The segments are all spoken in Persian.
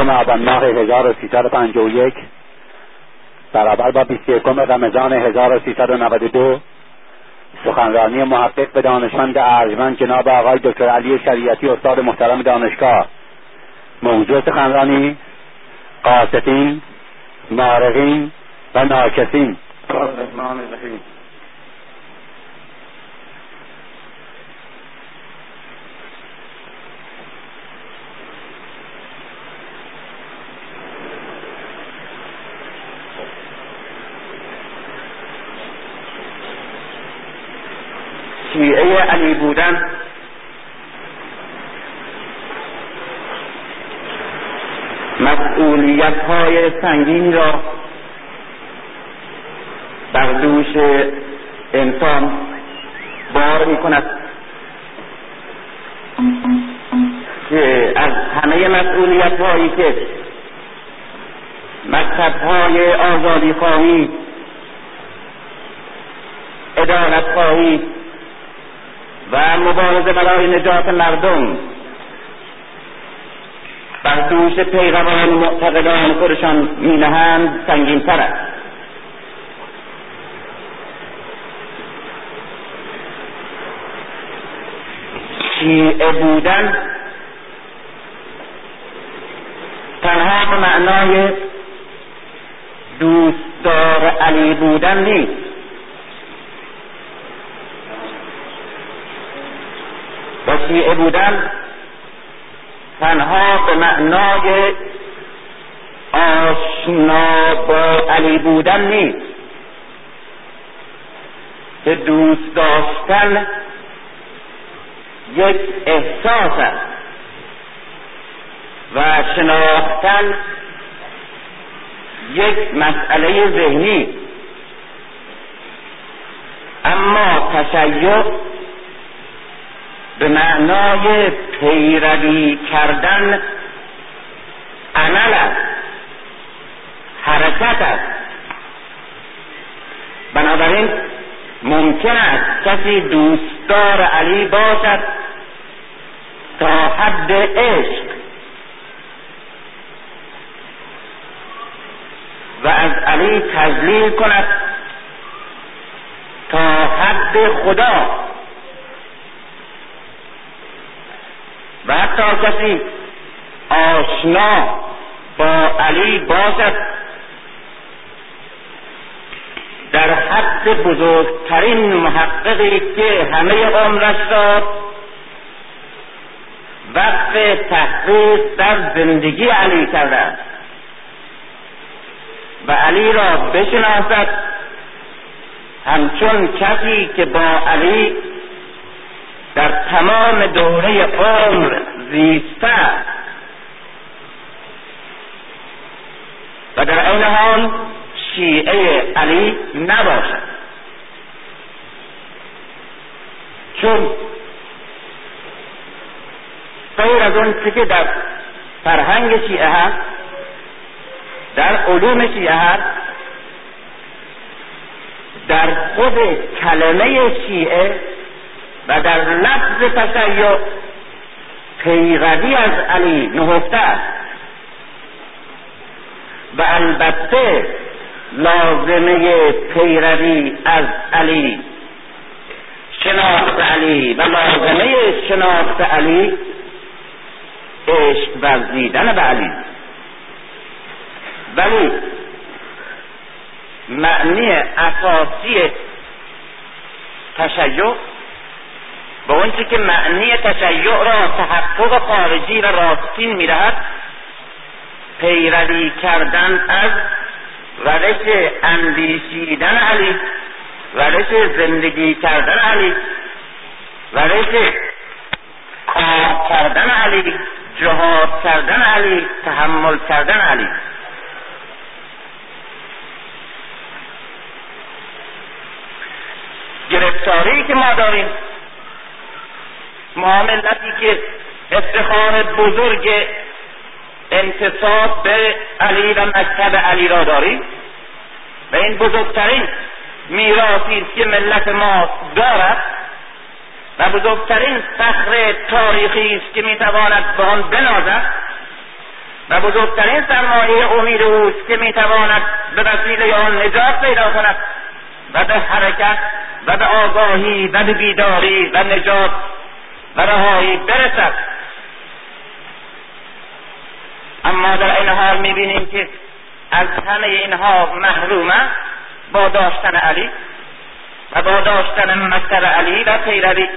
آبان ماه 1351 برابر با 21 رمضان 1392 سخنرانی محقق به دانشمند ارجمند جناب آقای دکتر علی شریعتی استاد محترم دانشگاه. موضوع سخنرانی قاستین نارقین و ناکسین شیعه علی بودن مسئولیت های سنگین را بر دوش انسان بار می کند. که از همه مسئولیت هایی که مکتب های آزادی خواهی ادارت خواهی و مبارزه برای نجات مردم بر دوش پیروان معتقدان خودشان مینهند سنگینتر است. شیعه بودن تنها به معنای دوستدار علی بودن نیست. و شیعه بودن تنها به معنای آشنا با علی بودن نیست. که دوست داشتن یک احساس است و شناختن یک مسئله ذهنی. اما تشیع به معنای پیروی کردن عمل است. حرکت است. بنابراین ممکن است کسی دوستدار علی باشد تا حد عشق. و از علی تذلیل کند تا حد خدا و حتی کسی آشنا با علی باشد. در حد بزرگترین محققی که همه عمرش را وقف تحقیق در زندگی علی کرده و علی را بشناسد. همچون کسی که با علی در تمام دوره عمر زیسته و در این حال شیعه علی نباشد. چون غیر از اون که در فرهنگ شیعه هست در علوم شیعه هست در خود کلمه شیعه و در لفظ تشیع پیروی از علی نهفته است. و البته لازمه پیروی از علی. شناخت علی و لازمه شناخت علی عشق ورزیدن به علی. ولی معنی اساسی تشیع به اونچه که معنی تشیع را تحقق خارجی و راستین می‌دهد پیروی کردن از روش اندیشیدن علی روش زندگی کردن علی روش کار کردن علی جهاد کردن علی تحمل کردن علی. گرفتاری که ما داریم ما ملتی که افتخار بزرگ انتصاب به علی و مکتب علی را داریم و این بزرگترین میراثی است که ملت ما دارد و بزرگترین فخر تاریخی است که می‌تواند به آن بنازد و بزرگترین سرمایه امید اوست که می‌تواند به وسیله آن نجات پیدا کند و به حرکت و به آگاهی و به بیداری و نجات و رهایی برسد. اما در این حال می‌بینیم که از همه اینها محرومه با داشتن علی و با داشتن مکتب علی و پیروی.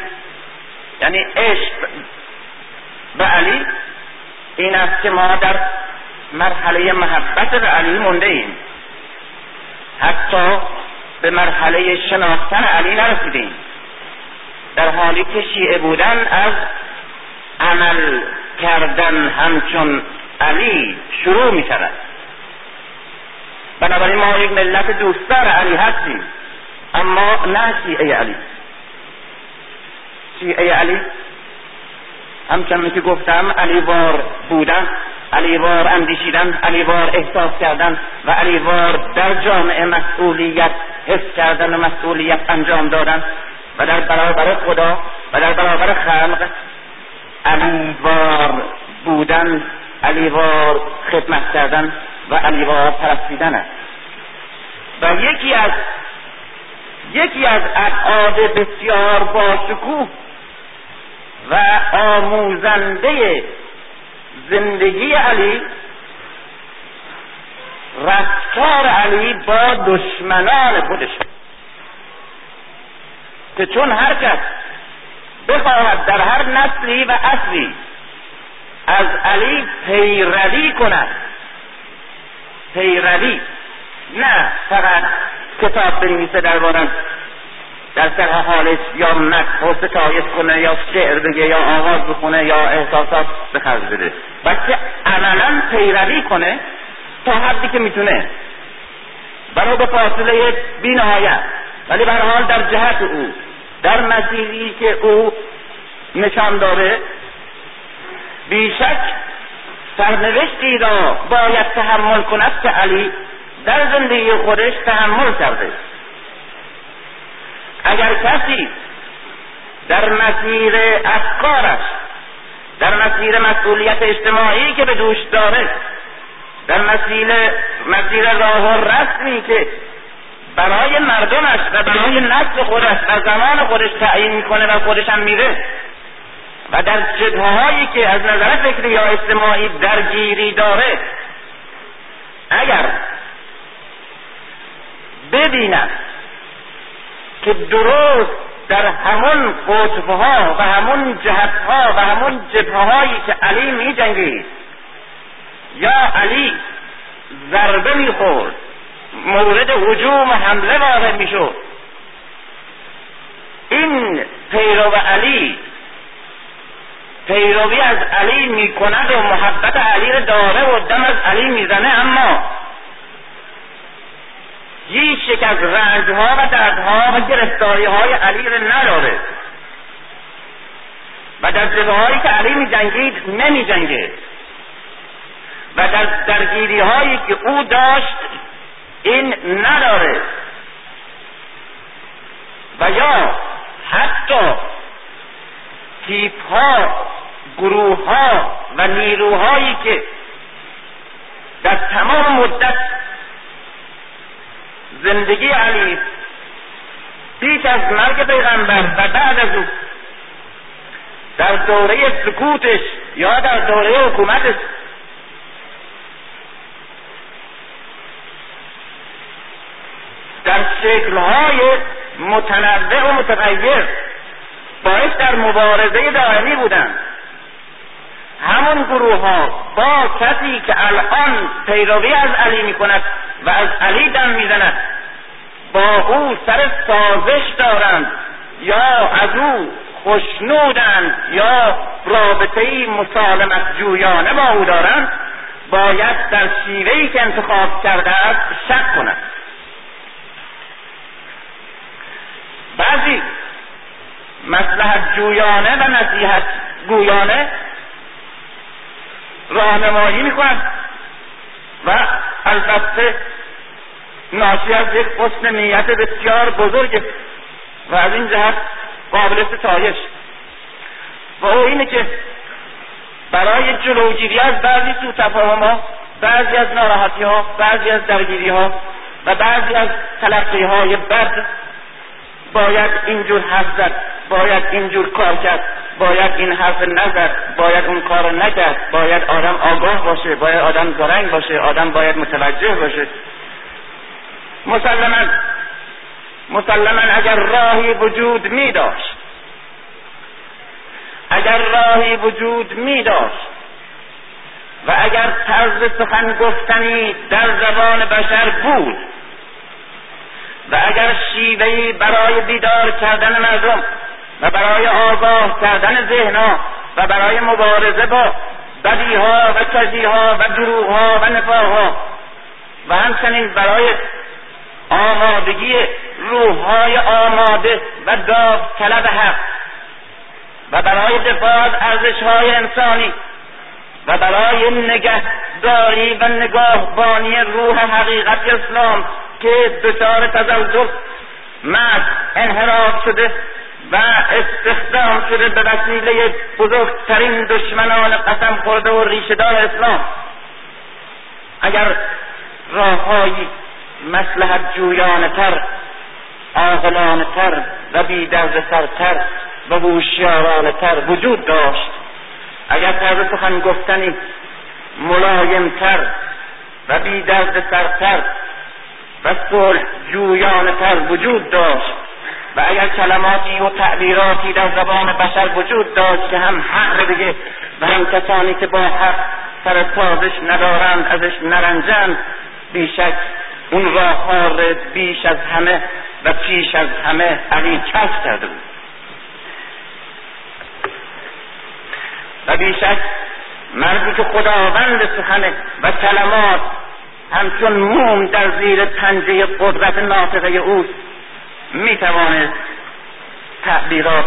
یعنی عشق به علی این است که ما در مرحله محبت به علی مونده ایم. حتی به مرحله شناختن علی نرسیدیم. در حالی که شیعه بودن از عمل کردن همچون علی شروع می شود بنابراین ما یک ملت دوستدار علی هستیم اما نه شیعه علی. شیعه علی همچنان که گفتم علی وار بودن علی وار اندیشیدن علی وار احساس کردن و علی وار در جامعه مسئولیت حس کردن و مسئولیت انجام دادن. و در برابر خدا و در برابر خلق. علی وار بودن علی وار خدمت کردن و علی وار پرستیدن است. و یکی از یکی از ابعاد بسیار باشکوه و آموزنده زندگی علی رفتار علی با دشمنان خودش. که چون هر کس بخواهد در هر نسلی و اصلی از علی پیروی کند. پیروی. نه فقط کتاب بنویسه دربارن در سر حالش یا مدح و ستایش کنه یا شعر بگه یا آواز بخونه یا احساسات به خرج بده. بلکه عملا پیروی کنه تا حدی که می‌تونه. برای به فاصله بینهایت ولی به حال در جهت او در مسیری که او نشان داره بیشک سرنوشتی را باید تحمل کند که علی در زندگی خودش تحمل کرده. اگر کسی در مسیر افکارش در مسیر مسئولیت اجتماعی که به دوش داره در مسیر مسیر راه و رسمی که برای مردمش و برای نسل خودش و زمان خودش تعیین می‌کنه و خودش هم میره و در جبهه هایی که از نظر فکری یا اجتماعی درگیری داره اگر ببیند که درست در همون قطبه ها و همون جهت ها و همون جبهه هایی که علی می جنگید یا علی ضربه می‌خورد مورد هجوم و حمله واقع می‌شد. این پیرو علی پیروی از علی می‌کند و محبت علی را داره و دم از علی می‌زنه اما هیچ یک از رنجها و دردها و گرفتاری های علی را نداره. و در جبه هایی که علی می جنگید نمی جنگه و در درگیری هایی که او داشت این نداره. و یا حتی تیپ ها گروه ها و نیروهایی که در تمام مدت زندگی علی پیش از مرگ پیغمبر و بعد از او در دوره سکوتش یا در دوره حکومتش در شکلهای متنوع و متغیر باعث در مبارزه دائمی بودند. همون گروه ها با کسی که الان پیروی از علی می کند و از علی دم می‌زند با او سر سازش دارند یا از او خوشنودند یا رابطه مسالمت جویانه با او دارند باید در شیوهی که انتخاب کرده است شک کند. بعضی مسلحت جویانه و نصیحت گویانه راهنمایی می‌کنند و البته ناشی از یک حسن نیت بسیار بزرگ و از این جهت قابل ستایش. و او اینه که برای جلوگیری از بعضی سو تفاهم ها بعضی از ناراحتی ها بعضی از درگیری و بعضی از تلقی های بد باید اینجور حرف زد باید اینجور کار کرد باید این حرف نزد باید اون کار نکرد. باید آدم آگاه باشه باید آدم زرنگ باشه آدم باید متوجه باشه. مسلما مسلما اگر راهی وجود می داشت اگر راهی وجود می داشت و اگر طرز سخن گفتنی در زبان بشر بود و اگر شیوهی برای بیدار کردن مردم و برای آگاه کردن ذهنها و برای مبارزه با بدیها و کزیها و دروغها و نفاقها و همچنین برای آمادگی روحهای آماده و داغ طلب حق و برای دفاع از ارزشهای انسانی و برای نگهداری و نگاهبانی روح حقیقت اسلام که دچار تزلزل مرد انحراف شده و استخدام شده به وسیله بزرگترین دشمنان قسم خورده و ریشهدار اسلام. اگر راههایی مسلحت جویانه تر عاقلانه تر و بی سرتر و هوشیارانه تر وجود داشت اگر طرز سخن گفتنی ملایمتر و بی سرتر و صلح جویانه تر وجود داشت. و اگر کلماتی و تعبیراتی در زبان بشر وجود داشت که هم حق بگه و هم کسانی که با حق سر تازش ندارند ازش نرنجند بیشک اون راه بیش از همه و پیش از همه علی کس کرده بود. و بیشک مردی که خداوند سخنه و کلمات همچون موم در زیر پنجه قدرت ناطقه اوست می‌توانست تعبیرات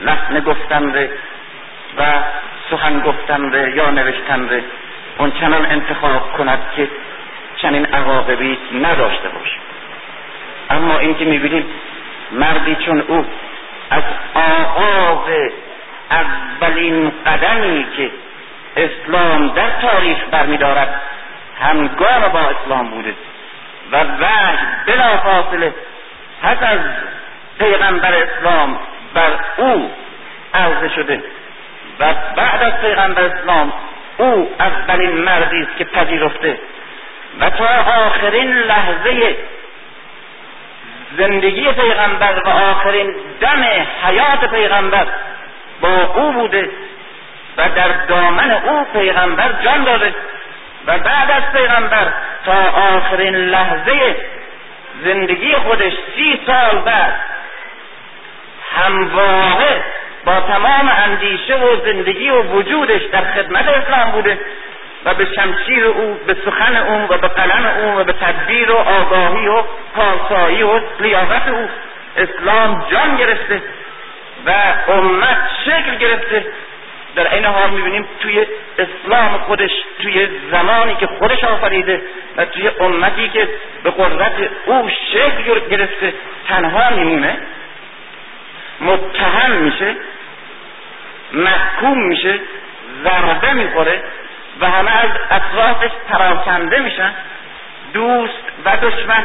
لحن گفتن و سخن گفتن یا نوشتن اون چنان انتخاب کند که چنین عواقبی نداشته باشه اما این که می‌بینیم مردی چون او از آغاز اولین قدمی که اسلام در تاریخ برمیدارد همگام با اسلام بوده. و وحی بلا فاصله پس از پیغمبر اسلام بر او عرضه شده. و بعد از پیغمبر اسلام او اولین مردی است که پذیرفته. و تا آخرین لحظه زندگی پیغمبر و آخرین دم حیات پیغمبر با او بوده و در دامن او پیغمبر جان داده. و بعد از پیغمبر تا آخرین لحظه زندگی خودش سی سال بعد همواره با تمام اندیشه و زندگی و وجودش در خدمت اسلام بوده و به شمشیر او به سخن او و به قلم او و به تدبیر و آگاهی و پاسایی و لیاقت او اسلام جان گرفته و امت شکل گرفته در این حال می‌بینیم توی اسلام خودش توی زمانی که خودش آفریده و توی امتی که به قدرت او شکل گرفته تنها میمونه متهم میشه محکوم میشه ضربه می‌خوره و همه از اطرافش پراکنده میشن. دوست و دشمن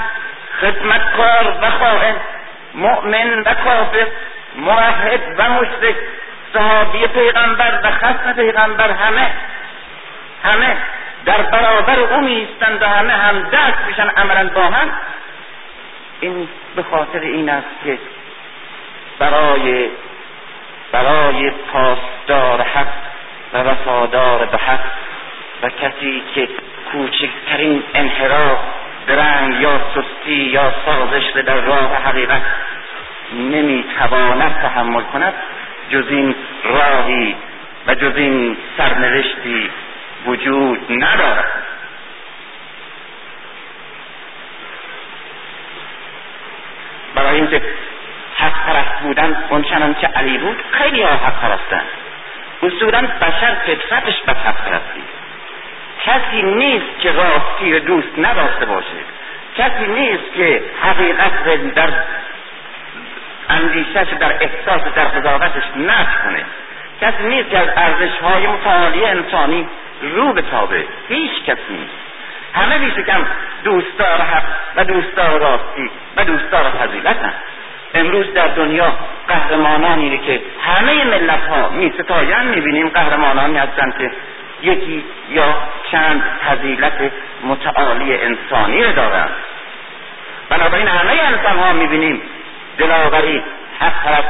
خدمتکار و خائن مؤمن و کافر موحد و مشرک صحابی پیغمبر و خصم پیغمبر همه همه در برابر او میستند و همه هم دست میشن عملا با هم. این به خاطر این است که برای برای پاسدار حق و وفادار به حق و کسی که کوچکترین انحراف درنگ یا سستی یا سازش در راه حقیقت نمی‌تواند تحمل کند جز این راهی و جز این سرنوشتی وجود ندارد. برای اینکه حق پرست بودن اون که علی بود خیلی ها حق پرستن اصولا بشر فطرتش به حق پرستی کسی نیست که راستی دوست نداشته باشه. کسی نیست که حقیقت در اندیشش در احساس در قضاوتش نش کنه. کسی نیست که از ارزش های متعالی انسانی رو به تابه هیچ کس نیست. همه بیش کم دوستدار حق و دوستدار راستی و دوستدار فضیلت امروز در دنیا قهرمانانی که همه ملت ها می ستایند می بینیم قهرمانانی هستند که یکی یا چند فضیلت متعالی انسانی را دارند. بنابراین همه انسان ها می بینیم دلاوری حق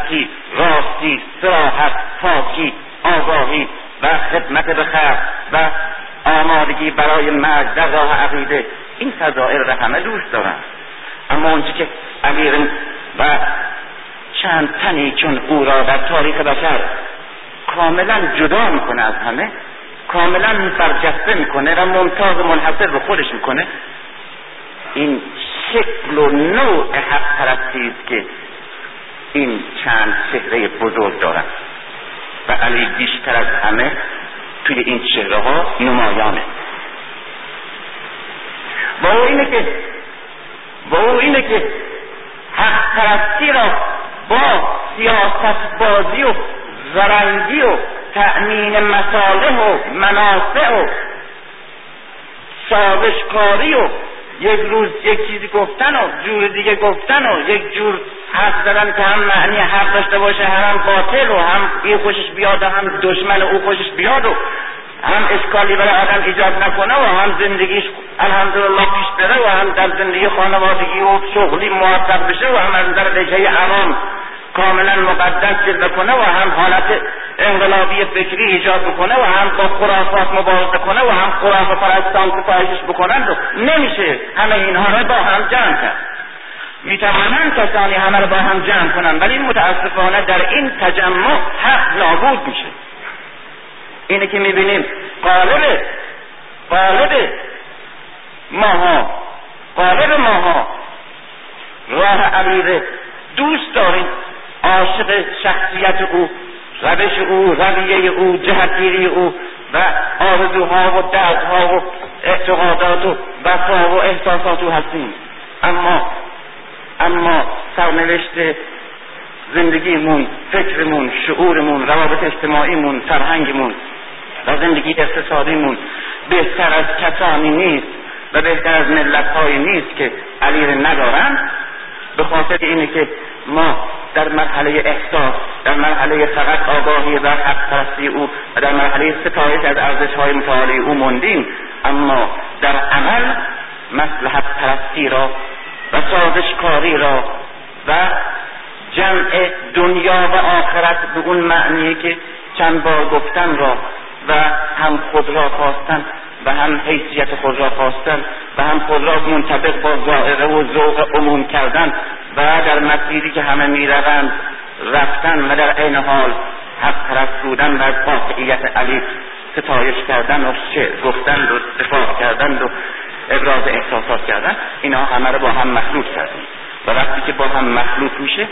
راستی سراحت پاکی آگاهی و خدمت به خلق و آمادگی برای مرگ در راه عقیده. این فضائل را همه دوست دارند. اما اونچه که امیر و چند تنی چون او را در تاریخ بشر کاملا جدا می‌کنه از همه کاملا برجسته می‌کنه و ممتاز منحصر به خودش می‌کنه این شکل و نوع حق پرستی که این چند چهره بزرگ دارد و علی بیشتر از همه توی این چهره ها نمایانه. با او اینه که با او اینه که حق پرستی را با سیاست بازی و زرنگی و تأمین مصالح و منافع و سازشکاری و یک روز یک چیزی گفتن و جور دیگه گفتن و یک جور حرف زدن که هم معنی حق داشته باشه هم باطل و هم این خوشش بیاد و هم دشمن او خوشش بیاد و هم اشکالی برای آدم ایجاد نکنه و هم زندگیش الحمدلله پیش بره و هم در زندگی خانوادگی و شغلی موفق بشه و هم از نظر رژه عوام کاملا مقدس جلوه کنه و هم حالت انقلابی فکری ایجاد بکنه و هم با خرافات مبارزه کنه و هم خرافه پرستان ستایشش بکنند و نمیشه همه اینها را با هم جمع کرد. می‌توانند کسانی همه را با هم جمع کنند ولی متاسفانه در این تجمع حق نابود میشه. اینه که می‌بینیم قالب قالب ماها قالب ماها راه عقیده دوست داریم. عاشق شخصیت او روش او رویه او جهتگیری او و آرزوها و دردها و اعتقادات و وفا و احساسات او هستیم. اما اما سرنوشت زندگیمون فکرمون شعورمون روابط اجتماعیمون فرهنگمون و زندگی اقتصادیمون بهتر از کسانی نیست و بهتر از ملت نیست که علی ندارن. به خاطر اینه که ما در مرحله احساس در مرحله فقط آگاهی و حق پرستی او و در مرحله ستایش از ارزش های متعالی او موندیم. اما در عمل مسلحت پرستی را و سازشکاری را و جمع دنیا و آخرت به اون معنی که چند بار گفتن را و هم خود را خواستن و هم حیثیت خود را خواستن و هم خود را منطبق با ظاهره و ذوق عموم کردن و در مسیری که همه می‌روند رفتن و در عین حال حق پرست بودن و واقعیت علی ستایش کردن و شعر گفتن و دفاع کردن و ابراز احساسات کردن اینا همه رو با هم مخلوط کردن و وقتی که با هم مخلوط میشه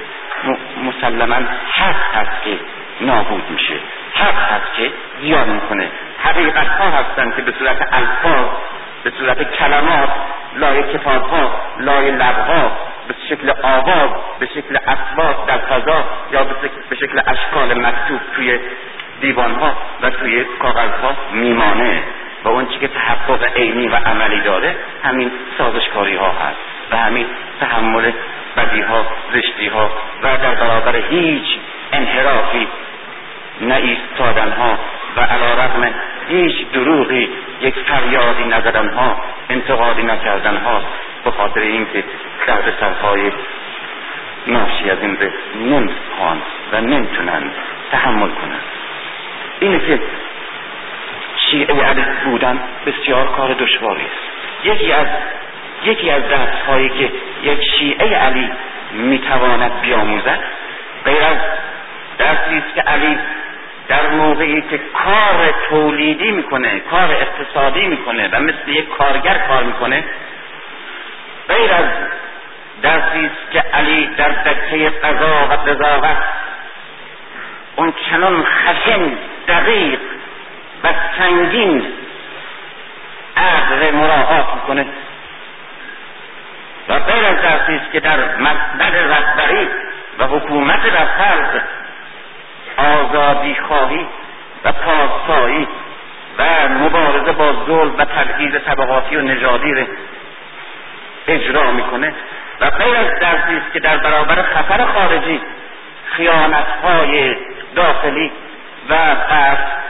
مسلما حق هست که نابود میشه. حق هست که زیاد می‌کنه. حقیقت ها هستن که به صورت الفاظ به صورت کلمات لای کتاب ها لای لبها به شکل آواز به شکل اسباب در فضا یا به شکل اشکال مکتوب توی دیوان ها و توی کاغذ ها میمانه. و اون که تحقق عینی و عملی داره همین سازشکاری ها هست و همین تحمل بدی ها زشتی ها و در برابر هیچ انحرافی نایستادن ها و علا رغم هیچ دروغی یک فریادی نزدن ها انتقادی نکردن ها به خاطر اینکه درد سرهای ناشی از این به نمی‌خوان و نمی‌تونن تحمل کنند اینه که شیعه علی بودن بسیار کار دشواری است. یکی از یکی از درس هایی که یک شیعه علی می‌تواند بیاموزد غیر از درسی است که علی در موقعی که کار تولیدی می‌کنه کار اقتصادی می‌کنه و مثل یک کارگر کار می‌کنه غیر از درسی است که علی در دکه قضا و قضاوت اون چنان خشن دقیق و سنگین عقل مراعات می‌کنه. و غیر از درسی است که در مصدر رهبری و حکومت در فرض آزادی خواهی و پاسایی و مبارزه با ظلم و تبعیض طبقاتی و نژادی رو اجرا می‌کنه و غیر از درسی است که در برابر خطر خارجی خیانتهای داخلی و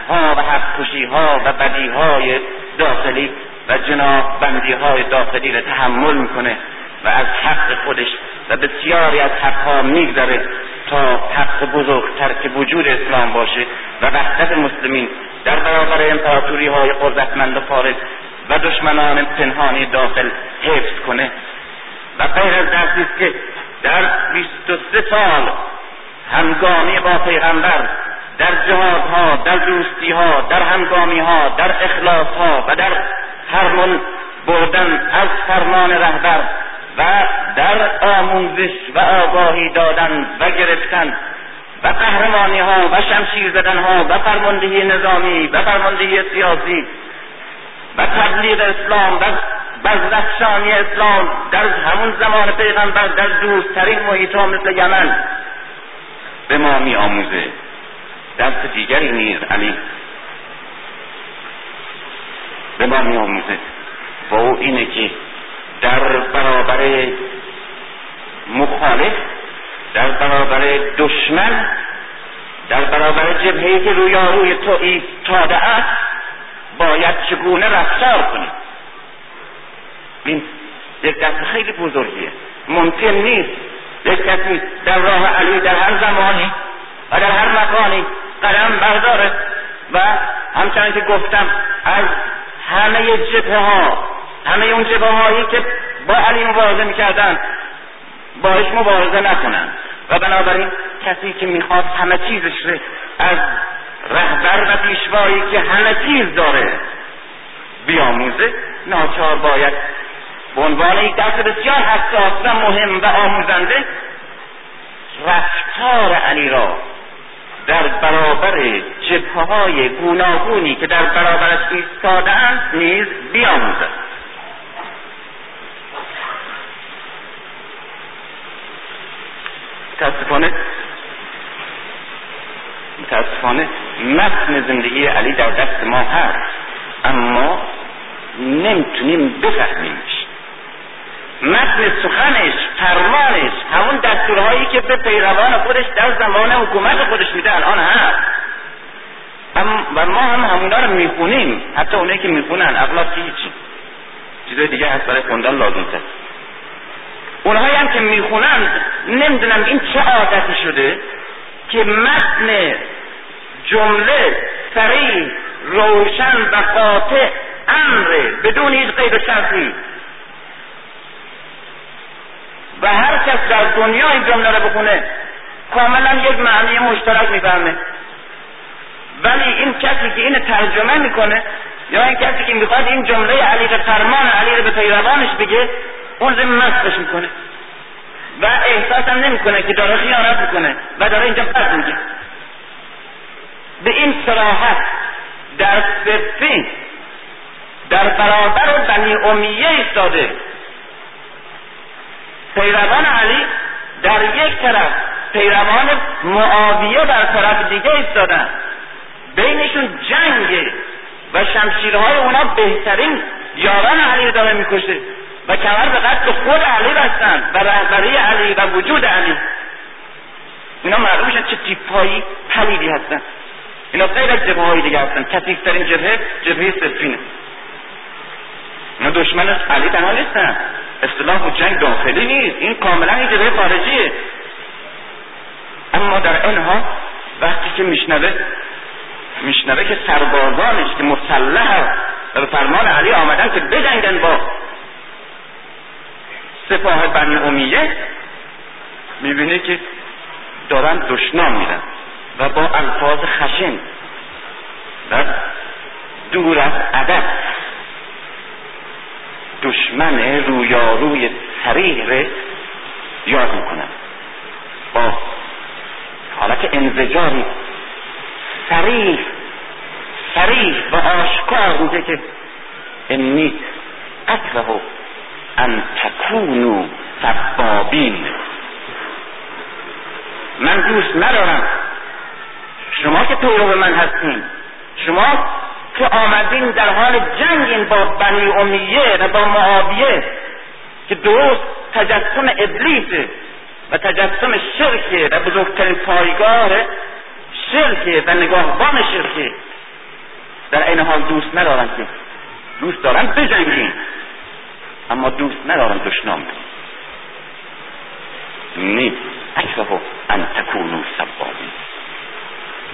ها و حقکشی ها و بدی های داخلی و جناح بندی های داخلی را تحمل می‌کنه. و از حق خودش و بسیاری از حقها میگذره تا حق بزرگتر که وجود اسلام باشه و وحدت مسلمین در برابر امپراتوری های قدرتمند فارغ و دشمنان پنهانی داخل حفظ کنه. و غیر از درسی است که در 23 سال همگامی با پیغمبر در جهادها در دوستی ها در همگامی ها در اخلاص ها و در فرمان بردن از فرمان رهبر و در آموزش و آگاهی دادن و گرفتن و قهرمانی ها و شمشیر زدن ها و فرماندهی نظامی و فرماندهی سیاسی و تبلیغ اسلام و بزرگشانی اسلام در همون زمان پیغمبر در دورترین محیط ها مثل یمن به ما می آموزه. درس دیگری نیز علی به ما می آموزه. و او اینه که در برابر مخالف در برابر دشمن در برابر جبهه که رویاروی تو ایستاده است باید چگونه رفتار کنیم؟ این یک دست خیلی بزرگیه. ممکن نیست یک کسی در راه علی در هر زمانی و در هر مکانی قدم برداره. و همچنان که گفتم از همه جبهه ها همه اون جبهه هایی که با علی مبارزه می‌کردن باش مبارزه نکنن. و بنابراین کسی که می‌خواد همه چیزش رو از رهبر و پیشوایی که همه چیز داره بیاموزه ناچار باید به عنوان یک درس بسیار حساس و مهم و آموزنده رفتار علی را در برابر جبهه های گوناگونی که در برابرش ایستادهاند نیز بیاموزد. متاسفانه متاسفانه متن زندگی علی در دست ما هست اما نمی‌تونیم بفهمیمش. متن سخنش فرمانش همون دستورهایی که به پیروان خودش در زمان حکومت خودش میده الان هست. و ما هم همونا رو می‌خونیم حتی اونایی که می‌خونن اغلب هیچی چیزای دیگه هست برای خوندن لازم تر اونهایی هم که می‌خونن نمی‌دونم این چه عادتی شده که متن جمله سریع روشن و قاطع امره بدون هیچ قید شرطی. و هر کس در دنیا این جمله رو بخونه کاملا یک معنی مشترک می‌فهمه. ولی این کسی که این ترجمه می‌کنه یا این کسی که می‌خواد این جمله علی فرمان علی به پیروانش بگه اون رو مسخش می‌کنه. و احساس هم نمی‌کنه که داره خیانت می‌کنه و داره اینجا پس میگه به این سراحت در صفی در برابر بنی امیه ایستاده. پیروان علی در یک طرف پیروان معاویه در طرف دیگه ایستادن. بینشون جنگ و شمشیرهای اونا بهترین یاران علی داره می‌کشه. و کمر به قتل خود علی بستن و رهبری علی و وجود علی. اینا معلوم میشن چه تیپهایی پلیدی هستن. اینا غیر از جبهه های دیگه هستن. کثیفترین جبهه جبهه سفینه اینا دشمن علی تنها نیستن. اصطلاح و جنگ داخلی نیست. این کاملا یه جبهه خارجیه. اما در اینها وقتی که میشنوه میشنوه که سربازانش که مسلح به فرمان علی آمدن که بجنگن با سپاه بنی امیه می‌بینه که دارن دشنام میدن و با الفاظ خشن و دور از ادب. دشمن رویاروی سریع یاد می‌کنن. با حالت انزجاری سریع سریع و آشکار میگه که انی اکره ان تکونو سبابین من دوست ندارم. شما که پیرو من هستین. شما که آمدین در حال جنگین با بنی امیه و با معاویه که درست تجسم ابلیسه و تجسم شرکه و بزرگترین پایگاه شرکه و نگاهبان شرکه در این حال دوست ندارن که دوست دارن بجنگین اما دوست ندارن دشنام نی اکره ان تکونو سبابین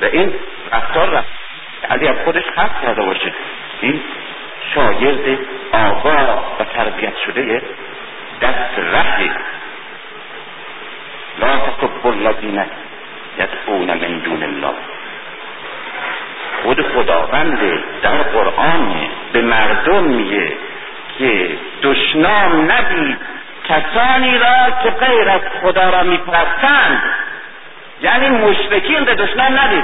و این رفتار رفت. علی از خودش خط کرده باشه. این شاگرد آقا و تربیت شده دست رهی لا تسبوا الذین یدعون من دون الله. خود خداوند در قرآن به مردم میگه که دشنام ندید کسانی را که غیر از خدا را میپرستند. یعنی مشرکین به دشمن ندید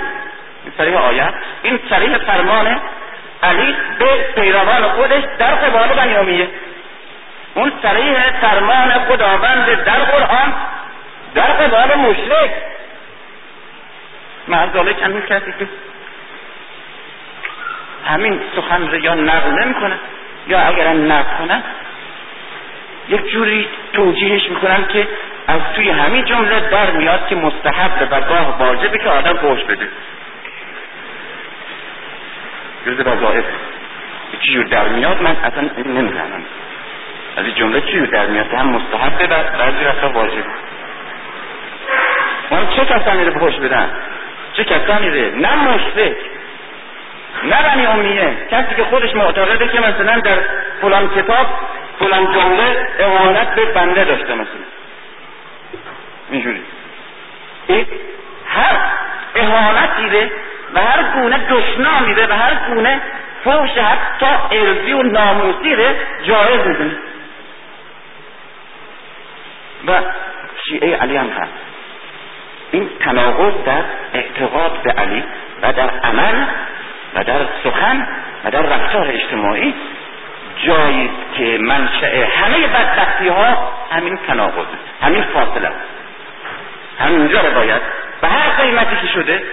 این صریح آیت. این صریح فرمان علی به پیروان خودش در قبال بنیامیه اون صریح فرمان خداوند در قرآن در قبال مشرک. معذاله همین کسی که همین سخن رو یا نقل نمی‌کنه. یا اگر نقل کنن یک جوری توجیهش می‌کنن که از توی همین جمله در میاد که مستحب و گاه واجبه که آدم فوش بده. جز چی جور در میاد؟ من اصلا نمی‌زنم از این جمله چی در میاد؟ هم مستحبه و بعضی وقتا واجب. من چه کسانی رو فوش بدن چه کسانی رو؟ نه مشرک. نه بنی امیه کسی که خودش معتقده که مثلا در فلان کتاب فلان جمله اهانت به بنده داشته مثلا. اینجوری. این هر اهانتی ره و هر گونه دشنامی و هر گونه فوش حتی ارزی و ناموسی ره جایز می‌دونه و شیعه علی هم هست. این تناقض در اعتقاد به علی و در عمل و در سخن و در رفتار اجتماعی جایی که منشأ همه بدبختی ها همین تناقض همین فاصله همینجا رو باید به هر قیمتی که شده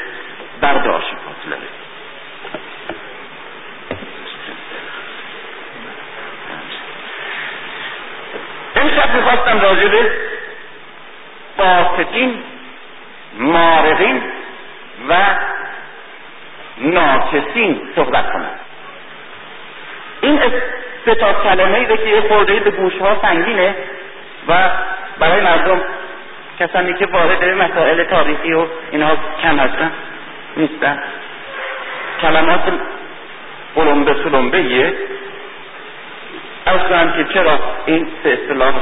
برداشت فاصله امشب می‌خواستم راجع به باستین مارقین و ناکسین صحبت کنم. این سه تا کلمه که یه خورده به گوش ها سنگینه و برای مردم کسانی که وارد مسائل تاریخی و اینها کم هستن نیستن. کلمات قلمبه سلمبه یه. اصلا که چرا این سه اصطلاح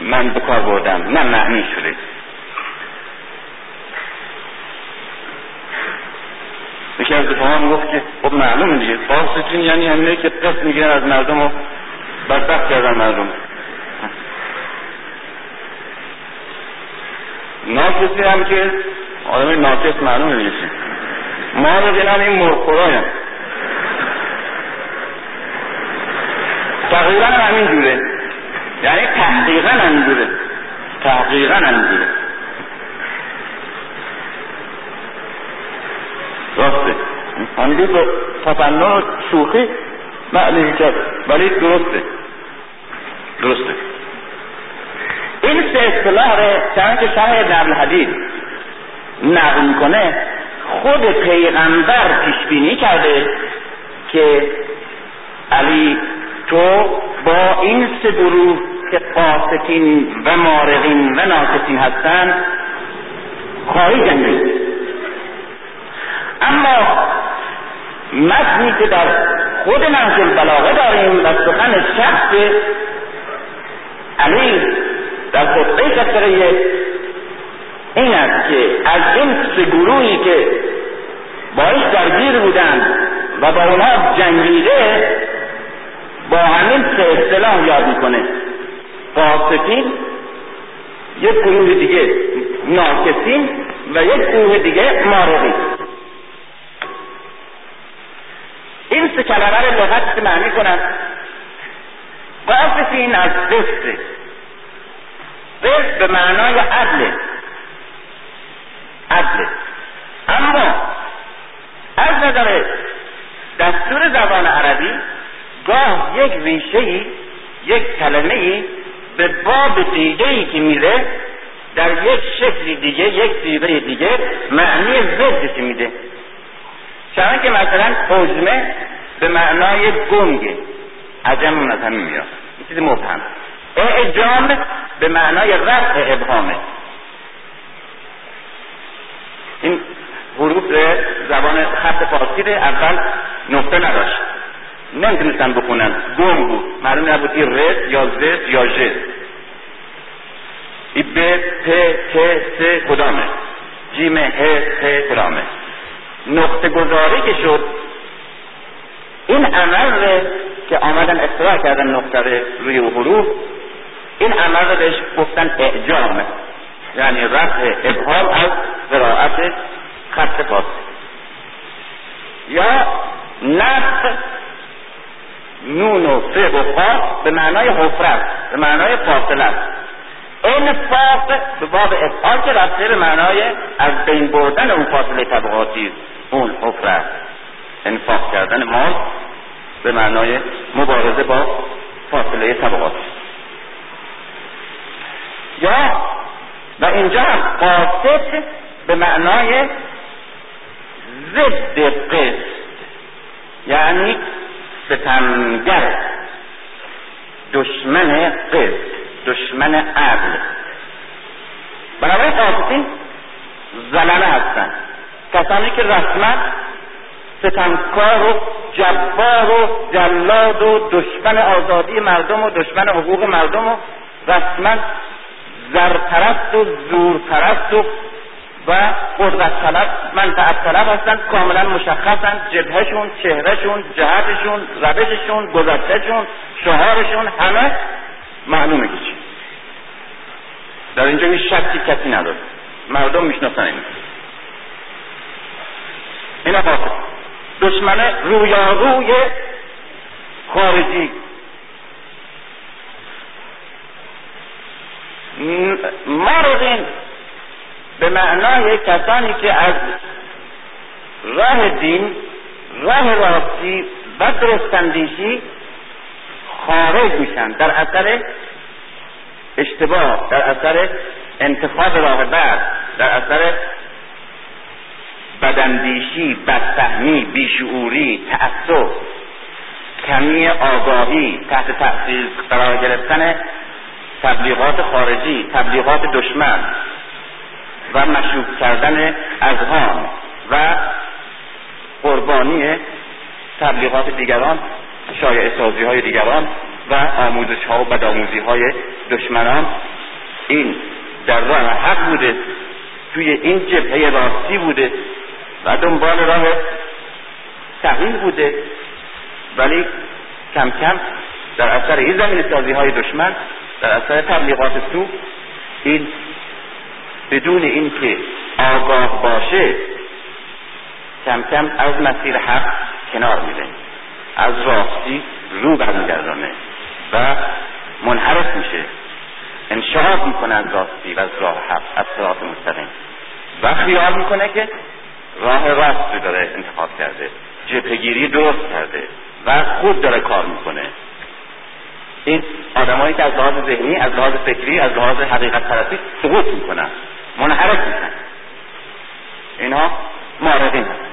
من به کار بردم؟ نه معنی شده. یکی از رفاقان گفت که خب معلومه دیگه. فاسقین یعنی همینه که قسط می‌گیرن از مردم و بدبخت کردن مردم. ناکسی هم که آدم ناکس معلومه دیگه ما رو هم این مرخورای هم. تقریبا هم همین جوره. یعنی تحقیقا هم جوره. تحقیقا هم جوره. راسته. همینجور با تفنن شوخی معنی کرد ولی درسته. درسته. این سه اصطلاح رو چند که شرح ابن حدید نقل می‌کنه خود پیغمبر پیش بینی کرده که علی تو با این سه گروه که قاستین و مارقین و ناکسین هستند خواهی جنگید اما متنی که در خود نهج البلاغه داریم و سخن شخص علی در خطبه کسره این است که از این سه گروهی که باش درگیر بودند و با اونها جنگیده با همین سه اصطلاح یاد می‌کنه. قاسفین یک گروه دیگه ناکسین و یک گروه دیگه مارقی این سه کلمه رو لغت معنی کنم این از وسط وسط به معنای عدل. عدل. اما از نظر دستور زبان عربی گاه یک ریشه ای یک کلمه ای به باب دیگه ای که میره در یک شکلی دیگه یک دیگه دیگه معنی ضدش میده. چون که مثلا حجمه به معنای گنگه عجم مثلا میاد. چیز مبهم. اعجام به معنای رفع ابهامه. این حروف زبان خط فارسی اول نقطه نداشت. نمی‌تونستن بخونن. گم بود. معلوم نبود این رس یا زس یا ژ. ای ب پ ت س کدامه؟ جیم ه ت کدامه؟ نقطه گذاری که شد این عمل که آمدن اختراع کردن نقطه روی حروف این عمل رو بهش گفتن اعجام یعنی رفع ابهام از قرائت خط فارسی یا نفع نون و فه و به معنای حفرت به معنای فاصله. انفاق به باب افعال که رفته به معنای از بین بردن اون فاصله طبقاتی. اون حفرت انفاق کردن مال به معنای مبارزه با فاصله طبقاتی یا و اینجا هم قاسط به معنای ضد قسط یعنی ستمگر دشمن قسط دشمن عدل بنابراین قاسطین زلمه هستند کسانی که رسما ستمکار و جبار و جلاد و دشمن آزادی مردم و دشمن حقوق مردم و رسما زرپرست و زورپرست و و قدرت طلب منفعت طلب هستن کاملا مشخصن جبهشون چهرهشون جهتشون روششون گذشتهشون شعارشون همه معلومه که در اینجا هیچ شکی کسی نداره. مردم می‌شناسن این قاطع دشمن رویاروی خارجی. مردین به معنای کسانی که از راه دین راه راستی و درستندیشی خارج میشن. در اثر اشتباه در اثر انتخاب راه بعد در اثر بدندیشی بدفهمی بیشعوری تعصب کمی آگاهی تحت تاثیر قرار گرفتن تبلیغات خارجی تبلیغات دشمن و مشروب کردن اذهان و قربانی تبلیغات دیگران شایع سازی های دیگران و آموزش ها و بدآموزی های دشمنان. این در راه حق بوده توی این جبهه راستی بوده. و دنبال راه تغییر بوده. ولی کم کم در اثر این زمین سازی های دشمن در اثر تبلیغات سو این بدون اینکه آگاه باشه کم کم از مسیر حق کنار میره. از راستی رو برمیگردانه و منحرف میشه. انشهاد می‌کنه از راستی و از راه حق از صراط مستقیم. و خیال می‌کنه که راه راست داره انتخاب کرده. جبهگیری درست کرده و خوب داره کار می‌کنه. این آدمایی که از لحاظ ذهنی از لحاظ فکری از لحاظ حقیقت پرستی سقوط می‌کنن. منحرف میشن. اینها مارقین هستن.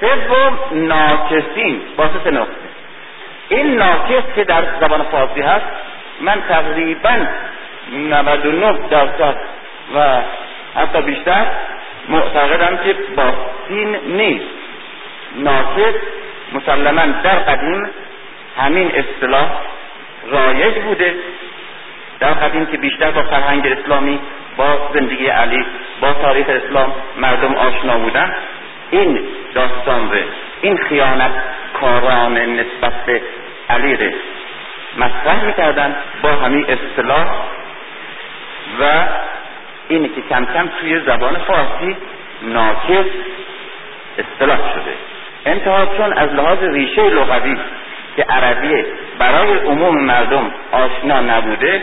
سوم ناکسین. با سه نقطه این ناکس که در زبان فارسی هست من تقریبا 99 درصد و حتی بیشتر معتقدم که با سین نیست. ناکس مسلما در قدیم همین اصطلاح رایج بوده. در قدیم که بیشتر با فرهنگ اسلامی با زندگی علی با تاریخ اسلام مردم آشنا بودن. این داستان ره این خیانت کاران نسبت به علی ره مطرح می‌کردن با همین اصطلاح و اینه که کم کم توی زبان فارسی ناکس اصطلاح شده. انتها چون از لحاظ ریشه لغوی که عربیه برای عموم مردم آشنا نبوده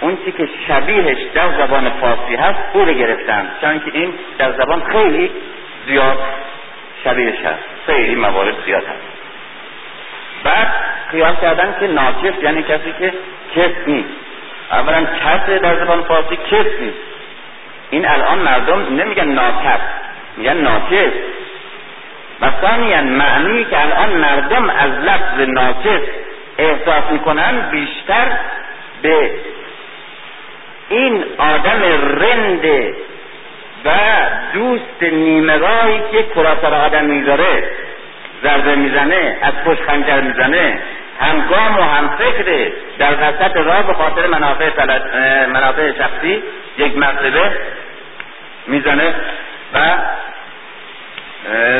اون چی که شبیهش در زبان فارسی هست او رو گرفتن چون که این در زبان خیلی زیاد شبیهش هست. خیلی موارد زیاد هست. بعد خیال کردن که ناکس یعنی کسی که کس نیست. اولا کس در زبان فارسی کس نیست. این الان مردم نمیگن ناکس میگن ناکس و ثانیا معنی که الان مردم از لفظ ناکس احساس می‌کنن بیشتر به این آدم رند و دوست نیمه که کراسر آدم می‌ذاره ضربه می‌زنه از پشت خنجر می‌زنه. همگام و هم فکره در وسط راه به خاطر منافع, منافع شخصی یک مرتبه می‌زنه و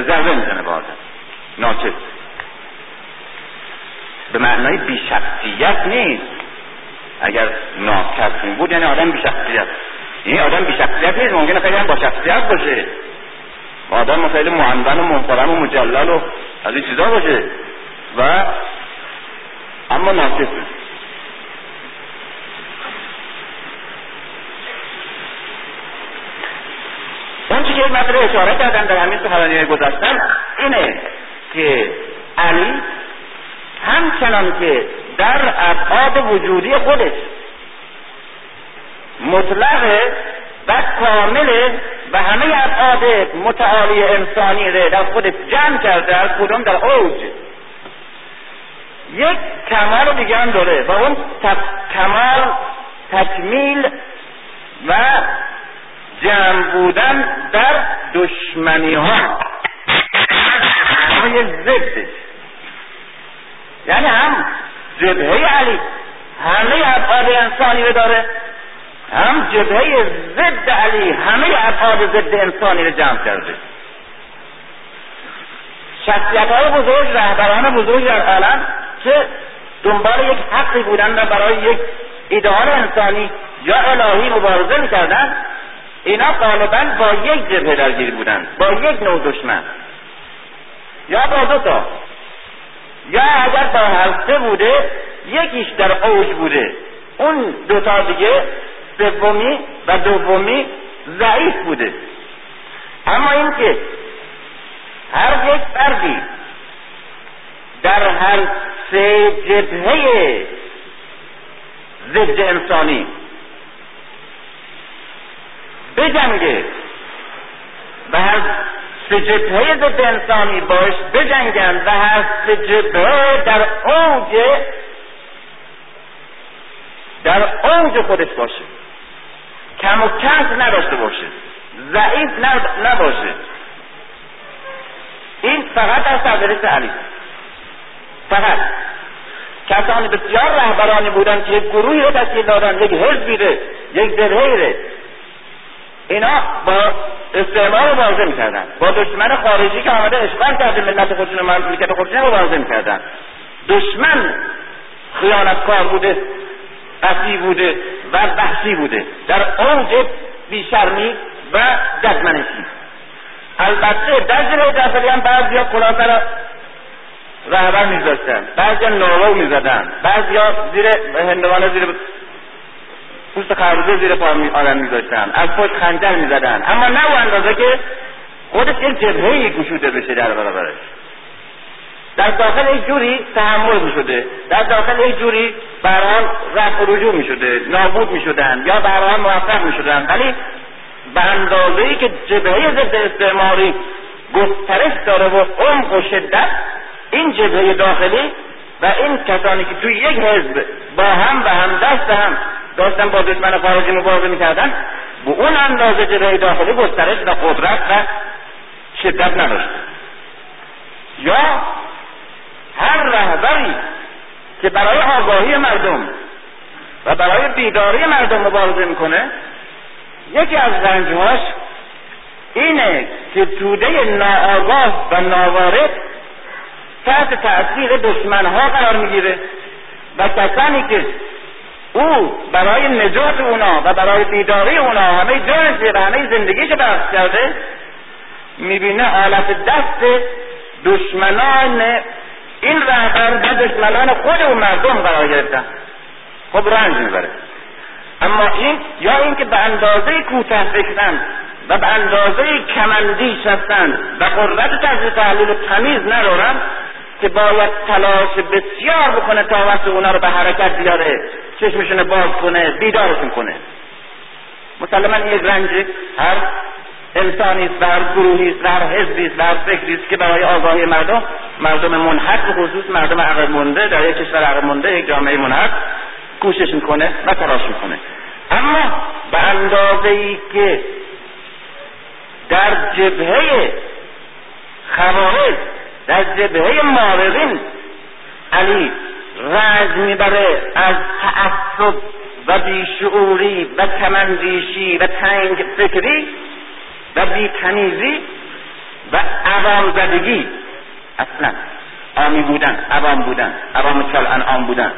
ضربه می‌زنه به آدم. ناچه به معنای بیشخصیت نیست. اگر ناکس بود یعنی آدم بیشخصیت. این آدم بیشخصیت نیست ممکنه خیلی هم با شخصیت باشه. آدم خیلی مهندن و محترم و مجلل و از این چیزا باشه. و اما ناکس اون که یک مطلب اشاره کردن در همین سخنرانی گذاشتن اینه که علی همچنان که در ابعاد وجودی خودش مطلق و کامل و همه ابعاد متعالی انسانی را در خودش جمع کرده از کدوم؟ در اوج. یک کمال دیگه هم داره و اون کمال تکمیل و جمع بودن در دشمنی ها های ضدش. یعنی هم جبهه علی همه ابعاد انسانی رو داره هم جبهه ضد علی همه ابعاد ضد انسانی رو جمع کرده. شخصیت های بزرگ رهبران بزرگ در عالم که دنبال یک حقی بودن و برای یک ایدئال انسانی یا الهی مبارزه می‌کردن اینا غالبا با یک جبهه درگیر بودن با یک نوع دشمن. یا با دو تا. یا اگر با هفته بوده یکیش در اوج بوده. اون دوتا دیگه سومی و دومی ضعیف بوده. اما اینکه هر یک فردی در هر سه جبهه ضد انسانی. بجنگه و هر سه جبهه ضد انسانی باش بجنگن و هر سه جبهه در اوج در اوج خودش باشه. کم و کس نداشته باشه. ضعیف نباشه. این فقط در سرزرست علی. فقط کسانی بسیار رهبرانی بودن که یک گروهی رو تشکیل دادن یک حزبی ره یک جبهه ره اینا با استعمار مبارزه می‌کردن با دشمن خارجی که آمده اشغال کرده ملت خودشون مملکت خودشون مبارزه می‌کردن دشمن خیانتکار بوده قصی بوده و وحشی بوده. در اوج بیشرمی و ددمنشی البته در جلوی داخلی هم بعضی ها کلاه رهبر میذاشتن. بعضی ها نورو می‌زدن. بعضی زیر هندوانه زیر پوست خربوزه زیر پا آدم میذاشتن. از پشت خنجر می‌زدن. اما نه او اندازه که خودش یک جبهه گشوده بشه در برابرش. در داخل یک جوری تحمل می شده در داخل یک جوری برحال و رجوع می شده نابود می شدن یا برحال موفق می شدن ولی به اندازه ای که جبهه ضد استعماری گسترش داره و عمق و شدت این جبهه داخلی و این کسانی که توی یک حزب با هم و هم دست هم داشتن با دشمن خارجی مبارزه می‌کردن به اون اندازه جبهه داخلی گسترش و قدرت و شدت نداشت یا هر رهبری که برای آگاهی مردم و برای بیداری مردم مبارزه می‌کنه یکی از رنجهاش اینه که توده ناآگاه و ناوارد تحت تأثیر دشمنها قرار می‌گیره و کسانی که او برای نجات اونا و برای بیداری اونا همه جانش و همه زندگیش بخش کرده می‌بینه آلت دست دشمنان این رهبر و دشمنان خود و مردم قرار گرفتن. خب رنج می‌بره. اما این یا اینکه به اندازه کوتاه فکرن و به اندازه کمندیش هستند و قدرت تجزیه تحلیل تمیز ندارن که باید تلاش بسیار بکنه تا وقت اونا رو به حرکت بیاره. چشمشون باز کنه بیدارشون کنه. مسلما این یک رنج هر انسانی است و هر گروهی است و هر حزبی است هر فکری است که برای آگاهی مردم مردم منحق به خصوص مردم عقب مونده در یک کشور عقب مونده یک جامعه منحق کوشش می‌کنه و تلاش می‌کنه. اما به اندازه ای که در جبهه خوارج در جبهه مارقین. علی رنج می‌بره از تعصب و بیشعوری و کمندیشی و تنگ فکری و بیتمیزی و عوام زدگی. اصلا آمی بودن عوام بودن عوام کل انعام بودن.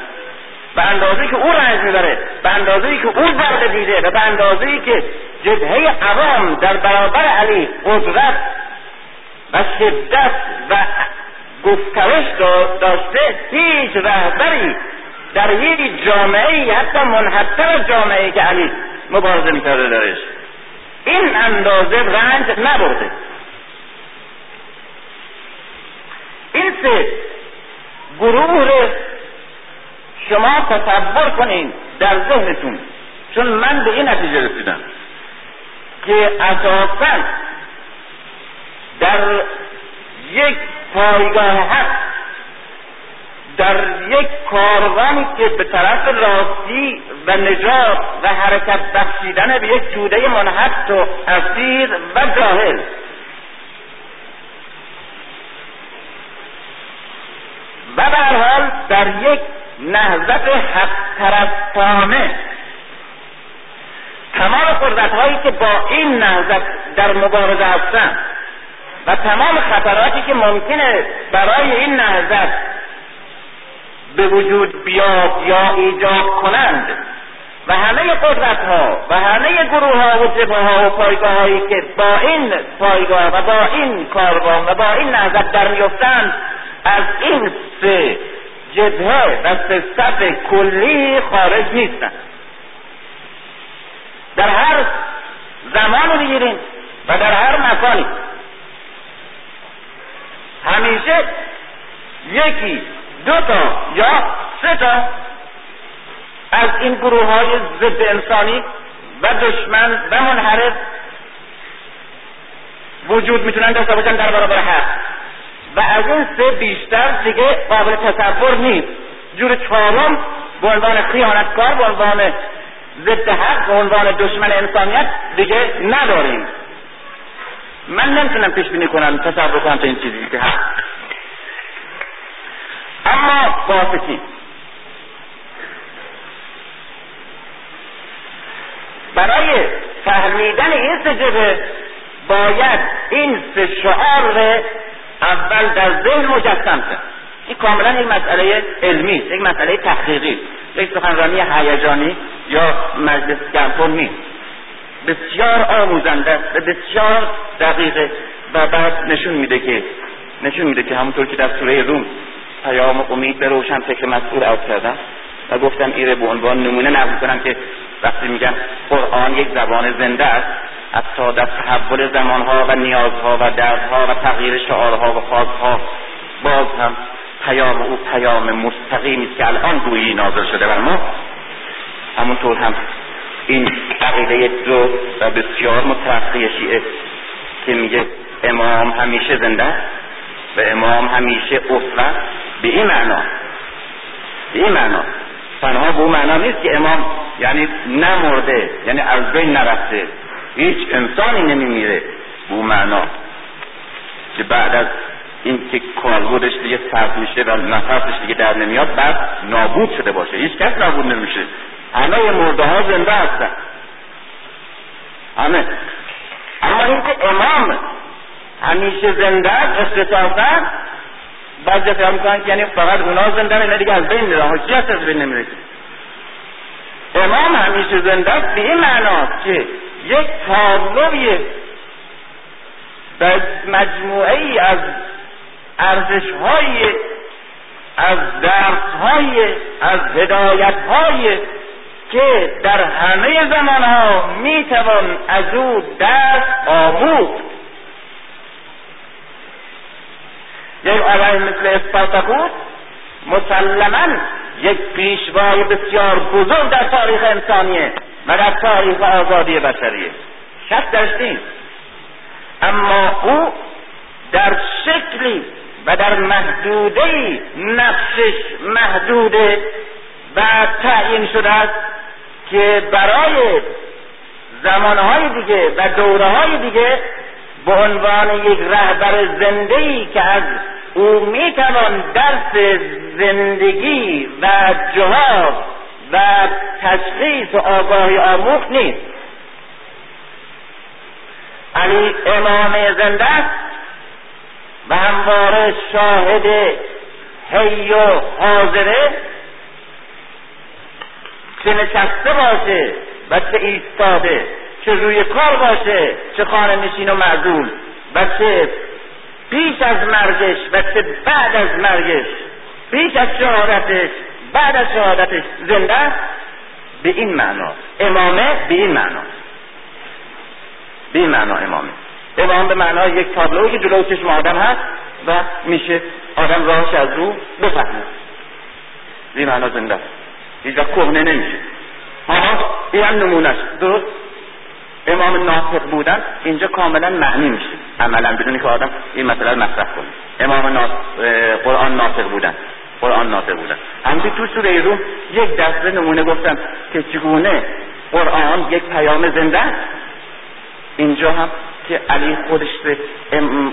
به اندازه که او رنج می‌بره به اندازه که او ضربه دیده و به اندازه که جبهه عوام در برابر علی قدرت و شدت و گسترش داشته هیچ رهبری در یک جامعه حتی منحطر از جامعه که علی مبارزه می‌کرده درش. این اندازه رنج نبرده. این سه گروه رو شما تصور کنین در ذهنتون چون من به این نتیجه رسیدم که اساسا در یک پایگاه حق در یک کاروانی که به طرف راستی و نجات و حرکت بخشیدن به یک توده منحط و اسیر و جاهل. و حال در یک نهضت حق پرستانه تمام قدرت هایی که با این نهضت در مبارزه هستند و تمام خطراتی که ممکنه برای این نهضت به وجود بیاد یا ایجاد کنند. و همه قدرت ها و همه گروه ها و جبه ها و پایگاه هایی که با این پایگاه و با این کاروان و با این نهضت در میفتند از این سه جبهه و سه کلی خارج نیستند. در هر زمان بگیریم و در هر مکانی همیشه یکی دو تا یا سه تا از این گروه های ضد انسانی و دشمن و منحرف وجود می‌تونن داشته باشن در برابر حق و از این سه بیشتر دیگه قابل تصور نیست. جور چهارم به عنوان خیانتکار به عنوان ضد حق به عنوان دشمن انسانیت دیگه نداریم. من نمی‌تونم پیش بینی کنم تصور کنم تا این چیزی که هست. اما باسطی برای فهمیدن این سه باید این سه شعار اول در ذهن مجسم کرد. این کاملا یک مسئله علمی یک مسئله تحقیقی. یک سخنرانی هیجانی یا مجلس گرفون نیست. بسیار آموزنده و بسیار دقیقه و بعد نشون میده که نشون میده که همونطور که در سوره روم پیام امید به روشن فکر مسئول اوت کردن و گفتم ایره به عنوان نمونه نقل کنم که وقتی میگن قرآن یک زبان زنده است حتی در تحول زمانها و نیازها و دردها و تغییر شعارها و خواسها باز هم پیام او پیام مستقیمی است که الان گویی نازل شده بر ما. همونطور هم این عقیده دو و بسیار مترقی شیعه که میگه امام همیشه زنده و امام همیشه اصلا به این معنا به این معنا تنها به اون معنا نیست که امام یعنی نمرده یعنی از بین نرفته هیچ انسانی نمیمیره. به اون معنا که بعد از اینکه کالبدش دیگه سرد میشه و نفسش دیگه در نمیاد بعد نابود شده باشه. هیچ کس نابود نمیشه. همه مرده ها زنده هستن. همه. اما اینکه امام همیشه زنده است اختصاصا بعضی فهم می‌کنن که یعنی فقط اونا زنده نه دیگه از بین میره چی هست از بین نمیره امام همیشه زنده است به این معناست که یک تابلوی به مجموعه ای از ارزش های از درس های از هدایت های که در همه زمان ها می توان از او درس آموخت. یک آدم مثل اسپارتاکوس مسلما یک پیشوای بسیار بزرگ در تاریخ انسانیه و در تاریخ آزادی بشریه. شک نیست اما او در شکلی و در محدوده نفسش محدوده و تعیین شده است. که برای زمانهای دیگه و دوره های دیگه به عنوان یک رهبر زنده ای که از او می‌توان درس زندگی و جهاد و تشخیص و آگاهی آموخت نیست. علی امام زنده است و همواره شاهد حی و حاضره چه نشسته باشه و چه ایستاده چه روی کار باشه چه خانه نشین و معذول و چه پیش از مرگش و چه بعد از مرگش پیش از شهادتش بعد از شهادتش زنده به این معنا امامه به این معنا به این معنا امامه. امام به معنای یک تابلوی که جلو چشم آدم هست و میشه آدم راهش از رو بفهمه. به معنا زنده. هیچ وقت کهنه نمیشه. ها این هم نمونهش. درست؟ امام ناطق بودن اینجا کاملا معنی میشه. عملا بدونی که آدم این مسئله مطرح کنه. امام قرآن ناطق بودن قرآن ناطق بودن همچنین تو سوره روم یک دسته نمونه گفتم که چگونه قرآن یک پیام زنده اینجا هم که علی خودش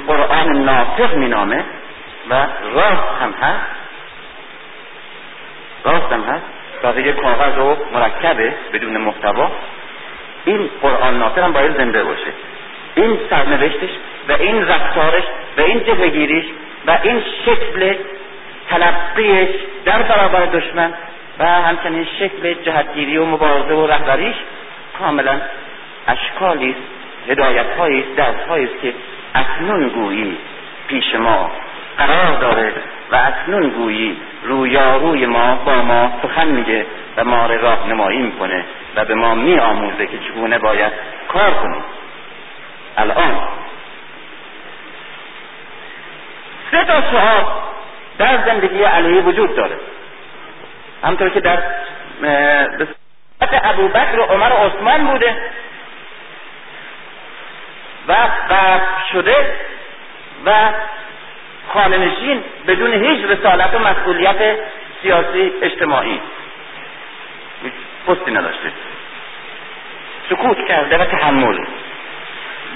قرآن ناطق مینامه و راست هم هست. راست هم هست. بقیه کاغذ و مرکبه بدون محتوا. این قرآن ناطق هم باید زنده باشه. این سرنوشتش و این رفتارش و این جبهگیریش و این شکل تلقیش در برابر دشمن و همچنین شکل جهتگیری و مبارزه و رهبریش کاملا اشکالی است هدایت درس است که اکنون گویی پیش ما قرار داره. و اکنون گویی رویاروی ما با ما سخن میگه و ما را راهنمایی می‌کنه و به ما می آموزه که چگونه باید کار کنیم. الان سه تا شهاب در زندگی علیه وجود داره. همطور که در ابو بکر و عمر و عثمان بوده و قصد شده و خاننشین بدون هیچ رسالت و مسئولیت سیاسی اجتماعی. پستی نداشته. سکوت کرده و تحمل.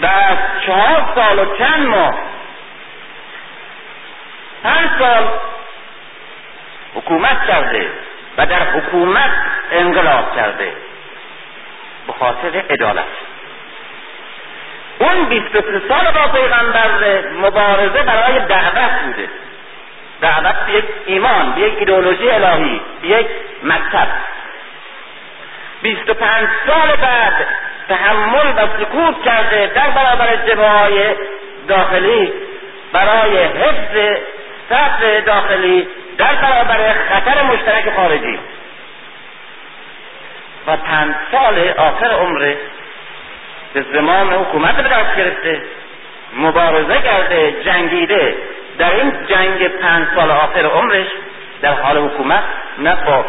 و چهار سال و چند ماه. پنج سال حکومت کرده و در حکومت انقلاب کرده. به خاطر عدالت. اون 23 سال با پیغمبر مبارزه برای دعوت بوده. دعوت به یک ایمان به یک ایدئولوژی الهی به یک مکتب. 25 سال بعد تحمل و سکوت کرده در برابر جبهه داخلی برای حفظ صف داخلی در برابر خطر مشترک خارجی. و پنج سال آخر عمره به زمان حکومت به دست گرفته مبارزه کرده جنگیده. در این جنگ پنج سال آخر عمرش در حال حکومت نه با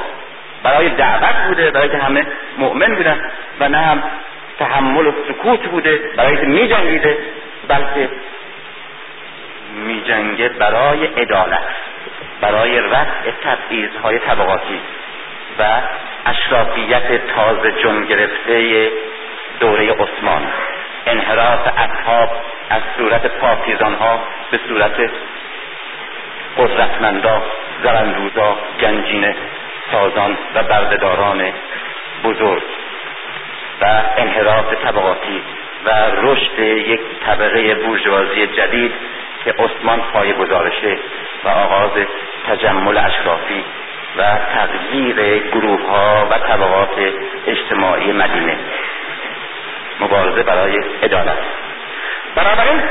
برای دعوت بوده برای که همه مؤمن بودن و نه هم تحمل و سکوت بوده برای که می جنگیده بلکه می جنگه برای عدالت برای رفع تبعیضهای طبقاتی و اشرافیت تازه جن گرفته دوره عثمان. انحراف اصحاب از صورت پاکیزان ها به صورت قدرتمندا زرندوزا گنجینه سازان و بردهداران بزرگ و انحراف طبقاتی و رشد یک طبقه بورژوازی جدید که عثمان پای گذارشه و آغاز تجمل اشرافی و تغییر گروه ها و طبقات اجتماعی مدینه. مبارزه برای عدالت. بنابراین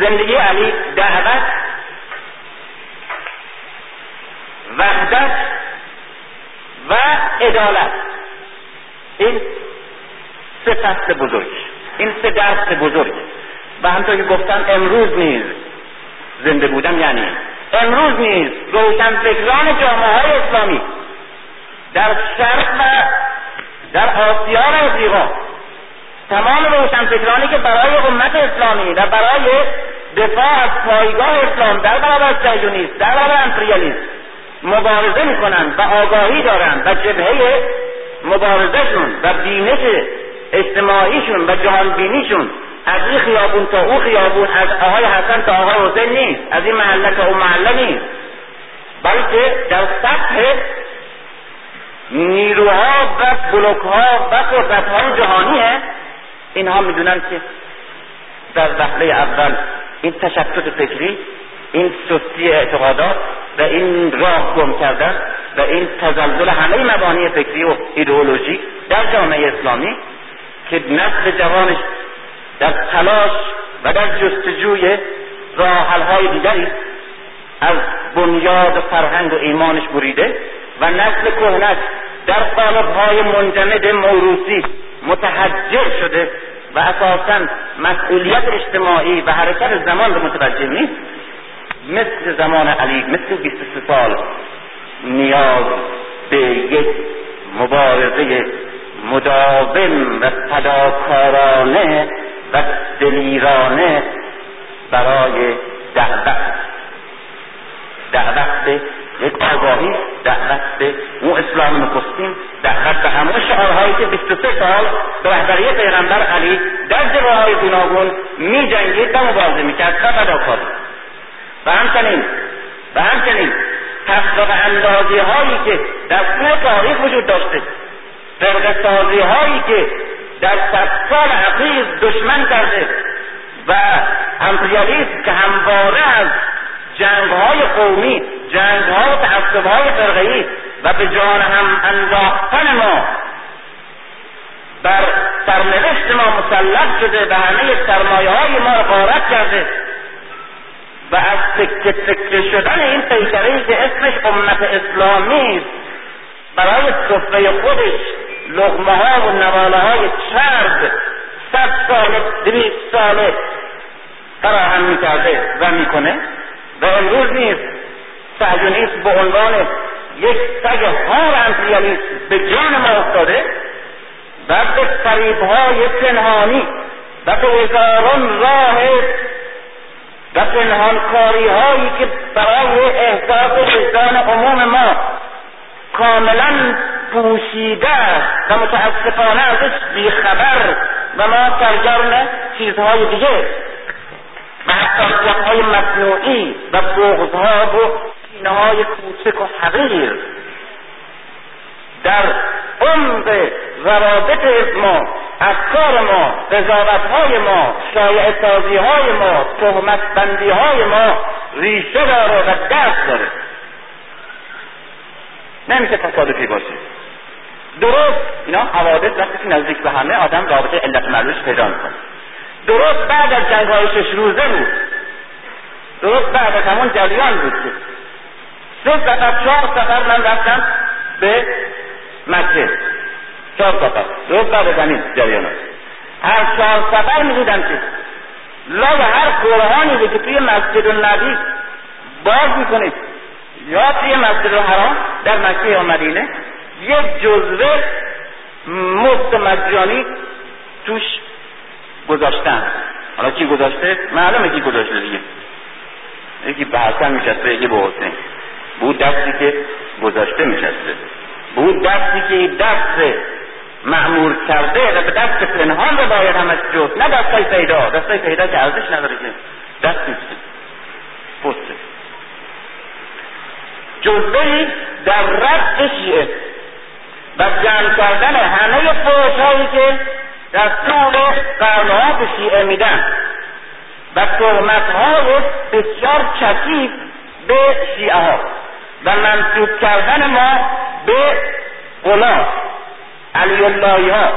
زندگی علی دعوت وحدت و عدالت. این سه فصل بزرگ این سه درس بزرگ. و همطور که گفتم امروز نیز زنده بودن یعنی امروز نیز روشنفکران جامعه های اسلامی در شرق و در آسیا و افریقا تمام روشنفکرانی که برای امت اسلامی و برای دفاع از پایگاه اسلام در برابر سیونیست در برابر امپریالیسم مبارزه می‌کنند و آگاهی دارند و جبهه مبارزهشون و بینش اجتماعیشون و جهانبینیشون از این خیابون تا او خیابون از آقای حسن تا آقای حسین نیست از این محله تا اون محله نیست. بلکه در سطح نیروها و بلوکها و قدرتهای جهانیه. اینها می‌دونن که در وهله اول این تشتت فکری این سستی اعتقادات و این راه گم کردن و این تزلزل همه مبانی فکری و ایدئولوژی در جامعه اسلامی که نسل جوانش در تلاش و در جستجوی راحلهای دیگری از بنیاد فرهنگ و ایمانش بریده و نسل کهنش در قالبهای منجمد موروسی متحجر شده و اساسا مسئولیت اجتماعی و حرکت زمان رو متوجه نیست. مثل زمان علی مثل 23 سال نیاز به یک مبارزه مداوم و فداکارانه و دلیرانه برای دعوت. دعوت یک آگاهی دعوت به اون اسلام نخستین دعوت به همون شعارهایی که 23 سال به رهبری پیغمبر علی در جبهههای گوناگون میجنگید و مبارزه می‌کرد و فداکاری و همچنین و همچنین تفرق اندازی هایی که در طول تاریخ وجود داشته فرق سازی هایی که در صد سال اخیر دشمن کرده و امپریالیسم که همواره از جنگ های قومی جنگ ها و تعصب های فرقهی و به جان هم انداختن ما. بر سرنوشت ما مسلط شده و همه سرمایه های ما غارت کرده. و از تکه تکه شدن این پیکره که اسمش امت اسلامی برای صفه خودش لغمه ها و نواله های چرب صد ساله دویست ساله فراهم می‌کرده و می‌کنه. و امروز نیست سهیونیست به عنوان یک سگ هار امپریالیست به جان ما افتاده و به فریبهای پنهانی و به هزاران راه و پنهانکاری هایی که برای احساس وجدان عموم ما کاملا پوشیده و متاسفانه ازش بیخبر و ما سرگرم چیزهای دیگه و های مصنوعی و بغضها و کینه های کوچک و حقیر. در عمق روابط ما افکار ما قضاوت های ما شایع سازی های ما تهمت بندی های ما ریشه داره و دست داره. نمیشه تصادفی باشه. درست اینا حوادث وقتی نزدیک به همه آدم رابطه علت معلوش پیدا می‌کنه. درست بعد از جنگ های شش روزه بود. درست بعد از همون جریان بود که سه سفر چهار سفر من رفتم به مکه چهار سفر. درست بعد از همین جریانات هر چهار سفر می‌دیدم که لای هر قرآنی که توی مسجد النبی باز می‌کنید یا توی مسجد الحرام در مکه یا مدینه. یک جزوه مفت مجانی توش گذاشتن. حالا کی گذاشته؟ معلومه کی گذاشته دیگه. یکی به حسن میشسته یکی به حسین. بود دستی که گذاشته میشسته بود دستی که دست معمور کرده و به دست پنهان رو باید همش جز نه دستای پیدا. دستای پیدا که ارزش نداره که. دست نیست. پسته جزبه در رد شیعه و جمع کردن همه فوش هایی که طول قرنها به شیعه میدن. و تهمت های بسیار چکیف به شیعه ها و منصوب کردن ما به غلاف علی اللهی ها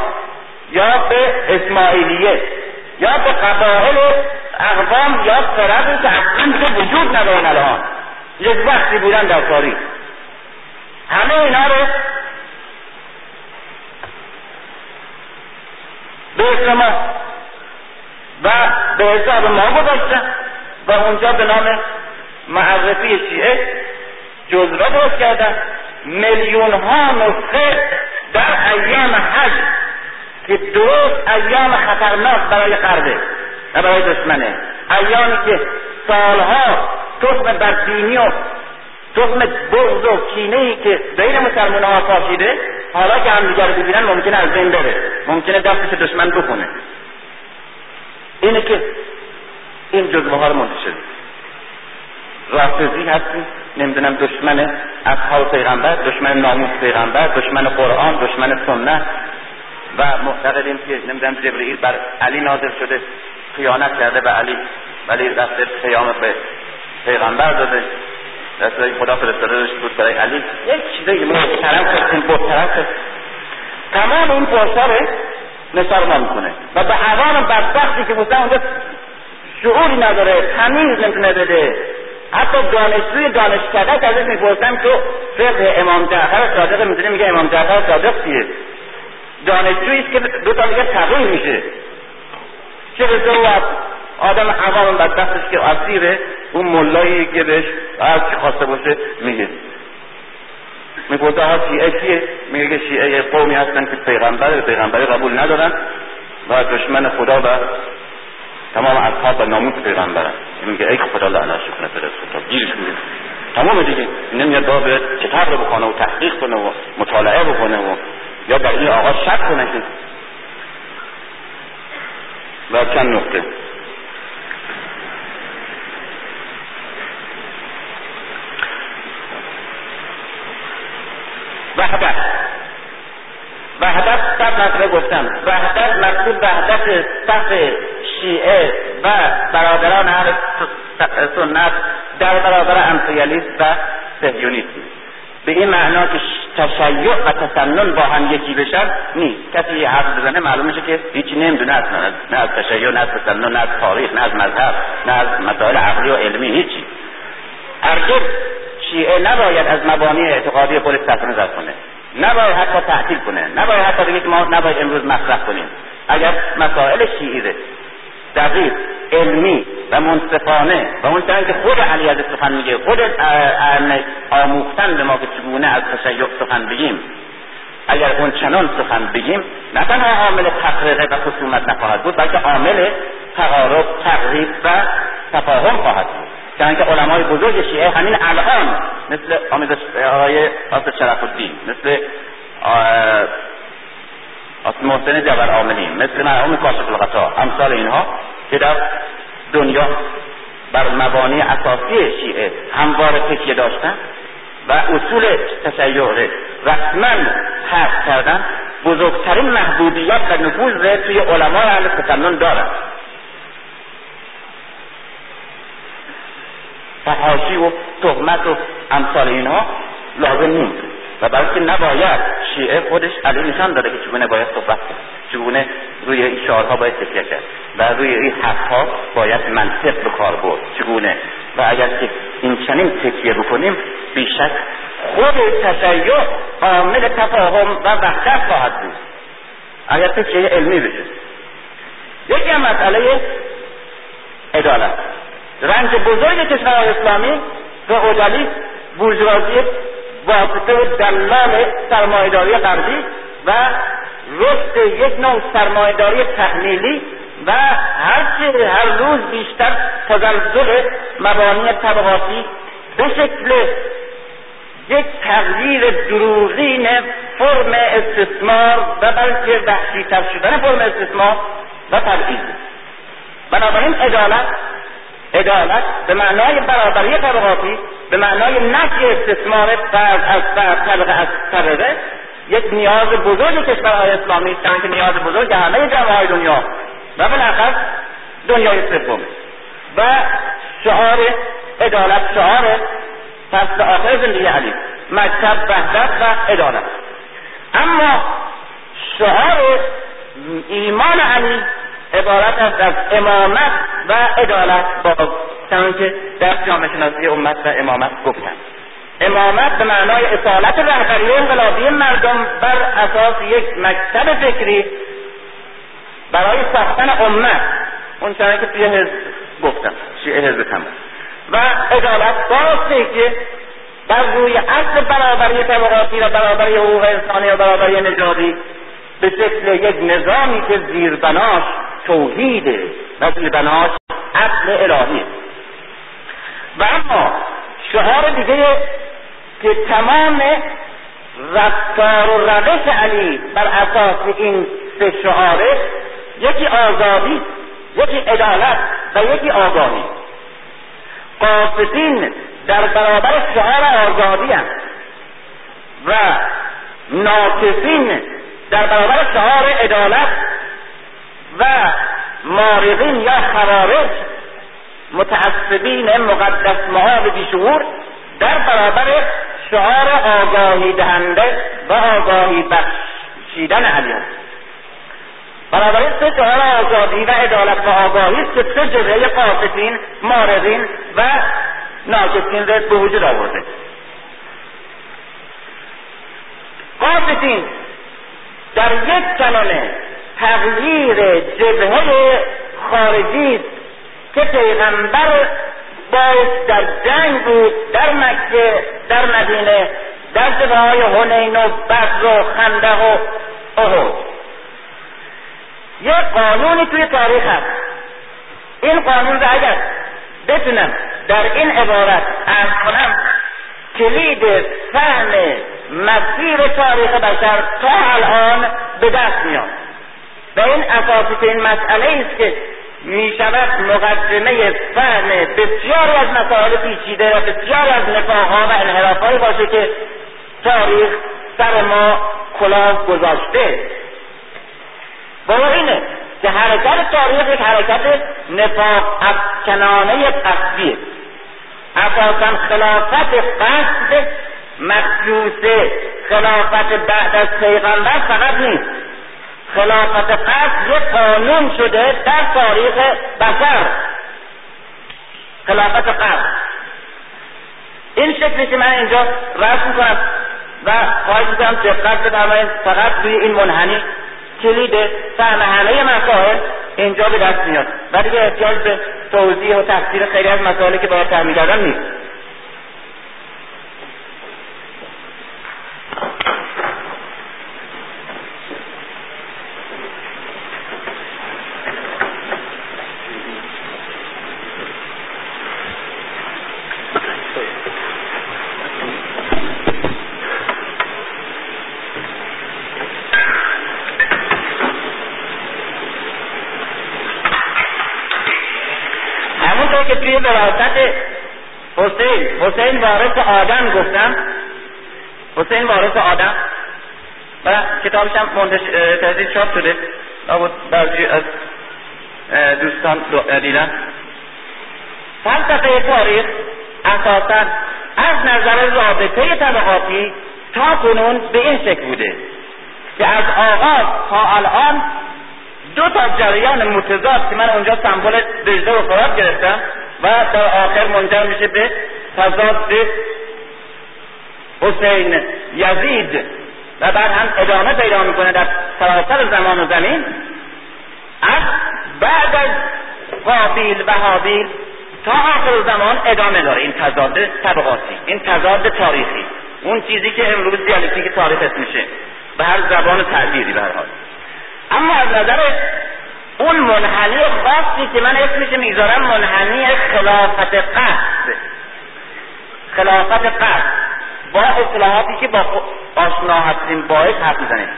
یا به اسماعیلیه یا به قبائل اقوام یا فرقی که اصلا وجود ندارن الان. یک وقتی بودن در تاریخ. همه اینا رو به ما و به حساب ما گذاشتن و اونجا به نام معرفی شیعه جزوه درست کردن میلیون ها نسخه در ایام حج که درست ایام خطرناک برای قرده و برای دشمنه. ایامی که سالها تخم بدبینی و تخم بغض و کینه ای که بین مسلمان ها پاشیده حالا که هم دیگر ببینن ممکنه از بین بره. ممکنه دستش دشمن بخونه اینه که این جزوه ها رو منتشر رافضی هستیم نمی‌دونم دشمن اصحاب پیغمبر دشمن ناموس پیغمبر دشمن قرآن دشمن سنت و معتقدیم که نمی‌دونم جبرئیل بر علی نازل شده خیانت کرده به علی ولی رفته قیام به پیغمبر داده. رسول خدا فرستادهش بود برای علی یک چیزای محترم این برطرف تمام این پرسا رو نثار می‌کنه و به عوام بدبختی که بودن اونجا شعوری نداره تمیز نمی‌تونه بده حتی دانشجوی دانشکده ازش می‌پرسم تو فقه امام جعفر صادق می‌دونی میگه امام جعفر صادق چیه دانشجویی که دو تا دیگه تغییر میشه چه به آدم عوام بدبختش که اسیره اون ملایی که بهش هر چی خواسته باشه میگه. می‌پرسه ها شیعه کیه؟ میگه که شیعه قومی هستن که پیغمبر پیغمبری قبول ندارن و دشمن خدا و تمام اصحاب و ناموس پیغمبرن. میگه ای خدا لعنتش کنه فرست گیرش میده تمام دیگه. نمیاد باب کتاب رو بکنه و تحقیق کنه و مطالعه بکنه و یا در این آقا شک کنه که و چند نقطه؟ وحدت. وحدت قبل از گفتم. وحدت مقصود وحدت صف شیعه و برادران اهل سنت در برابر امپریالیسم و سهیونیسم به این معنا که تشیع و تسنن با هم یکی بشن نیست. کسی حرف بزنه معلوم میشه که هیچی نمی‌دونه از نه از تشیع نه از تسنن نه از تاریخ نه از مذهب نه از مسائل عقلی و علمی هیچی. هرگز شیعه نباید از مبانی اعتقادی خود سفر نظر کنه. نباید حتی تعطیل کنه. نباید حتی که ما نباید امروز مصرف کنیم. اگر مسائل شیعه دقیق علمی و منصفانه. و اون که خود علی از سخن میگه. خود آموختن به ما که چگونه از تشیع سخن بگیم. اگر اون چنان سخن بگیم نه تنها عامل تفرقه و خصومت نخواهد بود بلکه عامل تقارب تقریب و تفاهم خواهد بود. چون که علمای بزرگ شیعه همین الان مثل آمد آقای آصف شرف الدین مثل محسن جبر عاملی مثل مرحوم کاشف الغطا امثال اینها که در دنیا بر مبانی اساسی شیعه همواره تکیه داشتن و اصول تشیع رسما حق کردن بزرگترین محبوبیت و نفوذ توی علمای اهل تسنن دارد فحاشی و تهمت و امثال اینها لازم نیست. و بلکه نباید شیعه خودش علی نشان داده که چگونه باید صحبت کرد چگونه روی این شعارها باید تکیه کرد و روی این حرفها باید منطق به کار برد چگونه؟ و اگر که این چنین تکیه بکنیم بیشک خود تشیع عامل تفاهم و وحدت خواهد بود. اگر تکیه علمی بشه. یکی هم مسئله عدالت. رنج بزرگ کشورهای اسلامی و اوجالی بورژوازی واسطه و دلال سرمایهداری غربی و رشد یک نوع سرمایهداری تحمیلی و هرچه هر روز بیشتر تزلزل مبانی طبقاتی به شکل یک تغییر دروغین فرم استثمار و بلکه وحشیتر شدن فرم استثمار و تبعیض. بنابراین عدالت عدالت به معنای برابری طبقاتی به معنای نفی استثمار فرد از فرد طبقه از طبقه یک نیاز بزرگ کشورهای اسلامی است که نیاز بزرگ همه جامعه دنیا و بالاخص دنیای سوم. و شعار عدالت شعار فصل آخر زندگی علی مکتب وحدت و عدالت. اما شعار ایمان علی عبارت است از امامت و عدالت با که در جامعه شناسی امت و امامت گفتن امامت به معنای اصالت رهبری انقلابی مردم بر اساس یک مکتب فکری برای ساختن امت اون چنانه که توی حزب گفتم شیعه حزب تمام. و عدالت باسته که بر روی اصل برابری طبقاتی و برابری حقوق انسانی و برابری نژادی به شکل یک نظامی که زیربناش توحیده و زیربناش اصل الهیه و اما شعار دیگه که تمام رفتار و روش علی بر اساس این سه شعاره یکی آزادی یکی عدالت و یکی آگاهی. قاصدین در برابر شعار آزادی هم و ناکسین در برابر شعار عدالت و مارقین یا خوارج متعصبین مقدس محال بیشعور در برابر شعار آگاهی دهنده و آگاهی بخشیدن علی بنابراین سه شعار آزادی و عدالت و آگاهی که سه جبهه قاصدین مارقین و ناکسین رو به وجود آورده. قاصدین در یک کلمه تغییر جبهه خارجی که پیغمبر باید در جنگ بود در مکه در مدینه در جبه های هنین و بدر و خندق و احد. یک قانونی توی تاریخ هست. این قانون رو اگر بتونم در این عبارت ارز کنم کلید فهم مسیر تاریخ بشر تا الان به دست میاد. و این اساسی این مسئله است که می شود مقدمه فهم بسیاری از مسائل پیچیده و بسیاری از نفاقها و انحرافهایی باشه که تاریخ سر ما کلاه گذاشته. با اینه که حرکت تاریخ یک حرکت نفاق افکنانه قصدیه اساسا خلافت قصد مخصوص خلافت بعد از پیغمبر فقط نیست. خلافت قصد یک قانون شده در تاریخ بشر. خلافت قصد. این شکلی که من اینجا رسم کنم و خواهش می‌کنم دقت بفرمایید فقط روی این منحنی کلید فهم همه مسائل اینجا به دست میاد. و دیگه احتیاج به توضیح و تفسیر خیلی از مسائلی که باید کردن نیست همونطور که توی وراثت حسین حسین وارث آدم گفتم. حسین وارث آدم. و کتابش هم تحصیل چاپ شده. لابد بعضی از دوستان دیدن. فلسفه تاریخ اساسا از نظر رابطه طبقاتی تا کنون به این شکل بوده که از آغاز تا الان دو تا جریان متضاد که من اونجا سمبل دجله و فرات گرفتم و در آخر منجر میشه به تضاد حسین یزید. و بعد هم ادامه پیدا می‌کنه در سراسر زمان و زمین. از بعد از قابیل و حابیل تا آخر زمان ادامه داره این تضاد طبقاتی این تضاد تاریخی. اون چیزی که امروز دیالکتیک تاریخ میشه به هر زبان تعبیری به هر حال. اما از نظر اون منحنی خاصی که من اسمش می‌ذارم منحنی خلافت قصد. خلافت قصد. با اصلاحاتی که با آشنا هستیم باعث حرف می‌زنیم.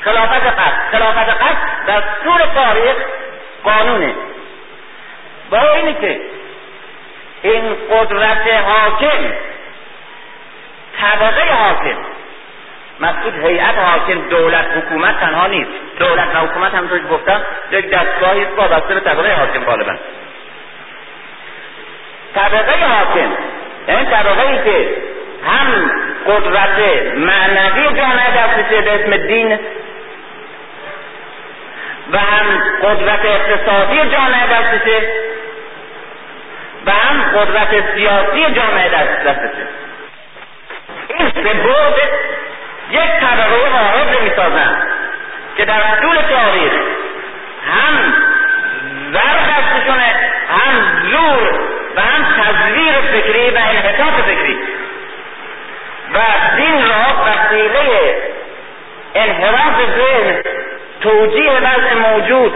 خلافت قصد. خلافت قصد در طول تاریخ قانونه. با اینی که این قدرت حاکم طبقه حاکم مقصود هیئت حاکم دولت حکومت تنها نیست. دولت و حکومت همونطور که گفتم یک دستگاهی وابسته به طبقه حاکم غالبا. طبقه حاکم یعنی طبقه ای که هم قدرت معنوی جامعه دستشه به اسم دین و هم قدرت اقتصادی جامعه دستشه و هم قدرت سیاسی جامعه دستشه این سه یک طبقه واحد رو می‌سازن که در طول تاریخ هم زر دستشونه هم زور و هم تزویر فکری و انحطاط فکری. و دین را وسیله انحراف ذهن توجیه وضع موجود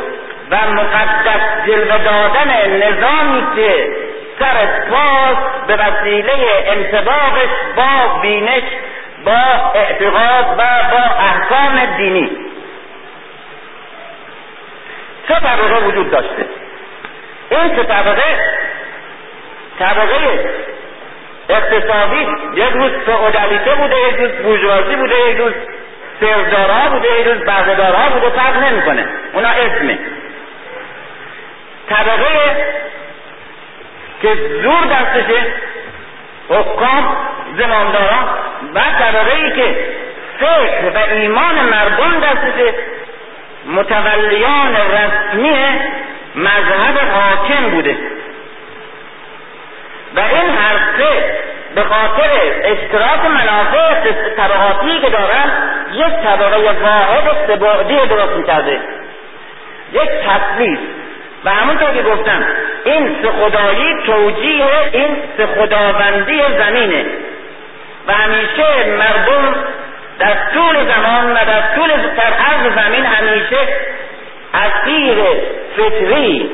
و مقدس جلوه دادن نظامی که سر پاس به وسیله انتباقش با بینش با اعتقاد و با احکام دینی. سه طبقه وجود داشته؟ این سه طبقه؟ طبقه اقتصادی یک روز فئودالیته بوده یک روز بورژوازی بوده یک روز سردارها بوده یک روز بردهدارها بوده فرق نمی‌کنه. اونا اسمه طبقه که زور دستشه حکام زمانداران و طبقه ای که فکر و ایمان مردم دستشه متولیان رسمی مذهب حاکم بوده. و این هر سه به خاطر اشتراک منافع طبقاتی که دارن یک طبقه واحد سبعدی درست می‌کرده. یک تصویر و همونطور که گفتم این سه خدایی توجیه این سه خداوندی زمینه. و همیشه مردم در طول زمان و در طول در عرض زمین همیشه اسیر فطری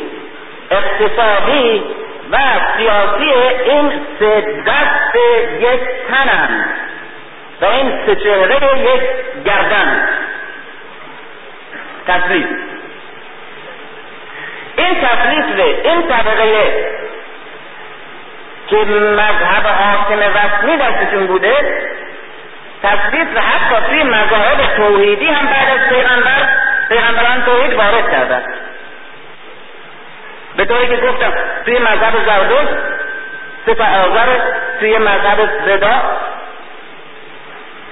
اقتصادی و سیاسی این سه دست یک تنم و این سه چهره یک گردن. تصویر این تکلیف این طبقه که مذهب حاکم رسمی دستشون بوده تصویف حتی توی مذاهب توحیدی هم بعد از پیغمبر پیغمبران توحید وارد کردن. به طوری که گفتم توی مذهب زردوش سه تا آزار توی مذهب زدا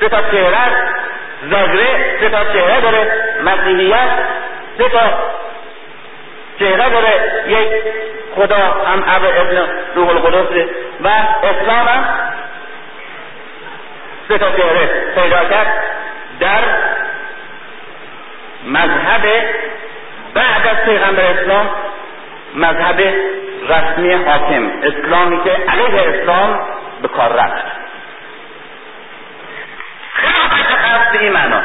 سه تا چهره زاگره سه تا چهره داره مسیحیت سه چهره داره یک خدا هم اب ابن روح القدس و اسلام هم سه تا چهره پیدا کرد در مذهب بعد از پیغمبر اسلام مذهب رسمی حاکم اسلامی که علیه اسلام به کار رفت. خیلی به این معنا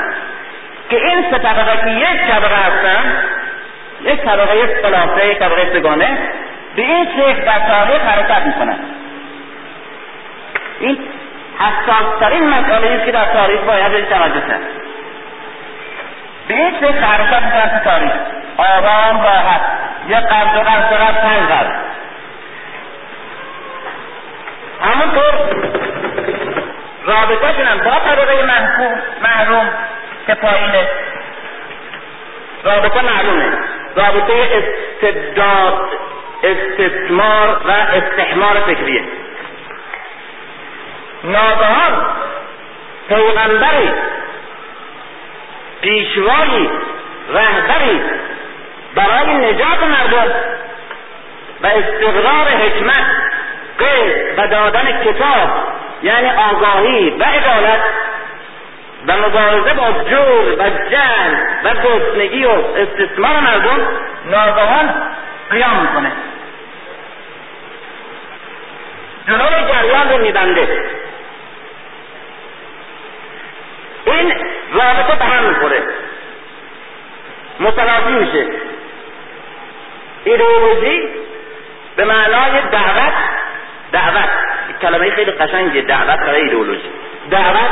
که این سه طبقه که یک طبقه هستن یک طبقه خلاصه یک طبقه سگانه به این شکل در تاریخ حرکت می‌کنن. این حساسترین مسئله است که در تاریخ باید بهش توجه کرد. به این شکل حرکت می‌کنن تو تاریخ. آرام راحت. یه قرض و قرض قرض پنج قرض. همونطور رابطه شدن با طبقه محروم که پایینه. رابطه معلومه. رابطه استبداد استثمار و استحمار فکریه. ناگهان پیغمبری پیشوایی رهبری برای نجات مردم و استقرار حکمت قید و دادن کتاب یعنی آگاهی و عدالت و مبارزه با جور و جنگ و گرسنگی و استثمار مردم ناگهان قیام می‌کنه. جلوی جریان رو میبنده. این رابطه به هم می‌خوره. متنافی میشه. ایدئولوژی به معنای دعوت دعوت. کلمه خیلی قشنگه دعوت برای ایدئولوژی. دعوت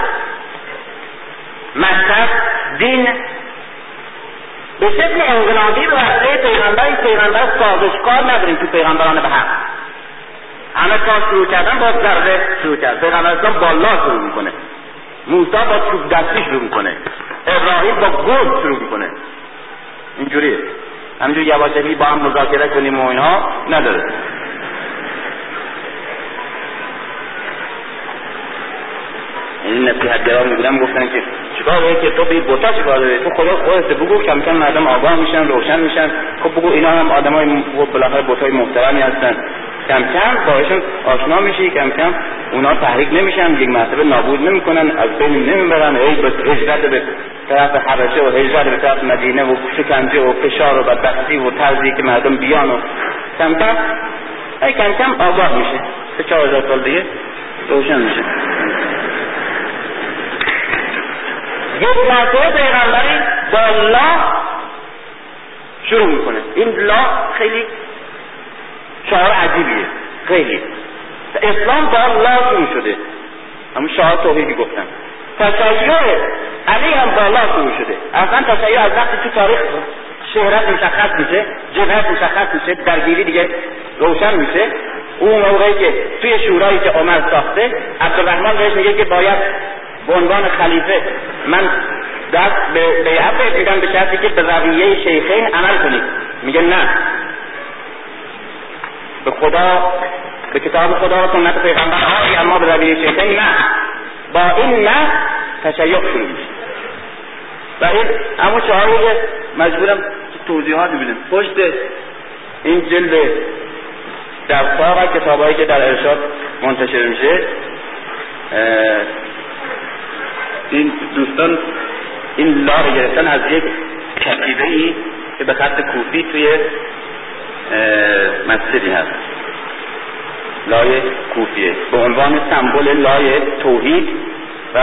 مذهب دین. به شکل انقلابی به وسیله پیغمبر پیغمبر سازشکار نداریم تو پیغمبران به حق. همه کار شروع کردن با ضربه شروع کرد. پیغمبر اسلام بالا شروع می‌کنه. موسی با چوب دستی شروع می‌کنه. ابراهیم با گرد شروع می‌کنه. اینجوریه. همینجور یواشکی با هم مذاکره کنیم و اینها نداره. این نصیحت گرا میبودم گفتن که چیکار که تو بی بوتا چیکار داری؟ تو خدا خودت بگو کم کم مردم آگاه میشن روشن میشن. خب بگو اینا هم آدم های بالاخره بوتای محترمی هستن. کم کم باهاشون آشنا میشی کم کم اونا تحریک نمیشن یک مرتبه نابود نمی‌کنن از بین نمی‌برن. ای به هجرت به طرف حبشه و هجرت به طرف مدینه و شکنجه و فشار و بدبختی و ترزی که مردم بیان و کم کم کم کم آگاه میشه. سه چهار سال دیگه روشن میشه. یک مرتبه پیغمبری با لا شروع می‌کنه. این لا خیلی شعار عجیبیه. خیلی. اسلام با لا شروع شده. همون شعار توحیدی گفتم. تشیع علی هم با لا شروع شده. اصلا تشیع از وقتی تو تاریخ شهرت مشخص میشه جبهت مشخص میشه درگیری دیگه روشن میشه. اون موقعی که توی شورایی که عمر ساخته عبدالرحمن بهش میگه که باید به عنوان خلیفه من دست به بیعت میدم به شرطی که به رویه شیخین عمل کنید. میگه نه. به خدا به کتاب خدا و سنت پیغمبر آری اما به رویه شیخین نه. با این نه تشیع شروع و این اما شعاری که مجبورم توضیحات ببینیم پشت این جلد در ساق کتابهایی که در ارشاد منتشر میشه این دوستان این لا رو گرفتن از یک کتیبه ای که به خط کوفی توی مسجدی هست. لای کوفیه. به عنوان سمبل لای توحید و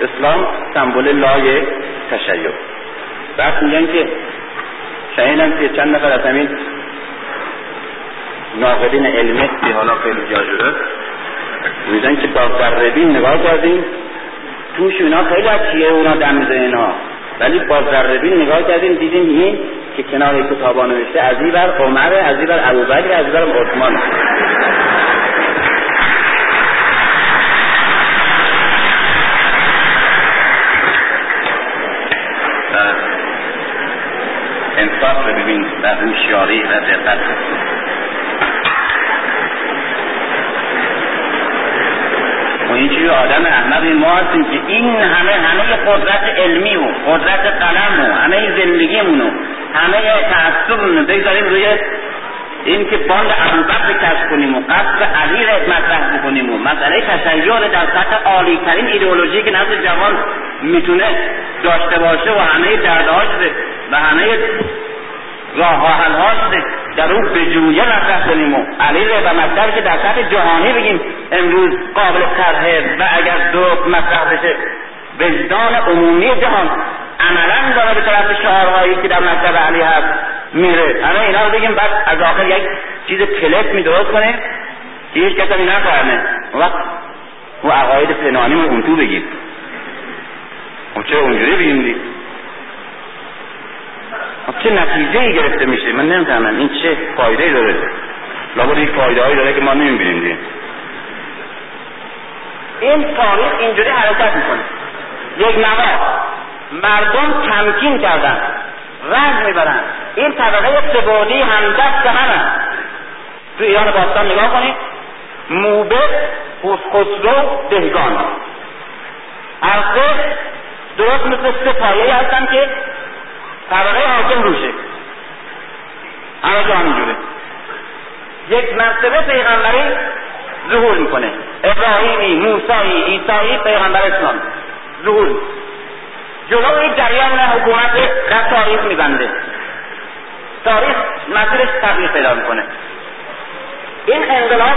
اسلام سمبل لای تشیع. بعد میگن که شنیدم که چند نفر از همین ناقدین علمی که حالا خیلی جا میگن که با ذربین نگاه کردیم. توش اینا خیلی چیه اونا دم میزه اینا. ولی با ذربین نگاه کردیم دیدیم این که کنار کتابا نوشته از این بر عمر از این بر ابوبکر از این بر عثمان. انصاف رو ببین و هوشیاری و دقت. و این چیزی آدم احمد ما هستیم که این همه همه قدرت علمی و قدرت قلم و همه زندگیمونو همه تعصبمونو بگذاریم روی این که باند ابوبکر کشف کنیم و قصد علی را مطرح بکنیم و مسئله تشیع در سطح عالی ترین ایدئولوژی که نزد جوان می‌تونه داشته باشه و همه دردهاش و همه راه حل در اون به جویه مطرح کنیم و علی و که در سطح جهانی بگیم امروز قابل طرحه و اگر دو مطرح بشه وجدان عمومی جهان عملا داره به طرف شعارهایی که در مطلب علی هست میره. همه اینا رو بگیم بعد از آخر یک چیز کلپ می کنه. که هیچ کسی نفهمه. وقت و عقاید پنهانی رو اون تو بگیم. خب چه اونجوری بگیم؟ چه نتیجه ای گرفته میشه؟ من نمی‌فهمم. این چه فایده داره؟ لابد این فایده هایی داره که ما نمی‌بینیم دیگه. این تاریخ اینجوری حرکت می‌کنه. یک نما مردم تمکین کردن. رنج می‌برن. این طبقه سبودی هم دست هم تو ایران باستان نگاه کنید. موبه خسرو دهگان. عرصه درست مثل سه پایه هستن که طبقه حاکم روشه. همه جا همینجوره. یک مرتبه پیغمبری ظهور می‌کنه. ابراهیمی موسایی عیسایی پیغمبر اسلام. ظهور. جلو جریان حکومت در تاریخ میبنده. تاریخ مسیرش تغییر پیدا می‌کنه. این انقلاب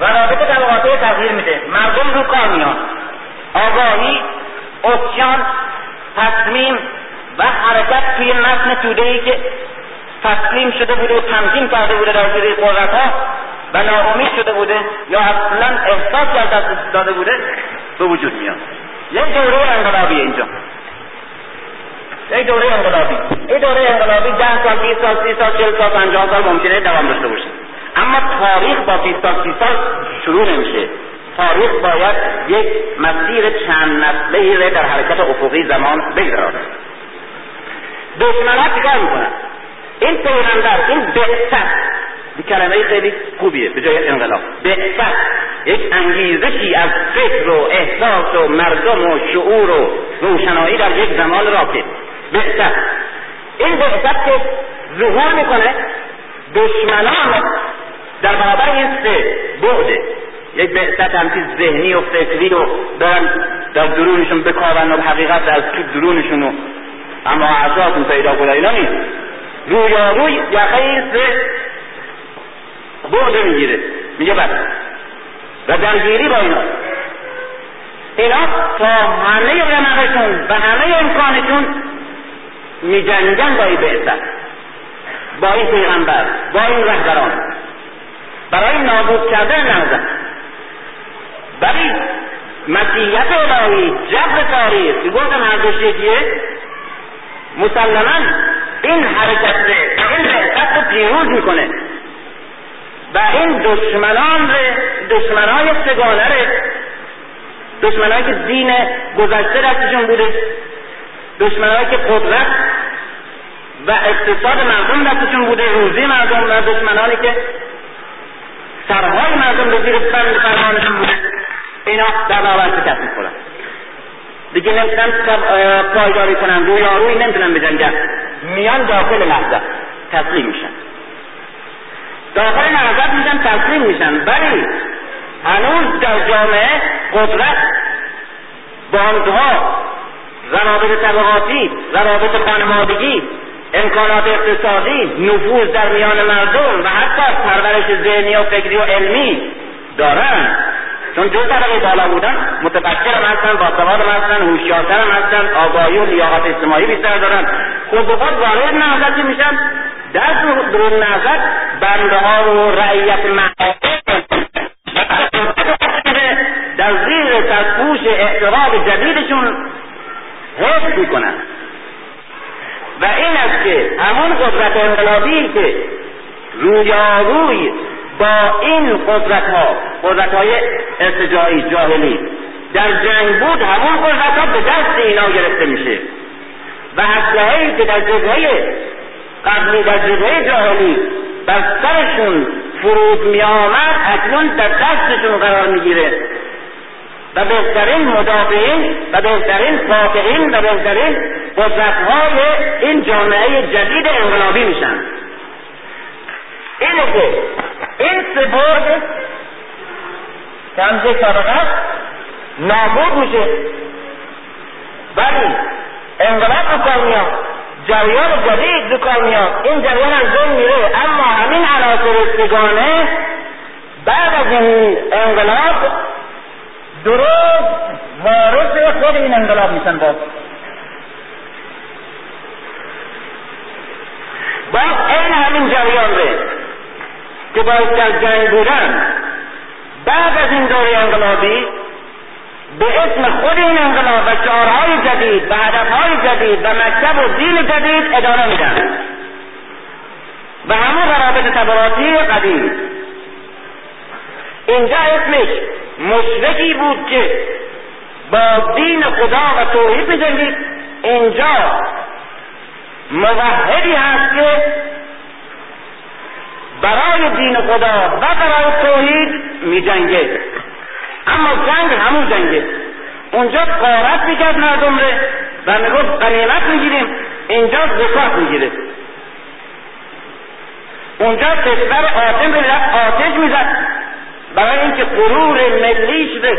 و رابطه طبقاته تغییر میده. مردم رو کار میان. آگاهی اسیان تصمیم و حرکت توی متن توده ای که تسلیم شده بوده و تمکین کرده بوده در زیر قدرت ها و ناامید شده بوده یا اصلا احساس از دست داده بوده به وجود میاد. یک دوره انقلابی اینجا. یک دوره انقلابی. این دوره انقلابی ده سال بیست سال سی سال چل سال پنجاه سال ممکنه دوام داشته باشه. اما تاریخ با بیست سال سی سال شروع نمیشه. تاریخ باید یک مسیر چند نسله در حرکت افقی زمان بگذارد. دشمنها چیکار می‌کنن؟ این پیغمبر این بعثت کلمه خیلی خوبیه به جای انقلاب. بعثت یک انگیزشی از فکر و احساس و مردم و شعور و روشنایی در یک زمان راکد بعثت این بعثت که ظهور می‌کنه دشمنان در برابر این سه بعده یک بعثت همچی ذهنی و فکری و برن در درونشون بکارن و حقیقت از تو درونشون اما اعضاتون پیدا کنه اینا نیست. رویاروی یقه سه برده می‌گیره. میگه بس و درگیری با اینا. اینا تا همه رمقشون و همه امکانشون میجنگن با این بعثت با این پیغمبر با این رهبران. برای نابود کردن نهضت ولی مسیحیت الهی جبر تاریخ که گفتم هر یکیه مسلما این حرکت این بعثت رو پیروز می‌کنه. و این دشمنان دشمنای سگانه دشمنایی که دین گذشته دستشون بوده. دشمنایی که قدرت و اقتصاد مردم دستشون بوده. روزی مردم و دشمنانی که سرهای مردم به زیر فرمانشون بوده. اینا در برابر شکست می‌خورن دیگه نمی‌تونن پایداری کنن روی آروی نمی‌تونن بجنگن میان داخل لحظه تسلیم میشن. داخل نهضت میشن تسلیم میشن. ولی هنوز در جامعه قدرت باندها روابط طبقاتی روابط خانوادگی امکانات اقتصادی نفوذ در میان مردم و حتی پرورش ذهنی و فکری و علمی دارن. چون دو طبقه بالا بودن متفکر هم هستن باسواد هم هستن هوشیارتر هم هستن آگاهی و لیاقت اجتماعی بیشتر دارن. خود به خود وارد نهضت میشن؟ در درون نهضت بنده ها و رعیت در زیر تسپوش اعتقاد جدیدشون حفظ می‌کنن. و این است که همون قدرت انقلابی که رویاروی با این قدرت ها قدرت های ارتجاعی جاهلی در جنگ بود همون قدرت ها به دست اینا گرفته میشه. و اسلحه که در جبهه قبلی در جبهه جاهلی بر سرشون فرود می آمد اکنون در دستشون قرار می‌گیره. و بهترین مدافعین و بهترین فاتحین و بهترین قدرتهای این جامعه جدید انقلابی میشن. اینه که این سپرد که همزه سابقه نابود میشه. ولی انقلاب رو میاد جریان جدید رو میاد. این جریان از بین میره. اما همین عناصر سگانه بعد از این انقلاب درست وارث خود این انقلاب میشن باز. باز این همین جریان ره که باید در جنگ بودن بعد از این دوره انقلابی به اسم خود این انقلاب و شعارهای جدید و هدفهای جدید و مکتب و دین جدید ادامه میدن. و همون روابط طبقاتی قدیم. اینجا اسمش مشرکی بود که با دین خدا و توحید میجنگید. اینجا موحدی هست که برای دین خدا و برای توحید میجنگه. اما جنگ همون جنگه. اونجا قارت می‌کرد مردم ره و می‌گفت قنیمت می‌گیریم. اینجا زکات می‌گیره. اونجا کشور آدم رفت آتش می‌زد. برای اینکه غرور ملیش به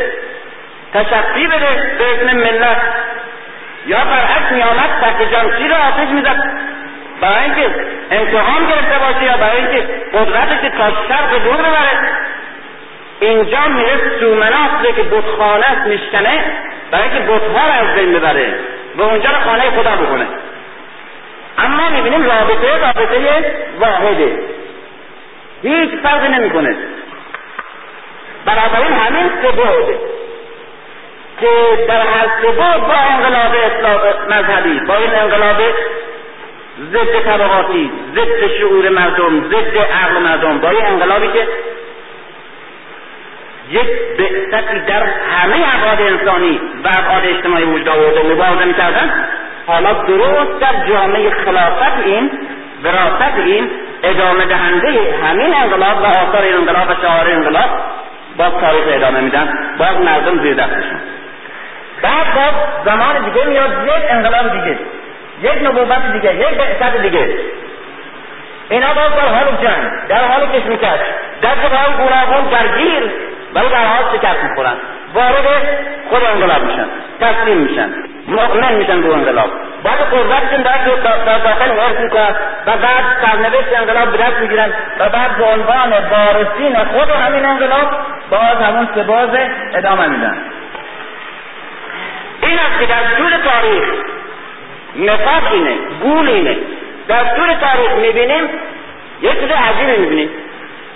تشفی بده به اسم ملت. یا برعکس میآمد تحت جمشیر را آتش می‌زد؟ برای اینکه انتقام گرفته باشه یا برای اینکه قدرتش تا شرق دور ببره؟ اینجا میره سومنات که بتخانه میشکنه برای اینکه بتها را از بین ببره و اونجا رو خانه خدا بکنه. اما می‌بینیم رابطه رابطه واحده. هیچ فرقی نمی‌کنه. بنابراین همین سه که در هر سه با انقلاب مذهبی با این انقلاب ضد طبقاتی ضد شعور مردم ضد عقل مردم با این انقلابی که یک بعثتی در همه ابعاد انسانی و ابعاد اجتماعی وجود آورده مبارزه می‌کردن. حالا درست در جامعه خلافت این وراثت این ادامه دهنده همین انقلاب و آثار انقلاب و شعار انقلاب باز تاریخ ادامه میدن. باز مردم زیر دستشون. بعد باز زمان دیگه میاد یک انقلاب دیگه یک نبوت دیگه یک بعثت دیگه. اینا باز در حال جنگ در حال کشمکش. در جبهه گوناگون درگیر ولی در حال شکست می‌خورن. وارد خود انقلاب میشن تسلیم میشن مؤمن میشن به انقلاب. بعد قدرتشون در داخل حفظ می‌کنن و بعد سرنوشت انقلاب به دست می‌گیرن و بعد به عنوان وارثین خود همین انقلاب باز همون سباز ادامه میدن. این است که در طول تاریخ نفاق اینه گول اینه. در طول تاریخ می‌بینیم یک چیز عجیبی می‌بینیم.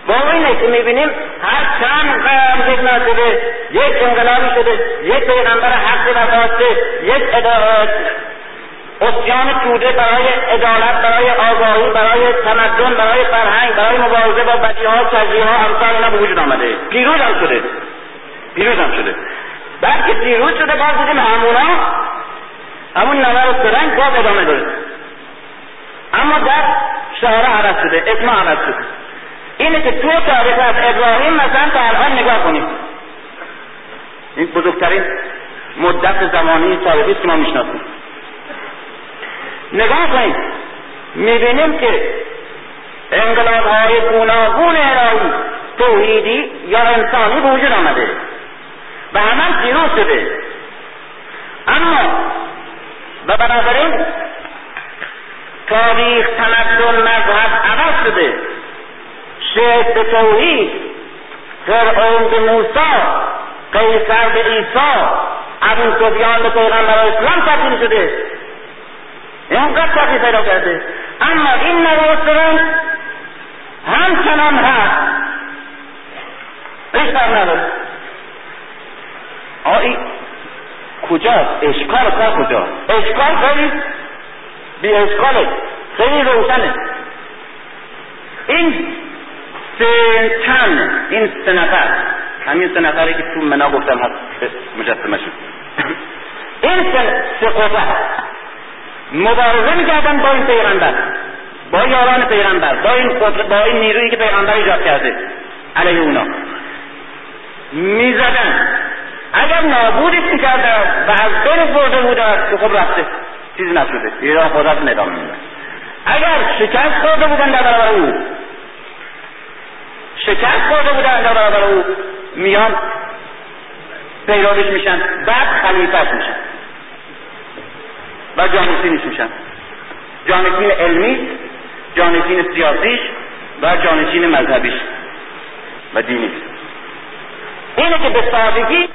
با اینه که می‌بینیم هر چند قرن یک شده یک انقلابی شده یک پیغمبر حق وفاسته یک اسیان توده برای عدالت برای آگاهی برای تمدن برای فرهنگ برای مبارزه با بدیها ها امثال اینا به وجود آمده. پیروز هم شده. پیروز هم شده. بعد که پیروز شده باز دیدیم همونا همون نظر سرنگ باز ادامه داره اما در شهره عوض شده اجماع عوض شده. اینه که تو تاریخ از ابراهیم مثلا تا الان نگاه کنیم. این بزرگترین مدت زمانی تاریخی که ما می‌شناسیم. نگاه کنیم. می‌بینیم که انقلاب های گوناگون الهی توحیدی یا انسانی به وجود آمده. و همه پیروز شده. اما و بنابراین تاریخ تمدن مذهب عوض شده. شیخ به توحید فرعون به موسی قیصر به عیسی ابو سفیان به پیغمبر اسلام تبدیل شده. اینقدر تغییر پیدا کرده. اما این نواسران همچنان هست. اشکال نداره. آئی کجاست؟ اشکال کار کجاست اشکال خیلی بی اشکاله. خیلی روشنه. این سه تن این سه نفر. همین سه نفری که تو منا گفتم هست مجسمه شد. این سه قوه مبارزه می‌کردن با این پیغمبر. با یاران پیغمبر. با این با این نیرویی که پیغمبر ایجاد کرده. علیه اونا. می‌زدن. اگر نابودش می‌کردن و از بین برده بودن که خب رفته چیزی نشده. ایران خودت ندام اگر شکست خورده بودن در برابر او شکست خورده بودن در برابر او میان پیروش میشن بعد خلیفت میشن. و جانشینش میشن. جانشین علمی جانشین سیاسیش و جانشین مذهبیش و دینی. اینه که به سادگی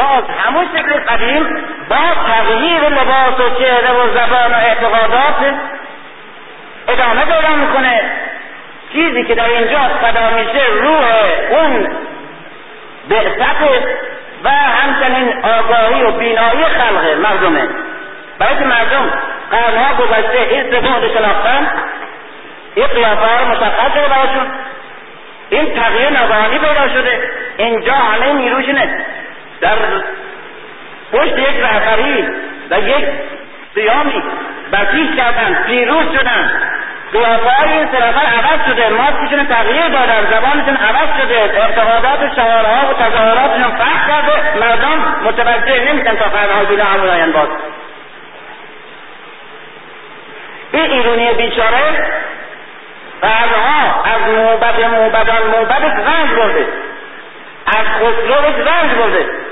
باز همون شکل قدیم با تغییر لباس و چهره و زبان و اعتقادات ادامه پیدا می‌کنه. چیزی که در اینجا فدا میشه روح اون بعثت و همچنین آگاهی و بینایی خلق مردمه. برای که مردم قرنها گذشته این سفون شناختن این قیافه ها مشخص شده براشون. این تغییر نظامی پیدا شده. اینجا همه نیروشونه. در پشت یک رهبری و یک قیامی بسیج کردن پیروز شدن. قیافه های این سه نفر عوض شده ماسکشون تغییر دادن زبانشون عوض شده اعتقادات و ها و تظاهراتشون فرق کرده. مردم متوجه نمیشن تا قرنها جلو همون باز. این ایرونی بیچاره قرنها از موبد موبدان موبدش رنج برده. از خسروش رنج برده.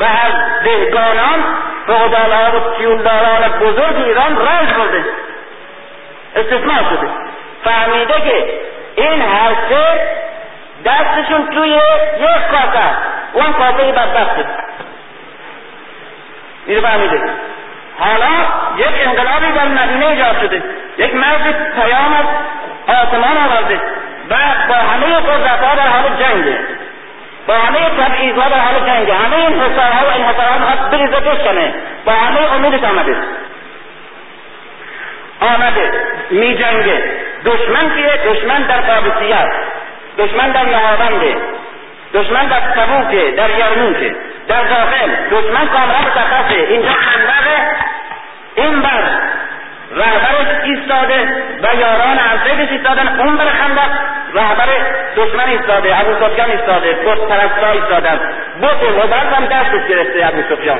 و از دهگانان فقدالها و سیولداران بزرگ ایران رنج برده استثمار شده. فهمیده که این هر سه دستشون توی یک کاسه اون کاسه بدبخته اینو فهمیده. حالا یک انقلابی در مدینه ایجاد شده. یک مرد پیام از آسمان آورده و با همه قدرتها در حال جنگه. با همه تبعیضها در حال جنگه همه این حسارها و این حسارها می‌خواد بریزه بشکنه با همه امیدش آمده. آمده. می جنگه. دشمن کیه؟ دشمن در قابسیت دشمن در نهاونده دشمن در تبوکه در یرموکه در داخل. دشمن کاملا مشخصه اینجا خندقه. این بر رهبرش ایستاده و یاران ارزیدش ایستادن. اون بر خندق رهبر دشمن ایستاده ابو سفیان ایستاده بت پرستا ایستادن. بت هبل هم دستش گرفته ابو سفیان.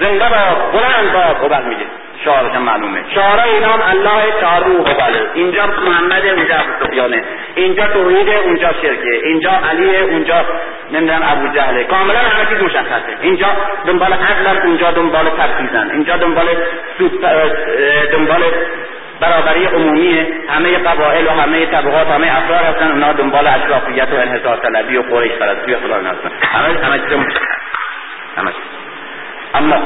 زنده با بلند با هبل میگه. شعارشان معلومه. شعارا اینا هم الله روح بله. اینجا محمد اونجا ابو سفیانه. اینجا توحید اونجا شرکه. اینجا علی اونجا نمی‌دونم ابو جهله. کاملا همه چیز مشخصه اینجا دنبال عقل اونجا دنبال تفکیزن اینجا دنبال دنبال برابری عمومی همه قبایل و همه طبقات همه افراد هستن. اونا دنبال اشرافیت و انحصار طلبی و قریش پرستی و فلان هستن همه همه چیز همه اما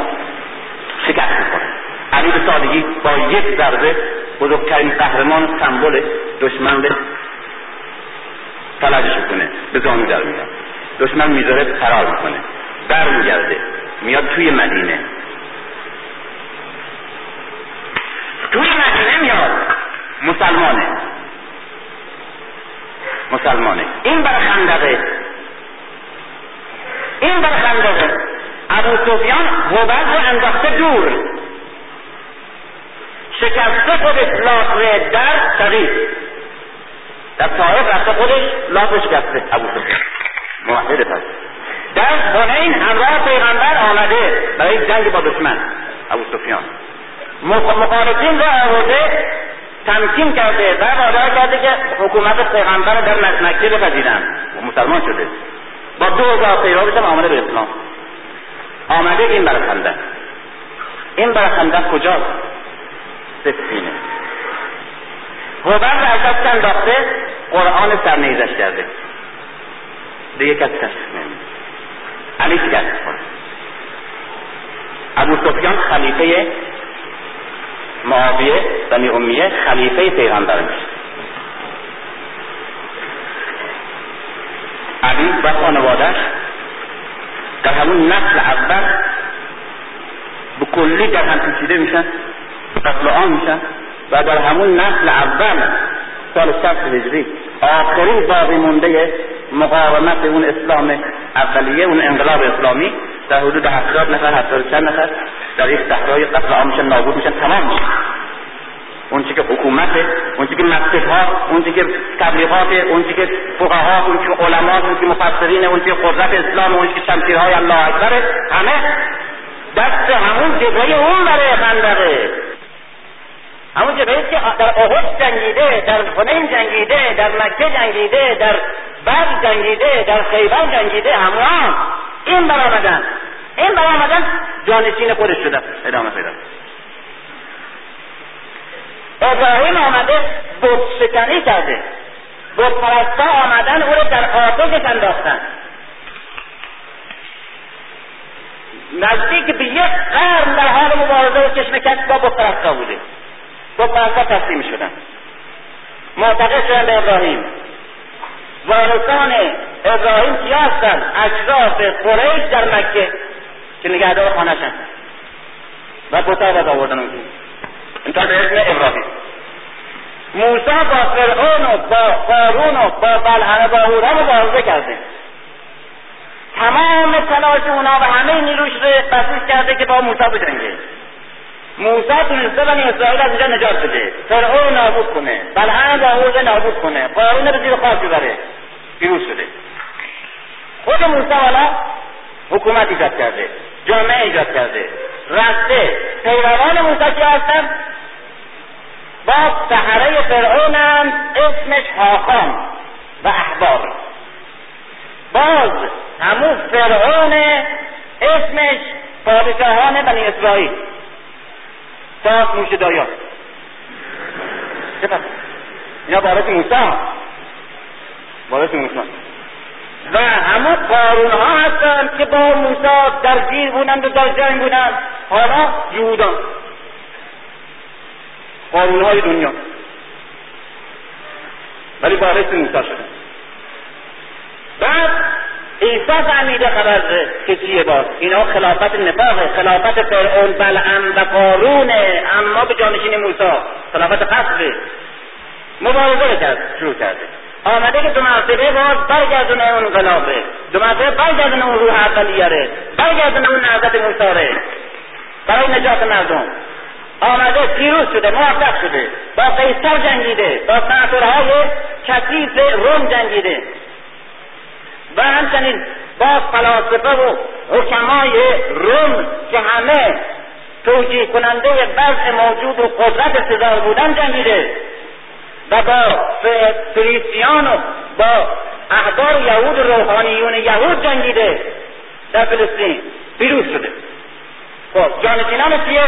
شکست می‌کنه علی به سادگی با یک ضربه بزرگترین قهرمان سمبل دشمن به فلجش می‌کنه. به زانو در میاد. دشمن می‌ذاره فرار می‌کنه. در میگرده میاد توی مدینه. توی مدینه میاد. مسلمانه. مسلمانه. این بر خندقه. این بر خندقه. ابو سفیان هوبز رو انداخته دور. شکسته خودش لاغ در شقیق در طایف رفته خودش لاغ شکسته ابو سفیان موحد پس. در حنین همراه پیغمبر آمده برای جنگ با دشمن. ابو سفیان. مخالفین را آورده تمکین کرده و وادار کرده که حکومت پیغمبر در مکه بپذیرن مسلمان شده. با دو هزار پیروش هم آمده به اسلام. آمده این برخنده. این برخنده کجاست؟ سفینه هوبر از دست انداخته قرآن سرنیزش کرده. دیگه کسی کشف نمید علی شکست کنه ابو سفیان خلیفه معاویه بنی امیه خلیفه پیغمبر میشه. علی و خانوادش در همون نسل اول به کلی در هم پیچیده میشن. قتل آن میشن و در همون نسل اول سال شخص هجری آخرین باقی مونده مقاومت اون اسلام اولیه اون انقلاب اسلامی در حدود هفتاد نفر هفتاد چند نفر در یک صحرای قتل عام میشن نابود میشن تمام میشن. اون که حکومت اون که مسجد ها اون که تبلیغات اون که فقها اون که علما اون که مفسرین اون که قدرت اسلام اون که شمشیرهای الله اکبر همه دست همون جبهه اون برای خندقه. همون جبهه که در احد جنگیده در حنین جنگیده در مکه جنگیده در بعد جنگیده در خیبر جنگیده همون این برآمدن. این برآمدن جانشین خودش شدن ادامه پیدا ابراهیم آمده بت شکنی کرده. بت پرستا آمدن او رو در آتش انداختن. نزدیک به یک قرن در حال مبارزه و چشم کش با بت پرستا بوده. بت پرستا تسلیم شدن. معتقد شدن به ابراهیم. وارثان ابراهیم کیا هستن؟ اشراف قریش در مکه که نگهدار خانهشن و بتا باز آوردن اونجا. اینطور به اسم ابراهیم. موسی با فرعون و با قارون و با بلعن و باهورا مبارزه کرده. تمام تلاش اونا و همه نیروش رو بسیج کرده که با موسی بجنگه. موسی تونسته بنی اسرائیل از اینجا نجات بده. فرعون نابود کنه. بلعن باهور نابود کنه. قارون رو زیر خاک ببره. پیروز شده. خود موسی والا حکومت ایجاد کرده. جامعه ایجاد کرده. رسته پیروان موسی که هستن؟ با سحره فرعونم اسمش هاخان و احبار باز همون فرعون اسمش پادشاهان بنی اسرائیل. تا موش دایا اینا بارت موسی بارت موسی و همون قارون ها هستن که با موسی در گیر بودند و در جنگ بودند. حالا یهودان. قارون های دنیا. ولی وارث موسی شدن بعد عیسی فهمیده خبر که چیه باز اینا خلافت نفاقه خلافت فرعون بلعم و قارونه اما به جانشین موسی. خلافت قصده مبارزه کرد شروع کرده. آمده که دو مرتبه باز برگردونه اون خلافه دو مرتبه برگردونه اون روح اولیاره. برگردونه اون نهضت موساره برای نجات مردم. آمده پیروز شده موفق شده. با قیصر جنگیده. با سناتورهای کثیف روم جنگیده. و همچنین با فلاسفه و حکمای روم که همه توجیه کننده وضع موجود و قدرت اقتدار بودن جنگیده و با فریسیان و با احبار یهود و روحانیون یهود جنگیده در فلسطین. پیروز شده. خب جانشینان کیه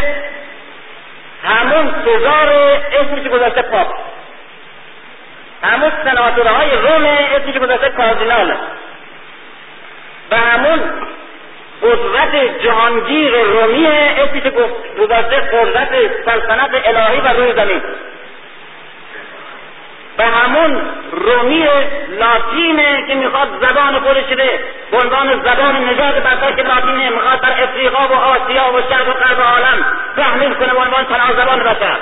همون سزار اسمی که گذاشته پاپ. همون سناتورهای روم اسمی که گذاشته کاردینال. و همون قدرت جهانگیر رومی اسمی که گذاشته قدرت سلطنت الهی و روی زمین. و همون رومی لاتینه که می‌خواد زبان خودش به عنوان زبان نجات بر که لاتینه می‌خواد در افریقا و آسیا و شرق و غرب عالم تحمیل کنه به عنوان تنها زبان بشر.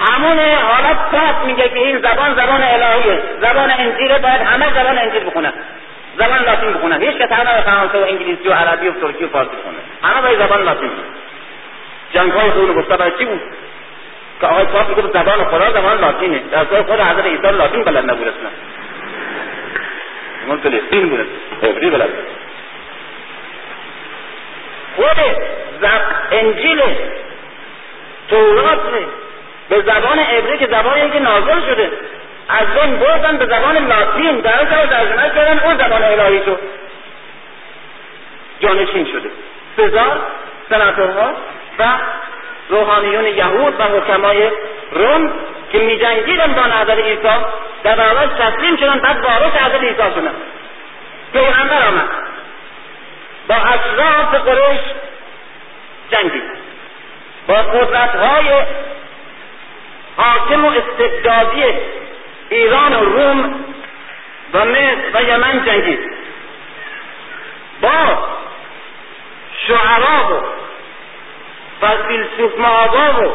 همون حالت پس میگه که این زبان زبان الهیه. زبان انجیل باید همه زبان انجیل بخونن زبان لاتین بخونن هیچ که تنها فرانسه و انگلیسی و عربی و ترکی و فارسی بخونه. همه باید زبان لاتین. جنگ های خون و برای چی بود؟ که آقای پاپ میگه زبان خدا زبان لاتینه. در صورت خود حضرت عیسی لاتین بلد نبود اصلا من فلسطین بود. عبری بلد خود انجیل تورات به زبان عبری که زبانی که نازل شده. از اون بردن به زبان لاتین در و ترجمه کردن اون زبان الهی شد. جانشین شده. سزار سناتورها و روحانیون یهود و حکمای روم که می جنگیدن با نظر عیسی در برابر تسلیم شدن بعد وارث حضرت عیسی شدن. پیغمبر آمد. با اشراف قریش جنگید. با قدرت های حاکم و استبدادی ایران و روم و مصر و یمن جنگید. با شعرا و فیلسوف مآبا و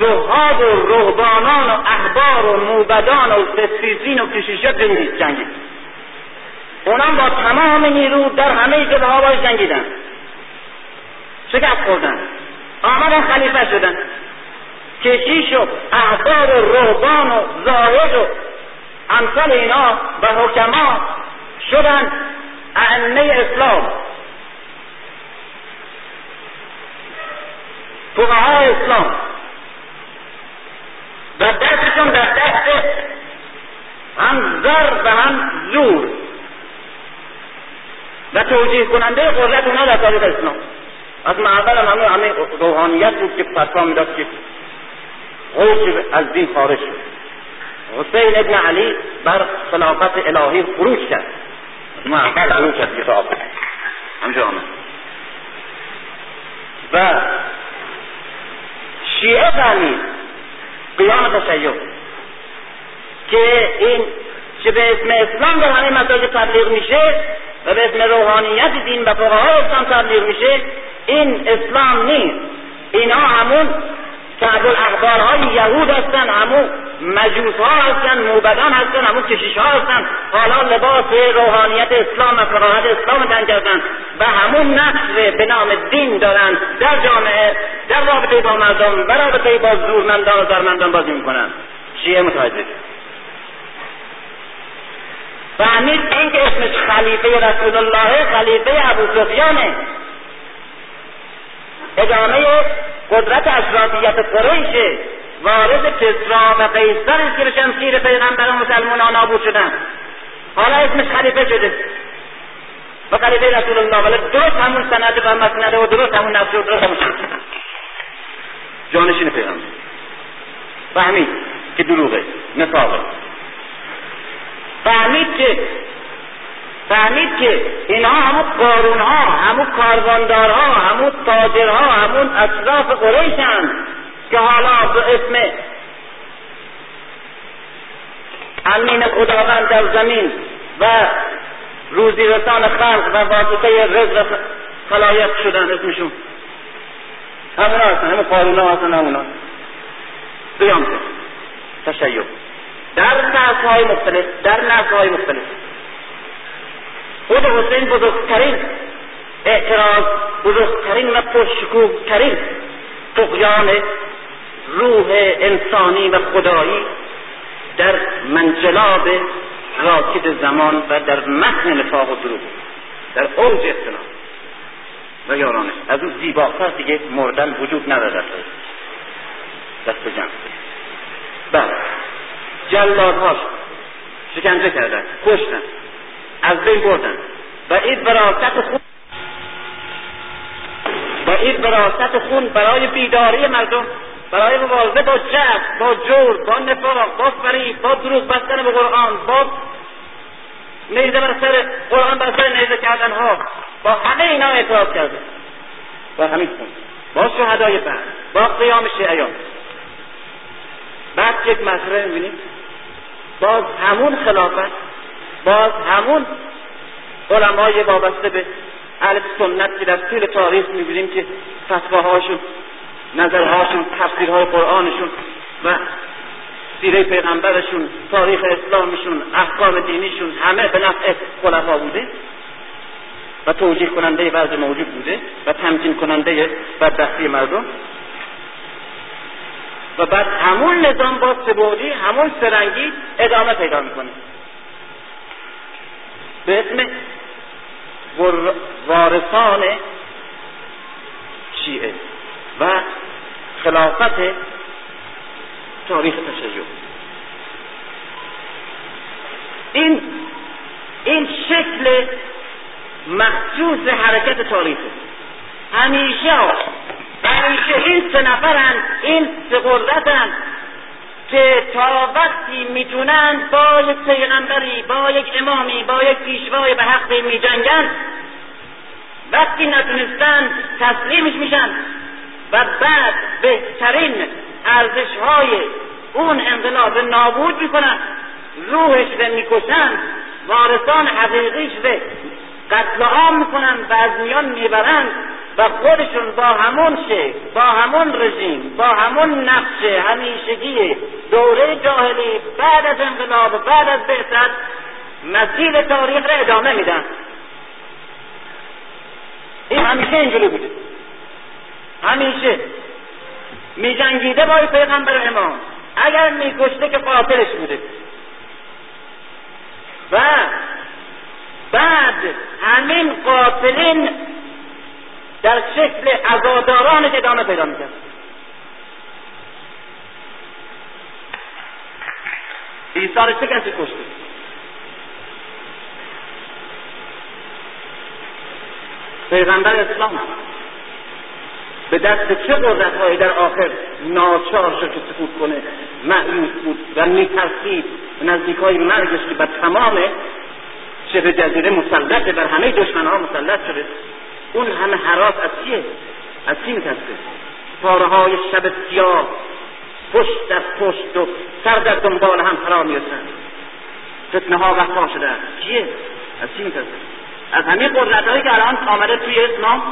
زهاد و رهبانان و احبار و موبدان و ستیزین و کشیشا جنگید جنگید. اونم با تمام نیرو در همه جبه ها باش جنگیدن. شکست خوردن. آمدن خلیفه شدن. کشیش و احبار و رهبان و زاهد و امثال اینا و حکما شدن ائمه اسلام. فقهای اسلام. و دستشون در دست هم زر و هم زور. و توجیه کننده قدرت اونا در تاریخ اسلام. از اول هم همه روحانیت بود که فتوا می‌داد که قوش از دین خارج شد. حسین ابن علی بر خلافت الهی خروج کرد. اول خروج کرد. کتاب همجا آمد. و شیعه فهمید قیام تشیع که این چه به اسم اسلام در همه مساجد تبلیغ میشه و به اسم روحانیت دین و فقهای اسلام تبلیغ میشه این اسلام نیست. اینا همون که الاحبارهای یهود هستن همون مجوس ها هستن موبدان هستن همون کشیش ها هستن. حالا لباس روحانیت اسلام و فقاهت اسلام تن کردن. و همون نقش به نام دین دارن. در جامعه در رابطه با مردم و رابطه با زورمندان و زرمندان بازی می‌کنن. شیعه متوجه فهمید این که اسمش خلیفه رسول الله خلیفه ابو سفیانه ادامه قدرت اشرافیت قریشه وارد کسرا و قیصر که به شمشیر پیغمبر مسلمان ها نابود شدن حالا اسمش خلیفه شده. و خلیفه رسول الله ولی درست همون سند و مسنده و درست همون نفس و درست همون جانشین پیغمبر. فهمید که دروغه نفاقه. فهمید که فهمید که اینها همون قارون ها همون کارواندارها همون تاجرها همون اطراف قریشن که حالا به اسم امین خداوند در زمین و روزی رسان خلق و واسطه رزق خلایق شدن اسمشون. همونا هستن همون قارون ها هستن. قیام تشیع. در نسل های مختلف در نسل های مختلف. خود حسین بزرگترین اعتراض بزرگترین و پرشکوهترین تقیان روح انسانی و خدایی در منجلاب راکد زمان و در متن نفاق و دروغ در اوج اختلاف و یارانش از اون زیباتر دیگه مردن وجود ندارد. دست جمع. بله. جلادهاش شکنجه کردن کشتن. از بین بردن. و این وراست خون و این وراست خون برای بیداری مردم برای مبارزه با جهل با جور با نفاق با فریب با دروغ بستن به قرآن با نیزه بر سر قرآن بر سر نیزه کردن ها با همه اینا اعتراض کرده. با همین خون. با شهدای بعد. با قیام شیعیان. بعد یک مسئله می‌بینیم. باز همون خلافت باز همون علمای وابسته به اهل سنت که در طول تاریخ می‌بینیم که فتواهاشون نظرهاشون تفسیرهای قرآنشون و سیره پیغمبرشون تاریخ اسلامشون احکام دینیشون همه به نفع خلفا بوده و توجیه کننده وضع موجود بوده و تمکین کننده بدبختی مردم. و بعد همون نظام با سبودی همون سرنگی ادامه پیدا می‌کنه. به اسم وارثان شیعه و خلافت تاریخ تشیع. این این شکل مخصوص حرکت تاریخ همیشه همیشه این سه نفرن این سه قدرتن. که تا وقتی می‌تونن با یک پیغمبری با یک امامی با یک پیشوای به حق میجنگن وقتی نتونستن تسلیمش میشن و بعد بهترین ارزش های اون انقلاب نابود می‌کنن روحش رو می‌کشن وارثان حقیقیش رو قتل عام می‌کنن و از میان می‌برن و خودشون با همون شکل با همون رژیم با همون نقش همیشگی دوره جاهلی بعد از انقلاب بعد از بعثت مسیر تاریخ را ادامه میدن. این همیشه اینجوری بوده. همیشه. میجنگیده با پیغمبر امام. اگر میکشته که قاتلش بوده. و بعد همین قاتلین در شکل عزادارانش ادامه پیدا می‌کرد. عیسی چه کسی کشته پیغمبر اسلام. به دست چه قدرت هایی در آخر ناچار شد که سکوت کنه؟ معیوس بود و میترسید. نزدیک های مرگش که بر تمام شبه جزیره مسلط بر همه دشمن ها مسلط شده. اون همه حراس از چیه؟ از چی میترسه؟ پاره های شب سیاه پشت در پشت و سر در دنبال هم فرا می‌رسن. فتنه ها وقتا شده. چیه؟ از چی میترسه؟ از همین قدرت هایی که الان آمده توی اسلام.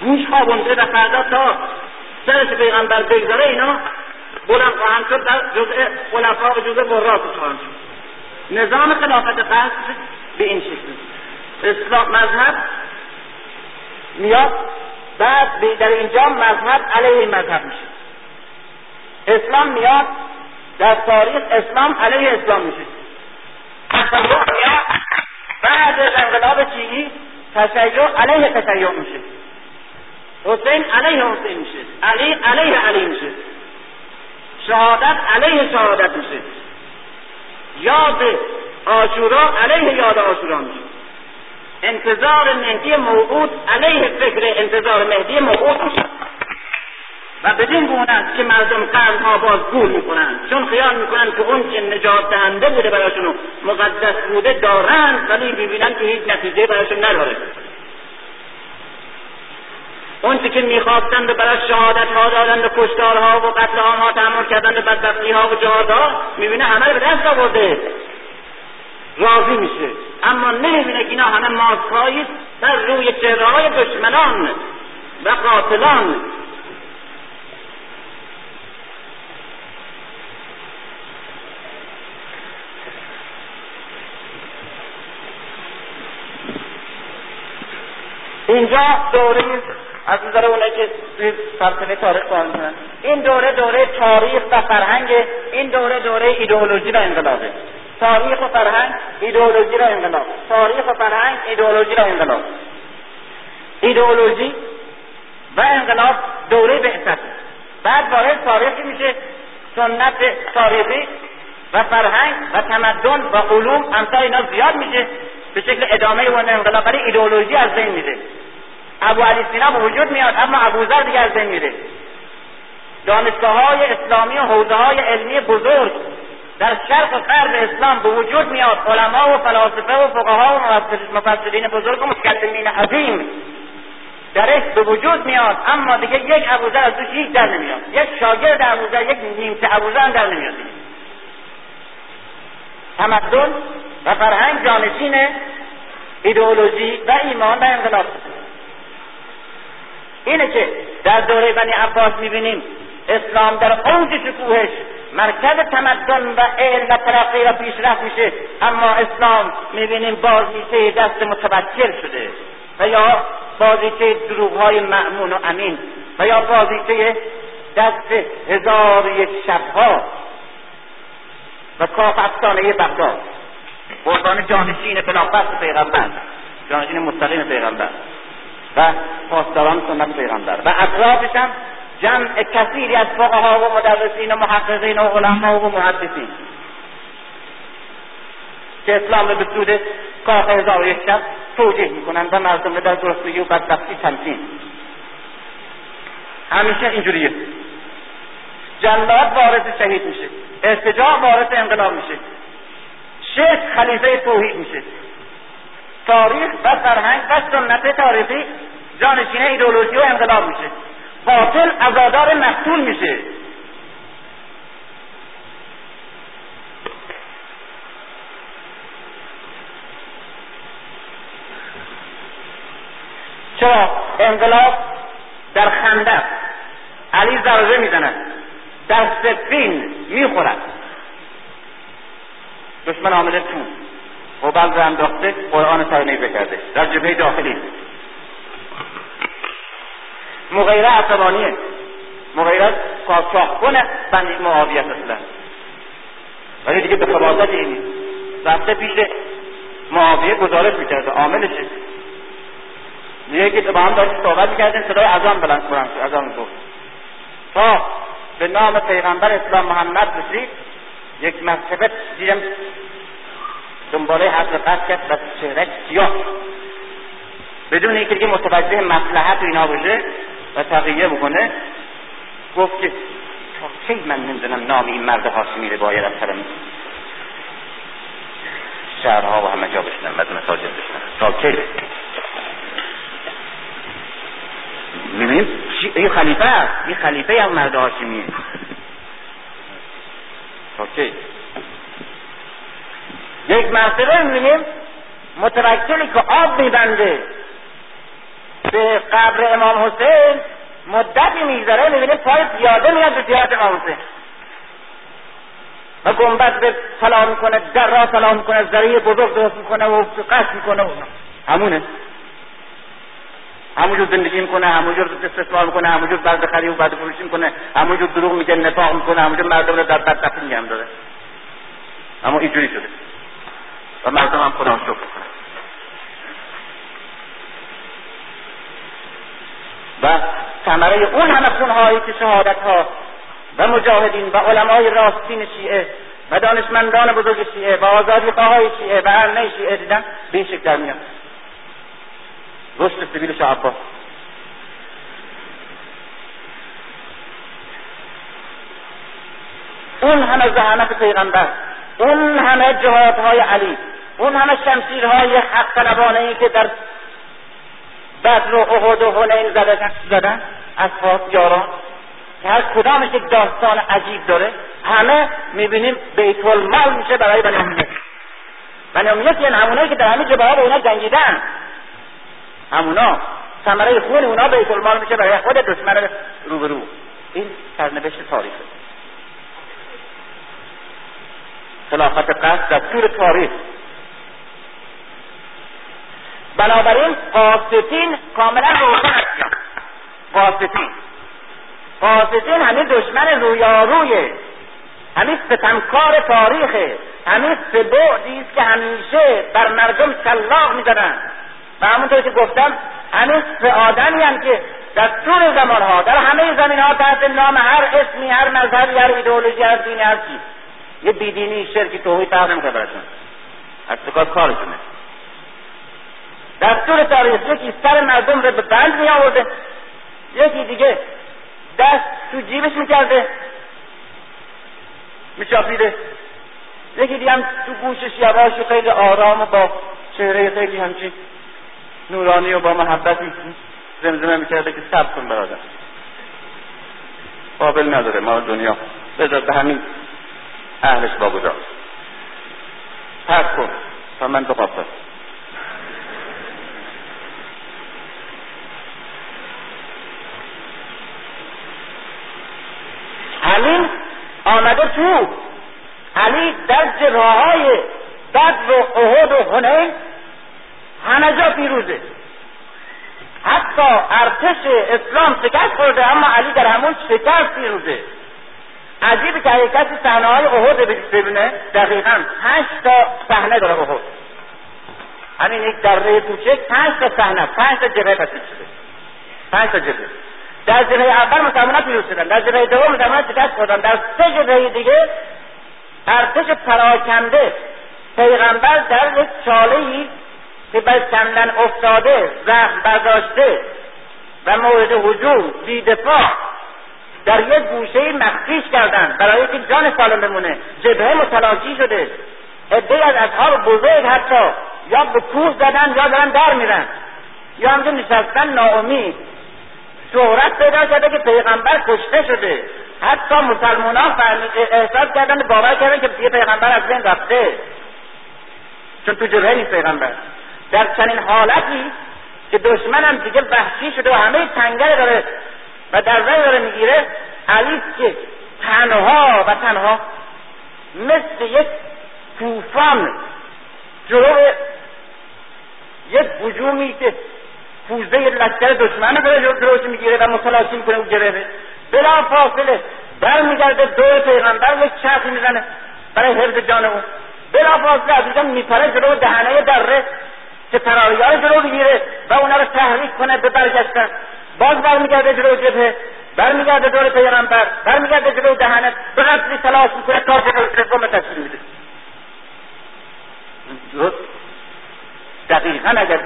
گوش خوابونده و فردا تا سرش پیغمبر بگذاره اینا بلند خواهند شد در جزء خلفا و جزء براس خواهند شد. نظام خلافت قصد به این شکل. اسلام مذهب میاد بعد در اینجا مذهب علیه مذهب میشه. اسلام میاد در تاریخ اسلام علیه اسلام میشه. بعد از انقلاب چینی تشیع علیه تشیع میشه. حسین علیه حسین میشه. علی علیه علی میشه. شهادت علیه شهادت میشه. یاد آشورا علیه یاد آشورا میشه. انتظار مهدی موعود علیه فکر انتظار مهدی موعود و بدین گونه است که مردم قرنها باز گول می‌کنند چون خیال می‌کنند که اون که نجات دهنده بوده براشون و مقدس بوده دارند ولی می‌بینند که هیچ نتیجه براشون نداره. اون که می‌خواستند برای شهادت ها دادند و کشتارها و قتل آنها تحمل کردند و بدبختی ها و جهادها می‌بینه همه به دست آورده. راضی میشه. اما نمی‌بینه که اینا همه ماسکهایی در روی چهره های دشمنان و قاتلان. اینجا دوره از نظر اونایی که توی فلسفه تاریخ کار این دوره دوره تاریخ و فرهنگ این دوره دوره ایدئولوژی و انقلابه. تاریخ و فرهنگ ایدئولوژی را انقلاب. تاریخ و فرهنگ ایدئولوژی را انقلاب. ایدئولوژی و انقلاب دوره بعثت بعد وارد تاریخی میشه سنت تاریخی و فرهنگ و تمدن و علوم امثال اینا زیاد میشه به شکل ادامه اون انقلاب. ولی ایدئولوژی از بین میره. ابو علی سینا به وجود میاد اما ابوذر دیگه از بین میره. دانشگاه های اسلامی و حوزه های علمی بزرگ در شرق و غرب اسلام به وجود میاد علما و فلاسفه و فقها و مفسرین بزرگ و متکلمین عظیم. درش به وجود میاد اما دیگه یک ابوذر از توش هیچ در نمیاد. یک شاگرد ابوذر یک نیمچه ابوذر در نمیاد تمدن و فرهنگ جانشین ایدئولوژی و ایمان و انقلاب. اینه که در دوره بنی عباس می‌بینیم اسلام در اوج شکوهش مرکز تمدن و علم و ترقی و پیشرفت میشه. اما اسلام می‌بینیم بازیچه دست متبکر شده و یا بازیچه دروغ های معمون و امین و یا بازیچه دست هزار یک شبها و کاف افسانه بغداد. قربان جانشین بلافصل پیغمبر جانشین مستقیم پیغمبر و پاسداران سنت پیغمبر. و اطرافش هم جمع کثیری از فقها و مدرسین و محققین و علما و محدثین. که اسلام به سود کاخ هزار یک شب توجیه می‌کنن و مردم در درستگی و بدبختی تمکین. همیشه اینجوریه. جلاد وارث شهید میشه. ارتجاع وارث انقلاب میشه. شیخ خلیفه توحید میشه. تاریخ و فرهنگ و سنت تاریخی جانشین ایدولوژی و انقلاب میشه. باطل ازادار مقتول میشه. چرا انقلاب در خندق علی ضربه می‌زند. در سفین می‌خورد. دشمن عامل تون قبل رو انداخته قرآن سر نیزه کرده. در جبهه داخلی. مغیره عصبانیه. مغیره کاچاق کنه بنی معاویت اصلا ولی دیگه به خبازت اینی. رفته پیش معاویه گزارش می‌کرده عاملشه. میگه که با هم داشت صحبت می‌کردیم صدای ازان بلند کنم ازان گفت تا به نام پیغمبر اسلام محمد رسید یک مرتبه دیدم دنباله حضر قصد کرد و چهرش سیاه. بدون اینکه دیگه متوجه مصلحت و اینا بشه و تقیه بکنه گفت که تا کی من نمی‌دونم نام این مرد هاشمی رو باید از سرم شهرها و همه جا بشنم و مساجد بشنم. تا کی؟ می‌بینیم این خلیفه است این خلیفه هم مرد هاشمیه. تا کی؟ یک مرتبه می‌بینیم متوکلی که آب میبنده. به قبر امام حسین مدتی میگذره می‌بینیم پای زیاده میاد به زیارت امام حسین. و گنبد به طلا می‌کنه در را طلا می‌کنه ذریع بزرگ درست می‌کنه و قصد می‌کنه و همونه. همونجور زندگی می‌کنه همونجور استثمار می‌کنه همونجور بعد خرید و بعد فروشی می‌کنه همونجور دروغ میگه نفاق می‌کنه همونجور مردم رو در بدبختی نگه داره. اما اینجوری شده. و مردم هم خدا شکر و ثمره اون همه خونهایی که شهادت ها و مجاهدین و علمای راستین شیعه و دانشمندان بزرگ شیعه و آزادی های شیعه و ارنه شیعه دیدن به این شکل در میاد. رشد سبیل شعبا اون همه زحمت پیغمبر اون همه جهادهای علی اون همه شمشیرهای حق طلبانه ای که در بدر و احد و حنین زدن اصحاب یاران. که هر کدامش یک داستان عجیب داره. همه می‌بینیم بیت المال میشه برای بنی امیه. بنی امیه یه نمونه که در همه جبهه به اونا جنگیدن. همونا. ثمره خون اونا بیت المال میشه برای خود دشمن روبرو. این سرنوشت تاریخه. خلافت قصد در تاریخ. بنابراین قاسطین کاملا روشن است قاسطین قاسطین همین دشمن رویارویه همین ستمکار تاریخه همین سه بعدی است که همیشه بر مردم سلاق می‌زنن. و همونطور که گفتم همین سه آدمی هم که در طول زمان ها در همه زمین ها تحت نام هر اسمی هر مذهبی هر ایدئولوژی هر دینی هر چیز. یه بیدینی شرکی توحید فرق نمی‌کنه براشون. هر کارشونه. طول تاریخ یکی سر مردم رو به بند می آورده یکی دیگه دست تو جیبش می‌کرده میچاپیده. یکی دیگه هم تو گوشش یواش و خیلی آرام و با چهره خیلی همچین نورانی و با محبتی زمزمه می‌کرده که سب کن برادر. قابل نداره ما دنیا. بذار به همین اهلش باگذار پس کن. تا من بخواستم. همین آمده تو علی در جبهه بدر و احد و هنین همه جا پیروزه. حتی ارتش اسلام شکست خورده اما علی در همون شکست پیروزه. عجیبه که اگه کسی صحنه های احد ببینه دقیقا پنج تا صحنه داره احد. همین یک دره کوچک پنج تا صحنه پنج تا جبهه تشکیل شده. پنج تا جبهه. در جبهه اول مسلمانان پیروز شدن در جبهه دوم مسلمانان شکست خوردن در سه جبهه دیگه ارتش پراکنده پیغمبر در یک چاله که بر کندن افتاده زخم برداشته و مورد حجوم بی دفاع در یک گوشه مخفیش کردن برای که جان سالم بمونه. جبهه متلاشی شده. عده از اصحاب بزرگ حتی یا به کوه زدن یا دارن در میرن. یا همجا نشستن ناامید. شهرت پیدا کرده که پیغمبر کشته شده. حتی مسلمان احساس کردن باور کردن که دیگه پیغمبر از بین رفته. چون تو جبهه نیست پیغمبر. در چنین حالتی که دشمنم دیگه وحشی شده و همه تنگه داره و در وی داره می‌گیره علی که تنها و تنها مثل یک طوفان جلو یک هجومی که پوزه لشکر دشمن رو جلوش می‌گیره و متلاشی می‌کنه اون گره بلا فاصله در میگرده دور پیغمبر یک چرخی می‌زنه برای حفظ جان اون. بلا فاصله از اینجا میپره جلو دهنه دره که تراریه رو جلو بگیره و اونا رو تحریک کنه به برگشتن. باز برمیگرده جلو جبهه برمیگرده دور پیغمبر برمیگرده جلو دهنه به قتلی تلاش می‌کنه تا جلو تشکیل میده. دقیقا اگر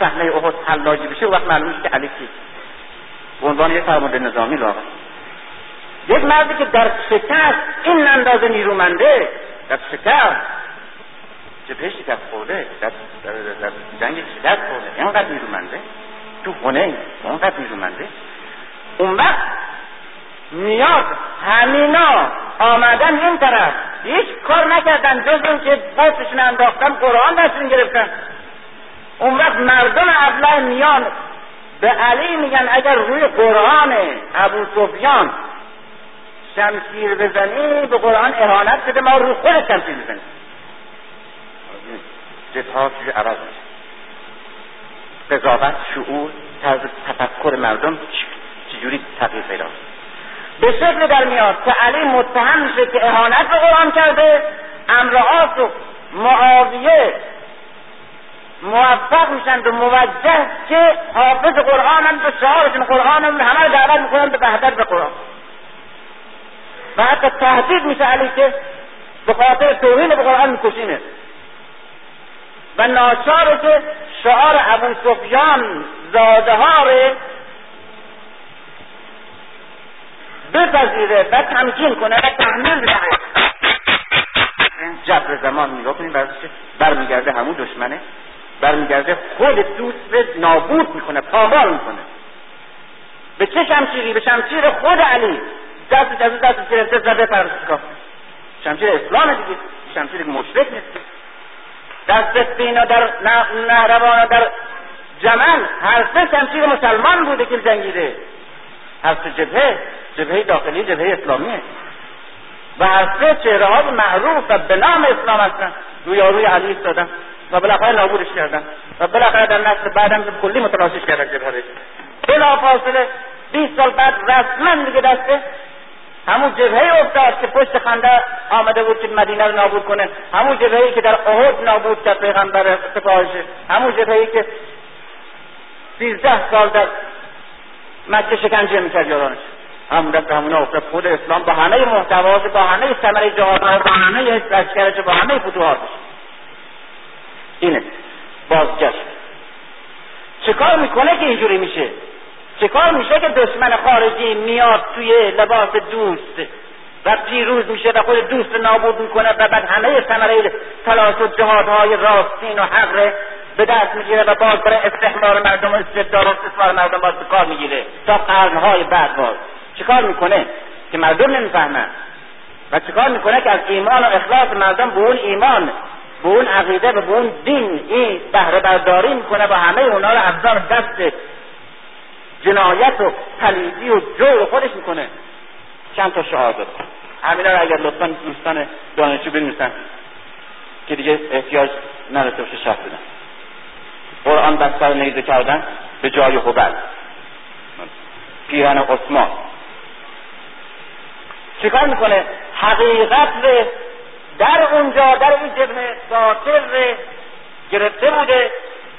صحنه احد حلاجی بشه وقت معلوم که علی کی به عنوان یک فرمانده نظامی واقعا یک مردی که در شکست این اندازه نیرومنده در شکست. جبهه شکست خورده؟ در, در, در جنگ شکست خورده. اینقدر نیرومنده؟ تو خونه اینقدر نیرومنده؟ اون وقت میاد همینا آمدن این طرف. هیچ کار نکردن جز اون که بوتشون انداختن قرآن دستشون گرفتن اون وقت مردم ابله میان. به علی میگن اگر روی قرآن ابو سفیان شمشیر بزنی به قرآن اهانت شده ما رو خود شمشیر بزنیم. جبهات عوض میشه. قضاوت شعور طرز تفکر مردم چجوری تغییر پیدا به شکل در میاد که علی متهم میشه که اهانت به قرآن کرده امرعاس و معاویه موفق میشن به موجه که حافظ قرآن هم به شعارشون قرآن هم همه دعوت می‌کنن به وحدت به قرآن. و حتی تهدید میشه علی که به خاطر توهین به قرآن میکشینه. و ناچاره که شعار ابو سفیان زاده ها رو بپذیره و تمکین کنه و تحمیل این جبر زمان نگاه کنیم برمیگرده همون دشمنه. برمیگرده خود دوست نابود می‌کنه پامال می‌کنه. به چه شمشیری؟ به شمشیر خود علی. دست از دست گرفته زده فرسکا شمشیر اسلام دیگه. شمشیر مشرک نیست. دست سینا در نهروان در جمل هر سه شمشیر مسلمان بوده که جنگیده. هر سه جبهه جبهه داخلی جبهه اسلامیه و هر سه چهره ها معروف و به نام اسلام هستن. روی روی علی ایستادن. و بالاخره نابودش کردن. و بالاخره در نسل بعدم کلی متلاشیش کردن جبهه بلا فاصله 20 سال بعد رسما دیگه دسته همون جبهه افتاد که پشت خنده آمده بود که مدینه رو نابود کنه. همون جبهه که در احد نابود کرد پیغمبر سپاهش همون جبهه که سیزده سال در مکه شکنجه می‌کرد یارانش. همون دست همون افتاد. خود اسلام با همه محتواش با همه ثمره جهادها با همه لشکرش با همه فتوحاتش. اینه. بازگشت چه کار می‌کنه که اینجوری میشه؟ چه کار میشه که دشمن خارجی میاد توی لباس دوست؟ و پیروز میشه و خود دوست نابود می‌کنه و بعد همه ثمره تلاش و جهادهای راستین و حق به دست می‌گیره و باز برای استحمار مردم و استبداد و استثمار مردم باز کار می‌گیره. تا قرنهای بعد باز. چیکار می‌کنه که مردم نمی‌فهمن؟ و چیکار می‌کنه که از ایمان و اخلاص مردم به اون ایمان به اون عقیده و به اون دین این بهره برداری می‌کنه و همه اونا رو افزار دست جنایت و پلیدی و جور خودش می‌کنه. چند تا شهادت. همینا رو اگر لطفا دوستان دانشجو بنویسن که دیگه احتیاج نرسه باشه شرح بدن. قرآن بستر نیزه کردن به جای هبل. پیرن عثمان. چیکار می‌کنه؟ حقیقت در اونجا در این جبن رو گرفته بوده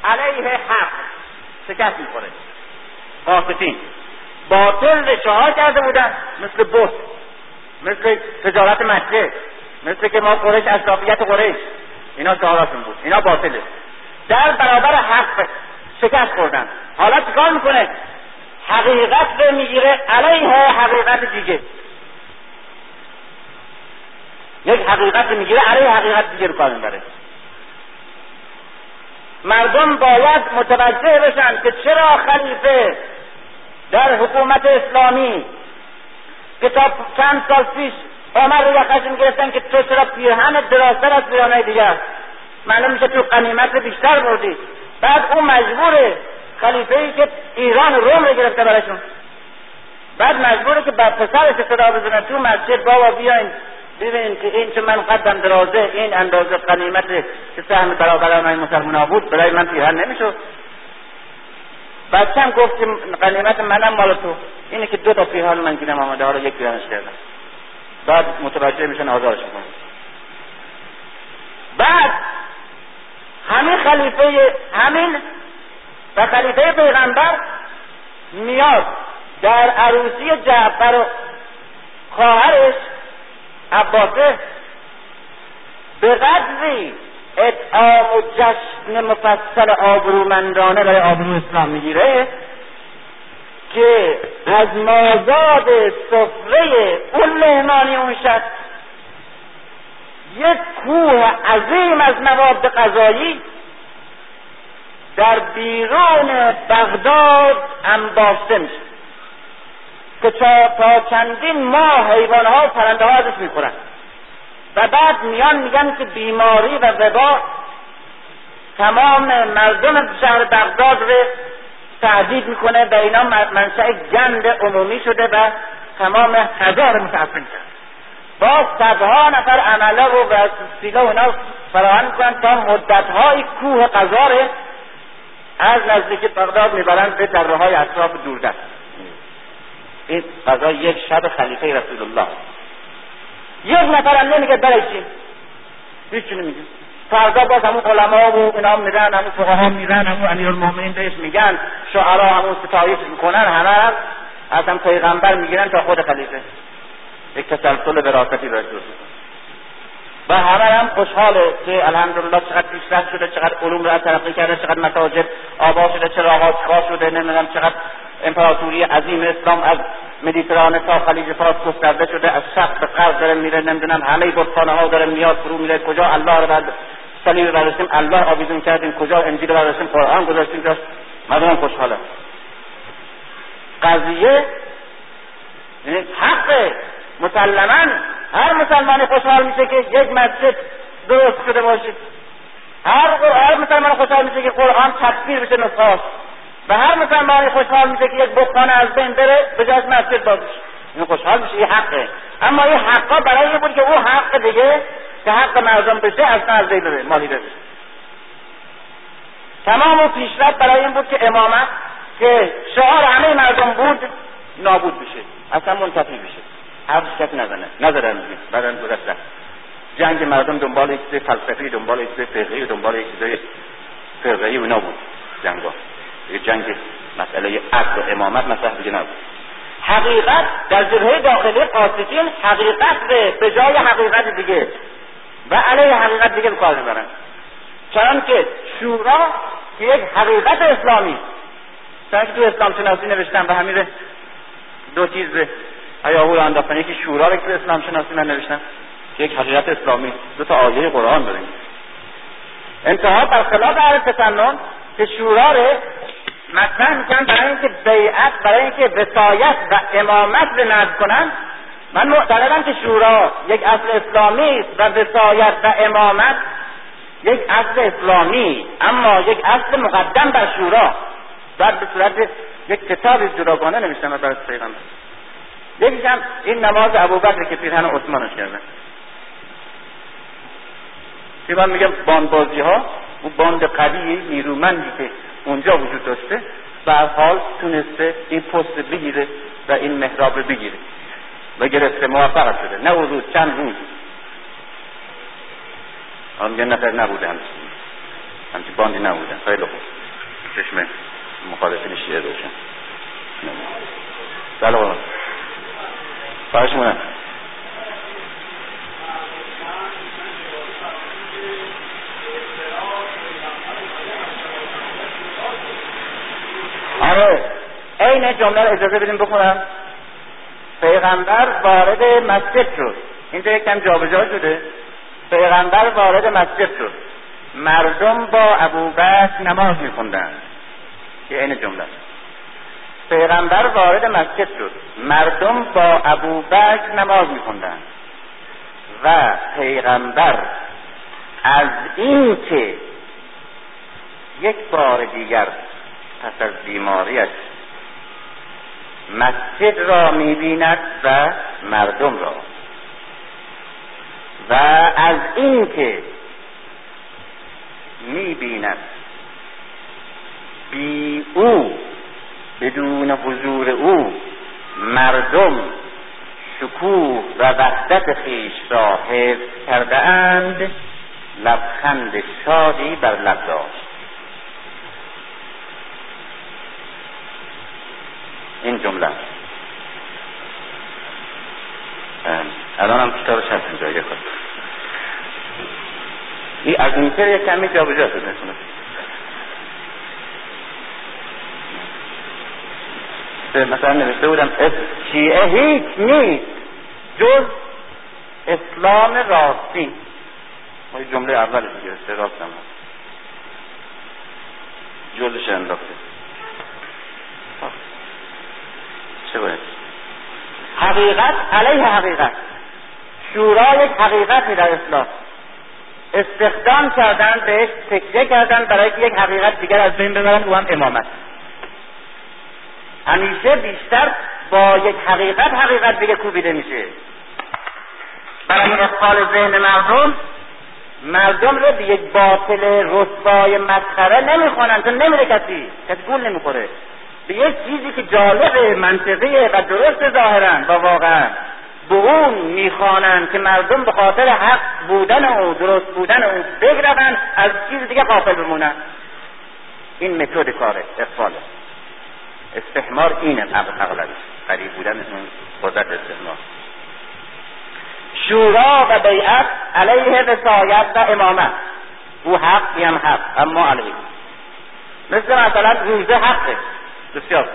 علیه حق. شکست می‌خوره. قاسطین باطل شعار کرده بودن. مثل بوت مثل تجارت مکه مثل که ما قریش اشرافیت قریش. اینا شعاراشون بود. اینا باطله. در برابر حق شکست خوردن. حالا چیکار می‌کنه؟ حقیقت رو می‌گیره علیه حقیقت دیگه. یک حقیقت می‌گیره علیه حقیقت دیگه رو کار می‌بره. مردم باید متوجه بشن که چرا خلیفه در حکومت اسلامی که تا چند سال پیش آمد رو یخشون گرفتن که تو چرا پیرهن دراستر از پیرهنهای دیگر؟ معلوم میشه تو قنیمت بیشتر بردی. بعد اون مجبوره خلیفه ای که ایران روم رو گرفته براشون بعد مجبوره که بعد پسرش صدا بزنن. تو مسجد بابا بیاین. ببین که این چه من قدم درازه این اندازه قنیمت که سهم برابر من مسلمان بود برای من پیرهن نمی‌شد. بچم گفت که قنیمت منم مال تو. اینه که دو تا پیرهن من گیرم آمده حالا یک پیرهنش کردم بعد متوجه میشن آزارش می‌کنن. بعد همین خلیفه همین و خلیفه پیغمبر میاد در عروسی جعفر و خواهرش عباسه به قدری اطعام و جشن مفصل آبرومندانه برای آبرو اسلام می‌گیره که از مازاد سفره اون مهمانی اون شد یک کوه عظیم از مواد غذایی در بیرون بغداد انباشته میشه. که تا چندین ماه حیوانها و پرنده ها ازش می‌خورن. و بعد میان میگن که بیماری و وبا تمام مردم شهر بغداد رو تهدید می‌کنه و اینا منشأ گند عمومی شده و تمام رو متأثر کرد. با صدها نفر عمله و وسیله و اینا فراهم می‌کنن تا مدتهای کوه غذا از نزدیک بغداد می‌برند به دره های اطراف دوردست این غذا یک شب خلیفه رسول الله یک نفر هم نمیگه برای چی؟ هیچی نمیگه. فردا باز همون علما و اینا میرن همون فقها میرن همون امیر المؤمنین بهش میگن شعرا همون ستایش می‌کنن همه از هم پیغمبر می‌گیرن تا خود خلیفه. یک تسلسل وراستی براش درست و همه هم خوشحاله که الحمدلله چقدر پیشرفت شده چقدر علوم را ترقی کرده چقدر مساجد آبا شده چرا آغاز شده نمی‌دونم چقدر امپراتوری عظیم اسلام از مدیترانه تا خلیج فارس گسترده شده از شرق به غرب داره میره نمی‌دونم همه بتخانه ها داره میاد فرو میره کجا الله رو بعد صلیب برداشتیم الله آویزون کردیم کجا انجیل برداشتیم قرآن گذاشتیم جاش مردم خوشحاله. قضیه یعنی حق مسلما هر مسلمانی خوشحال میشه که یک مسجد درست شده باشه هر هر مسلمان خوشحال میشه که قرآن تفسیر بشه نسخه و هر مسلمانی خوشحال میشه که یک بخانه از بین بره به جاش مسجد باز این خوشحال میشه این حقه. اما این حقا برای این بود که او حق دیگه که حق مردم بشه اصلا از بین بره مالی بشه. تمام و پیشرفت برای این بود که امامت که شعار همه مردم بود نابود بشه. اصلا منتفی بشه. حرف کسی نزنه. نزدن بعدا گذشتن جنگ مردم دنبال یک چیز فلسفی دنبال یک چیز فقهی دنبال یک چیز و اینا بود. یه جنگ مسئله عدل و امامت مطرح دیگه نبود. حقیقت در جبهه داخلی قاسطین حقیقت به به جای حقیقت دیگه. و علیه حقیقت دیگه کار می‌برن. چون که شورا که یک حقیقت اسلامی چون که تو اسلام شناسی نوشتن به همین دو چیز هیاهو رو انداختن یکی شورا رو که اسلام شناسی من نوشتن که یک حقیقت اسلامی دو تا آیه قرآن داریم. انتها برخلاف اهل تسنن که شورا رو مطرح می‌کنن برای اینکه بیعت برای اینکه وسایت و امامت رو نزد کنن. من معتقدم که شورا یک اصل اسلامی است و وسایت و امامت یک اصل اسلامی اما یک اصل مقدم بر شورا. بعد به صورت یک کتاب جداگانه نوشتم برای پیغمبر. یکیش هم این نماز ابوبکر که پیرهن عثمانش کردن که من میگم؟ باندبازی ها اون باند قوی نیرومندی که اونجا وجود داشته به حال تونسته این پست بگیره و این محراب بگیره. و گرفته موفق شده. نه او روز چند روز. آن یه نفر نبوده همچین همچین باندی نبوده. خیلی خوب. چشم مخالفین شیعه روشن بله خواهش مونم آره. عین جمله رو اجازه بدیم بخونم. پیغمبر وارد مسجد شد. اینجا یک کم جابجا شده. پیغمبر وارد مسجد شد. مردم با ابوبکر نماز میخوندن که این جمله. پیغمبر وارد مسجد شد. مردم با ابوبکر نماز میخوندن. و پیغمبر از این که یک بار دیگر پس از بیماریش مسجد را می‌بیند و مردم را. و از اینکه می‌بیند بی او بدون حضور او مردم شکوه و وحدت خیش را حفظ کرده اند لبخند شادی بر لب داشت. این جمله. الان هم کتابش هست اینجا یک این از این کمی جا بجا شده. مثلا نوشته بودم شیعه هیچ نیست. جز اسلام راستی جمله اول دیگه راستم جلش انداخته. چه باید؟ حقیقت علیه حقیقت. شورا یک حقیقتی در اسلام. استخدام کردن بهش تکیه کردن برای که یک حقیقت دیگر از بین ببرن او هم امامت. همیشه بیشتر با یک حقیقت حقیقت دیگه کوبیده میشه. برای اقبال ذهن مردم مردم رو به یک باطل رسوای مسخره نمی‌خوانن چون نمیره کسی کسی گول نمی‌خوره. به یک چیزی که جالب منطقیه و درست ظاهرا و واقعا به اون می‌خوانند که مردم به خاطر حق بودن او درست بودن او بگروند از چیز دیگه قافل بمونن. این متد کاره اقفاله استحمار اینه اغلبش قریب بودن اون قدرت استحمار شورا و بیعت علیه وسایت و امامت. او حق هم حق اما علیه. مثل مثلا روزه حقه. بسیار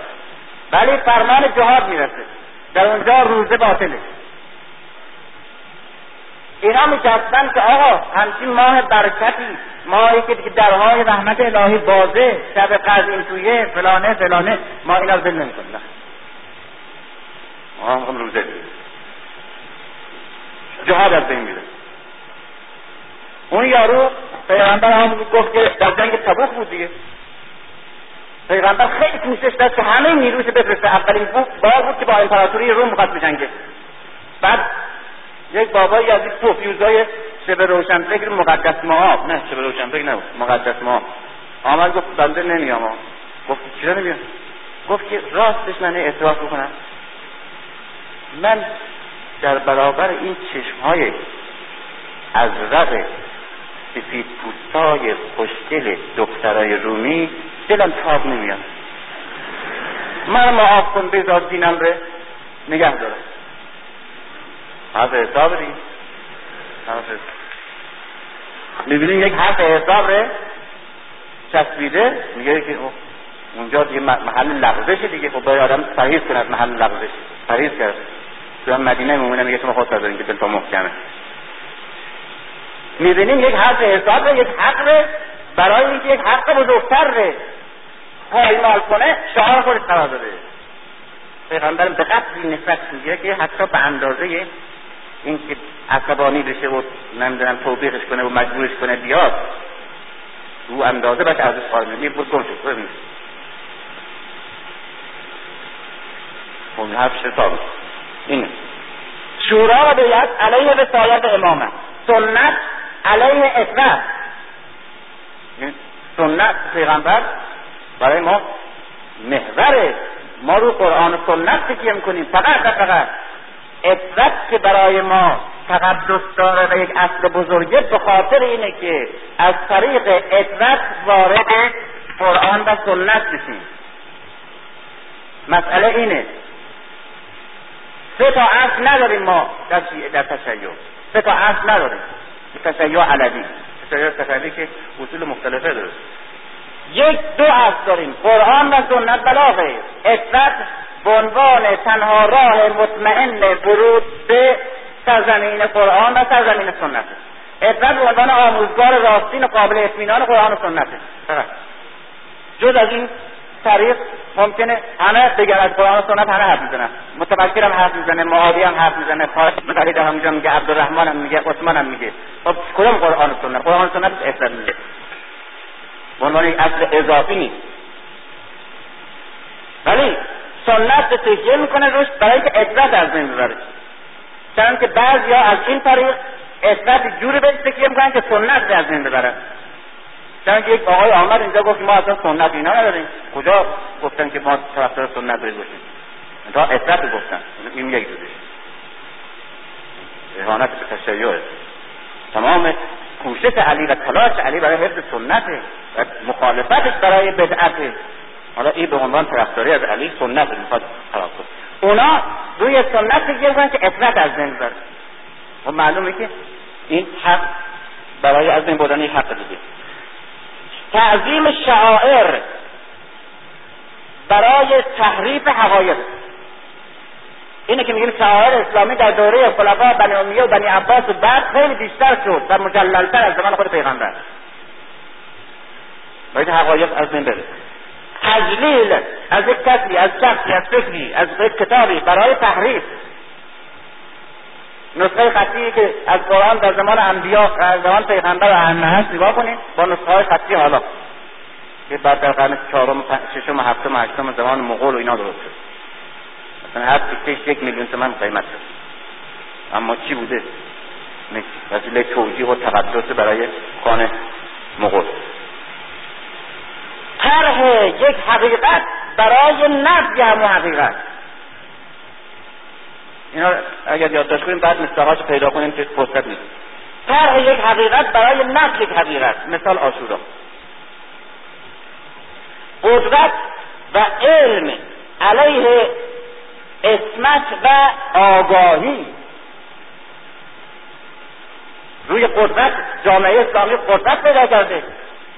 ولی فرمان جهاد می‌رسه. در اونجا روزه باطله. اینا می‌کردن که آقا همچین ماه برکتی ماهی که دیگه درهای رحمت الهی بازه شب قدر این تویه فلانه فلانه. ما اینا رو دل نمی‌کنیم ما هم روزه جهاد از بین میره. اون یارو پیغمبر هم گفت که در جنگ تبوک بود دیگه. پیغمبر خیلی کوشش داشت که همه نیروش بفرسته اولین بار بود که با امپراتوری روم می‌خواست بجنگه. بعد یک بابایی از این پوفیوزای شب روشنفکر مقدس معاب نه شب روشنفکر نبود. مقدس معاب آمد گفت بنده نمیام گفت چرا نمیام؟ گفت که راستش من اعتراف بکنم من در برابر این چشم های ازرق سفید پوستای خوشدل دخترای رومی دلم تاب نمیاد. من معاف کن بذار دینم ره نگه دارم. حرف حساب دی می‌بینیم یک حرف حساب ره. چسبیده. میگه که اونجا دیگه محل لغزش دیگه. خب باید آدم پرهیز کنه از محل لغزش پرهیز کرد. تو مدینه میمونه میگه شما خود دارین که دلتا محکمه. می‌بینیم یک حرف حساب یک حق برای اینکه یک حق بزرگتر ره. پایمال کنه شعار خودش قرار داده پیغمبرم به قدری نفرت می‌گیره که حتی به اندازه اینکه عصبانی بشه و نمی‌دونم توبیخش کنه و مجبورش کنه بیاد رو اندازه باید ازش خارج می بود گم شد ببینید اون حرف شتاب اینه. شورا و بیعت علیه وسایت امامه. سنت علیه اطلاع سنت پیغمبر برای ما محور. ما رو قرآن و سنت تکیه می‌کنیم. فقط و فقط. اطلاق که برای ما تقدس داره و یک اصل بزرگه به خاطر اینه که از طریق اطلاق وارد قرآن و سنت بشیم مسئله اینه. سه تا اصل نداریم ما در, در تشیع. سه تا اصل نداریم. تشیع علوی. تشیع تشیعی که اصول مختلفه داره. یک دو اصل داریم. قرآن و سنت بلاغه. اطلاق به عنوان تنها راه مطمئن ورود به سرزمین قرآن و سرزمین سنت اطلاق به عنوان آموزگار راستین و قابل اطمینان قرآن و سنت جز از این طریق ممکنه همه بگن از قرآن و سنت همه حرف می‌زنن. متفکر هم حرف می‌زنه معادی هم حرف می‌زنه فارسی در همونجا میگه عبدالرحمن هم میگه عثمان هم میگه. خب کدوم قرآن و سنت؟ قرآن و سنت اطلاق میگه عنوان اصل اضافی نیست. ولی سنت تکیه می‌کنه روش برای اینکه اطلاق از بین ببره. چون که بعضی ها از این طریق اطلاق جوری به تکیه می‌کنن که سنت از بین ببرن. چون که یک آقای آمد اینجا گفت ما اصلا سنت اینا نداریم. کجا گفتن که ما طرفدار سنت باید باشیم تا اطلاق گفتن. این یک جوریش اهانت به تشیع. تمام کوشش علی و تلاش علی برای حفظ سنته و مخالفتش برای بدعته. حالا این به عنوان طرفداری از علی سنت می‌خواد کنه. اونا روی سنت فکر که اطلاق از بین ببره. و معلومه که این حق برای از بین بردن حق دیگه. تعظیم شعائر برای تحریف حقایق. اینه که میگیم شعائر اسلامی در دوره خلفا بنی امیه و بنی عباس و بعد خیلی بیشتر شد و مجللتر از زمان خود پیغمبر. باید حقایق از بین بره. تجلیل از یک کسی از شخصی از فکری از یک کتابی برای تحریف. نسخه خطی که از قرآن در زمان انبیا از زمان پیغمبر و همه هست نگاه کنید با نسخه های خطی حالا. که بعد در قرن چهارم ششم هفتم هشتم زمان مغول و اینا درست شد. مثلا هر تیکش یک میلیون تومن قیمت شد اما چی بوده؟ وسیله توجیه و تقدس برای خانه مغول. طرح یک حقیقت برای نفی همون حقیقت. اینا اگر یادداشت کنیم بعد مثالهاش پیدا کنیم که فرصت نیست. طرح یک حقیقت برای نفی یک حقیقت. مثال آشورا. قدرت و علم علیه اسمت و آگاهی. روی قدرت جامعه اسلامی قدرت پیدا کرده.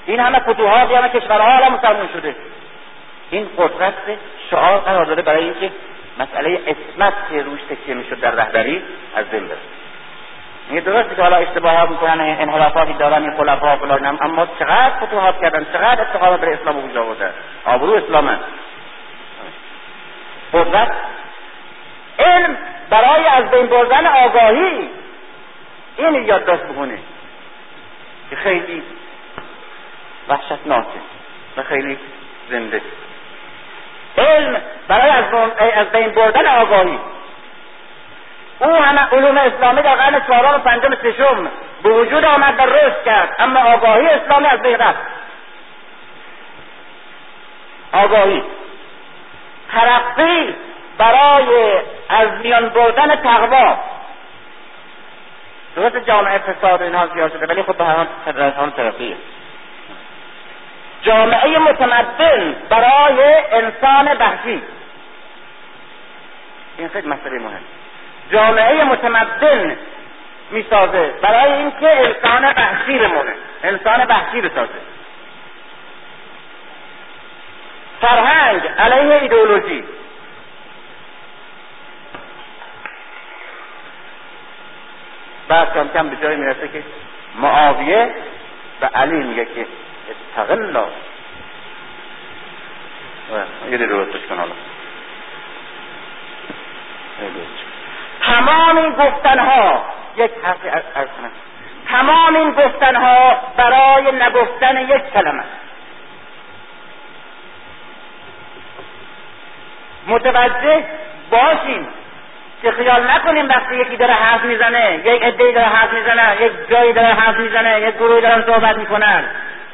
این همه فتوحات همه کشورها حالا مسلمان شده. این قدرت شعار قرار داده برای اینکه مسئله اسمت که روش تکیه می‌شد در رهبری از بین بره. این درسته که حالا اشتباه ها می‌کنن انحرافاتی دارن این خلفا فلان اما چقدر فتوحات کردن چقدر استقامت برای اسلام وجود آوردن آبرو اسلام قدرت علم برای از بین بردن آگاهی این یادداشت بکنه. که خیلی وحشتناکه و خیلی زنده. علم برای از بین بردن آگاهی. او همه علوم اسلامی در قرن چهارم و پنجم ششم به وجود آمد و رشد کرد اما آگاهی اسلامی از بین رفت. آگاهی. ترقی برای از میان بردن تقوا. درست جامعه فساد اینها زیاد شده ولی خب به هر حال ترقیه. جامعه متمدن برای انسان بحثی این خیلی مسئله مهم. جامعه متمدن می‌سازه برای اینکه انسان بحثی بمونه. انسان بحثی بسازه. فرهنگ علیه ایدئولوژی. بعد کم کم به جایی می‌رسه که معاویه و علی میگه که استقلا یه درستش کن حالا تمام این گفتن ها یک حرفی ارز کنم. تمام این گفتن ها برای نگفتن یک کلمه. متوجه باشیم که خیال نکنیم وقتی یکی داره حرف می‌زنه یک عدهای داره حرف می‌زنه یک جایی داره حرف می‌زنه یک گروهی دارن صحبت می‌کنن.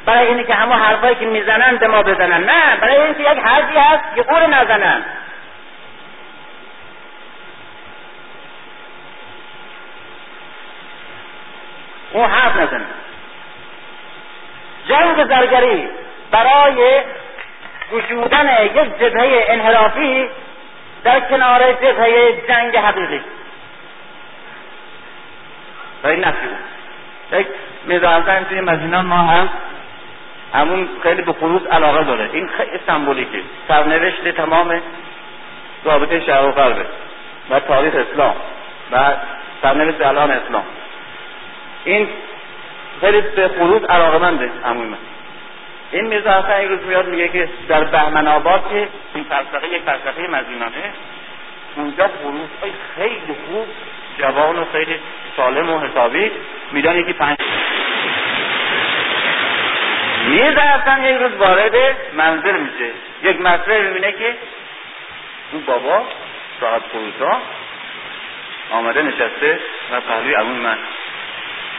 برای اینکه همه حرفایی که می‌زنن به ما بزنن. نه برای اینکه یک حرفی هست که قول نزنن. اون حرف نزنه جنگ زرگری برای گشودن یک جبهه انحرافی در کنار جبهه جنگ حقیقی. برای نفی یک میزانتن توی مزینان ما هم همون خیلی به خروس علاقه داره. این خیلی سمبولیکه. سرنوشت تمام رابطه شهر و غربه و تاریخ اسلام و سرنوشت الان اسلام. این خیلی به خروس علاقه منده همون من این میرزا حسن این روز میاد میگه که در بهمن آباد که این فلسفه یک فلسفه مزینانه اونجا خروس های خیلی خوب جوان و خیلی سالم و حسابی میدان یکی پنج میرزا حسن یک روز وارد منظر میشه. یک مسئله می‌بینه که اون بابا صاحب فروسا آمده نشسته و پهلوی امون من.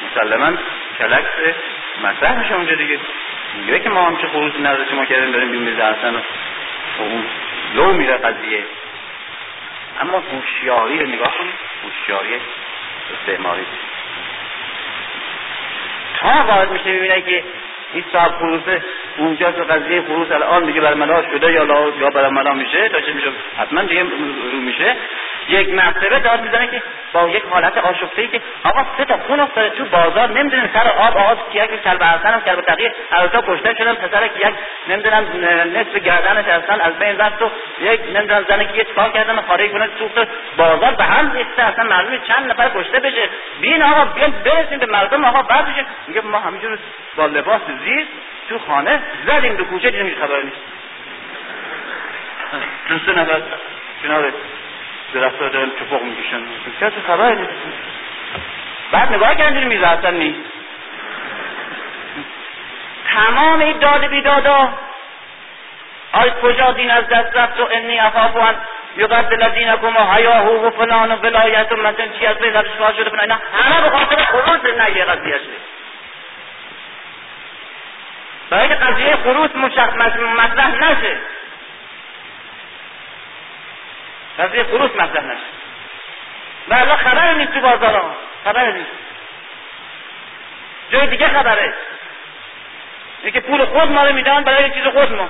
مسلما کلکس مطرح میشه اونجا دیگه. میگه که ما هم چه خروسی نظر شما کردیم داریم بیم میرزا حسن و اون لو میره قضیه. اما هوشیاری رو نگاه کنید. هوشیاری استعماری. تا وارد میشه می‌بینه که این صاحب اونجا تو قضیه خروس الان دیگه برملا شده یا یا برملا میشه تا چه میشه؟ حتما دیگه رو میشه. یک مرتبه داد می‌زنه که با یک حالت آشفته ای که آقا سه تا خون افتاده تو بازار نمی‌دونن سر آب آب کیک کلب حسن هم کلب تقیه هر تا کشته شدن پسر یک نمی‌دونم نصف گردنش اصلا از بین رفت و یک نمی‌دونم زنه که چیکار کردن خارج کنه سوخت. بازار به هم ریخته اصلا معلومه چند نفر کشته بشه. بین آقا بیان برسیم به مردم آقا بعد بشه میگه ما همینجور با لباس زیر تو خانه زدیم دو کوچه دیدیم خبر نیست. دو سه نفر کنار درخت دارن چپق می‌کشن. کسی خبر؟ نیست بعد نگاه کردیم میزه اصلا نیست تمام این داد بیدادا آی کجا دین از دست رفت و انی ان یقبل دینکم و حیاهو و فلان و ولایت و مثلا چی از بین شده بنا. اینا همه به خاطر خروج نه یه قضیه شده. برای قضیه خروج مطرح نشه. قضیه خروج مطرح نشه و خبر نیست تو بازار ها خبر نیست جای دیگه خبره اینه که پول خود ما رو میدن برای چیز خود ما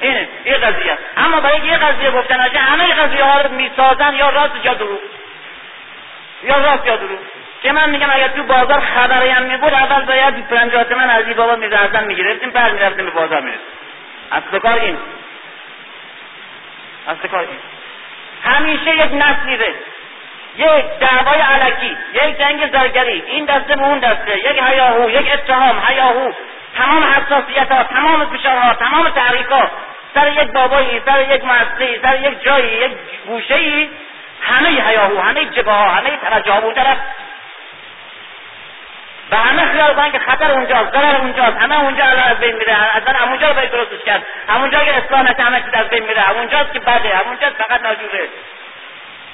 اینه این قضیه اما برای یه قضیه گفتن نشه همه قضیه ها رو می‌سازن یا راست یا دروغ یا راست یا دروغ که من میگم اگر تو بازار خبری هم میبود اول باید پنجات من از این بابا میزردن می‌گرفتیم بعد می‌رفتیم به بازار می‌رسیم اصل کار این کار همیشه یک نسلیره یک دعوای علکی یک جنگ زرگری این دسته به اون دسته یک هیاهو یک اتهام هیاهو تمام حساسیت ها تمام فشارها تمام تحریک ها سر یک بابایی سر یک مؤسسه سر یک جایی یک گوشه ای همه هیاهو همه جبه ها همه توجه ها و همه خیال کنن که خطر اونجاست ضرر اونجاست. همه اونجا الان از بین میره. اصلا همونجا رو باید درستش کرد. همونجا که اصلاح نشه همه چیز از بین میره. همونجاست که بده. همونجاست فقط ناجوره.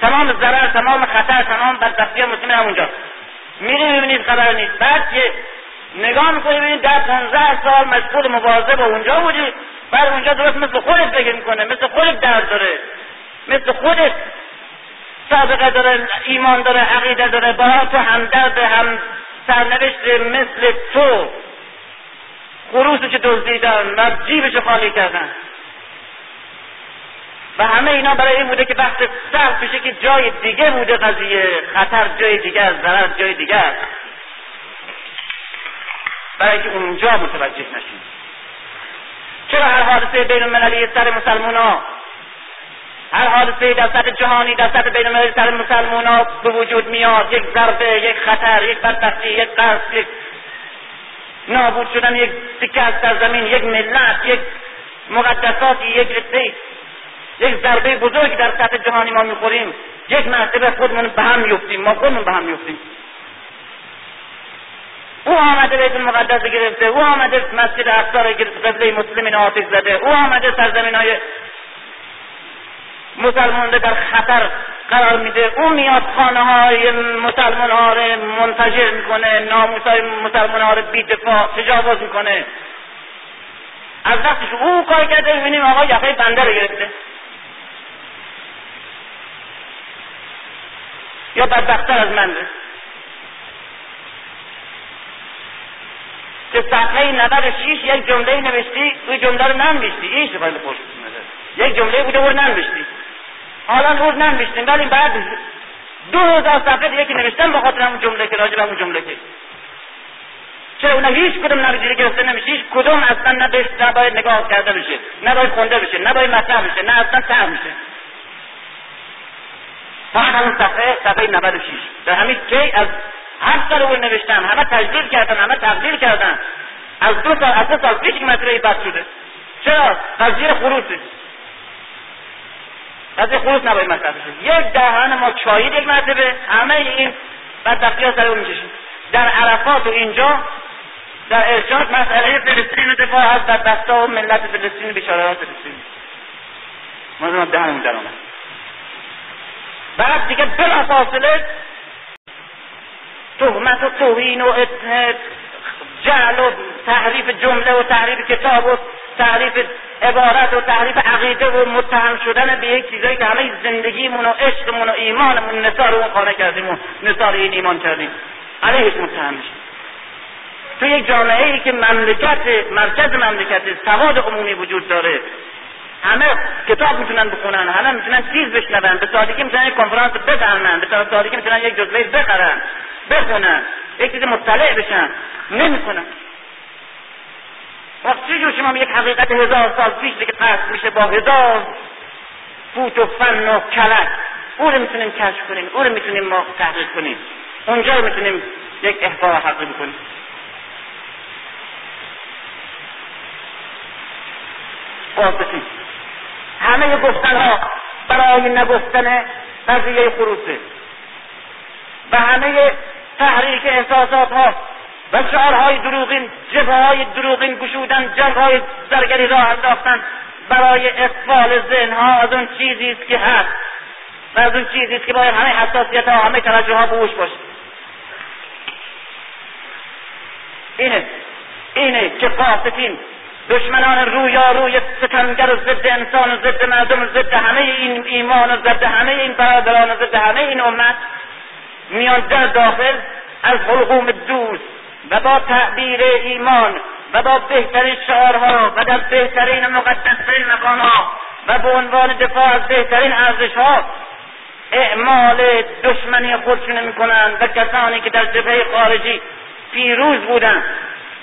تمام ضرر تمام خطر تمام بدبختی مسلمان همونجاست میری می‌بینید خبر نیست. بعد که نگاه می‌کنی ببینید در پنزه سال مشغول مبارزه با اونجا بودی. بعد اونجا درست مثل خودت فکر می‌کنه مثل خودت درد داره. مثل خودت سابقه داره ایمان داره عقیده داره با تو همدرد هم سرنوشت مثل تو. خروسش دزدیدن و جیبش خالی کردن. و همه اینا برای این بوده که بحث سخت بشه که جای دیگه بوده قضیه. خطر جای دیگه از ضرر جای دیگه برای که اونجا متوجه نشیم. چرا هر حادثه بین المللی سر مسلمان ها هر حادثه در سطح جهانی در سطح بین المللی سر مسلمان به وجود میاد. یک ضربه یک خطر یک بدبختی یک قرص یک نابود شدن یک سکه از سرزمین یک ملت یک مقدساتی یک رسه یک ضربه بزرگ در سطح جهانی ما می‌خوریم. یک مرتبه خودمون به هم میفتیم ما خودمون به هم میفتیم او آمده بیت المقدس گرفته. او آمده مسجد اقصا را قبله مسلمین آتش زده. او آمده سرزمین های مسلمان در خطر قرار میده. او میاد خانه های مسلمان ها رو منتجر می‌کنه ناموس های مسلمان ها رو بی دفاع تجاوز می‌کنه. از وقتش او کار کرده. می‌بینیم آقا یقه بنده رو گرفته. یا بدبختتر از من. که صفحه 96 یک جمله نوشتی او جمله رو ننوشتی. این شفای خوش یک جمله بوده او ننوشتی. حالا او ننوشتیم ولی بعد دو هزار صفحه دیگه که نوشتم به خاطر همون جمله که راجع به همون جمله که چرا اون هیچ کدوم نویدیده گرفته نمیشه هیچ کدوم اصلا نه نباید نگاه کرده بشه نباید خونده بشه نباید مطرح بشه نه اصلا سر میشه. فقط همون صفحه صفحه 96 در همین کی از هر سال اون نوشتن همه تجدید کردن همه تبدیل کردن. از دو سال از دو سال پیش این مسئله بد شده. چرا؟ قضیه خروسه قضیه خروس نباید مطرح بشه. یک دهان ما چایید یک مرتبه همه این بدبختی ها سر می‌کشیم در عرفات و اینجا در ارشاد مسئله فلسطین و دفاع از بدبخت و ملت فلسطین بیچاره ها فلسطین. ما دهنمون در آمد بعد دیگه بلا فاصله تهمت و توهین و جعل و تحریف جمله و تحریف کتاب و تحریف عبارت و تحریف عقیده و متهم شدن به یک چیزایی که همه زندگیمون و عشقمون و ایمانمون نثار اون خانه کردیم و نثار این ایمان کردیم. علیهش متهم میشیم تو یک جامعه ای که مملکت مرکز مملکت سواد عمومی وجود داره همه کتاب می‌تونن بخونن همه می‌تونن چیز بشنون. به سادگی می‌تونن یک کنفرانس بفهمن به سادگی می‌تونن یک جزوه بخرن بخونن. یک چیز مطلع بشن. نمی‌کنن وقت چه جور شما یک حقیقت هزار سال پیش که قصد میشه با هزار فوت و فن و کلک؟ او رو می‌تونیم کشف کنیم او رو می‌تونیم ما تحقیق کنیم. اونجا رو می‌تونیم یک احضار حقی بکنیم. واسطی همه گفتن ها برای نگفتن قضیه خروسه و همه تحریک احساسات ها و شعارهای دروغین جبه های دروغین گشودن جنگ های زرگری راه انداختن برای اقفال ذهن ها از اون چیزی است که هست. و از اون چیزی است که باید همه حساسیت ها همه توجه ها بوش باشه. اینه. اینه که قاستین دشمنان روی ستمگر و ضد انسان و ضد مردم و ضد همه این ایمان و ضد همه این برادران و ضد همه این امت میان در داخل از حلقوم دوست و با تعبیر ایمان و با بهترین شعارها و در بهترین مقدسترین مکانها و به عنوان دفاع از بهترین ارزشها اعمال دشمنی خودشون می‌کنند و کسانی که در جبهه خارجی پیروز بودند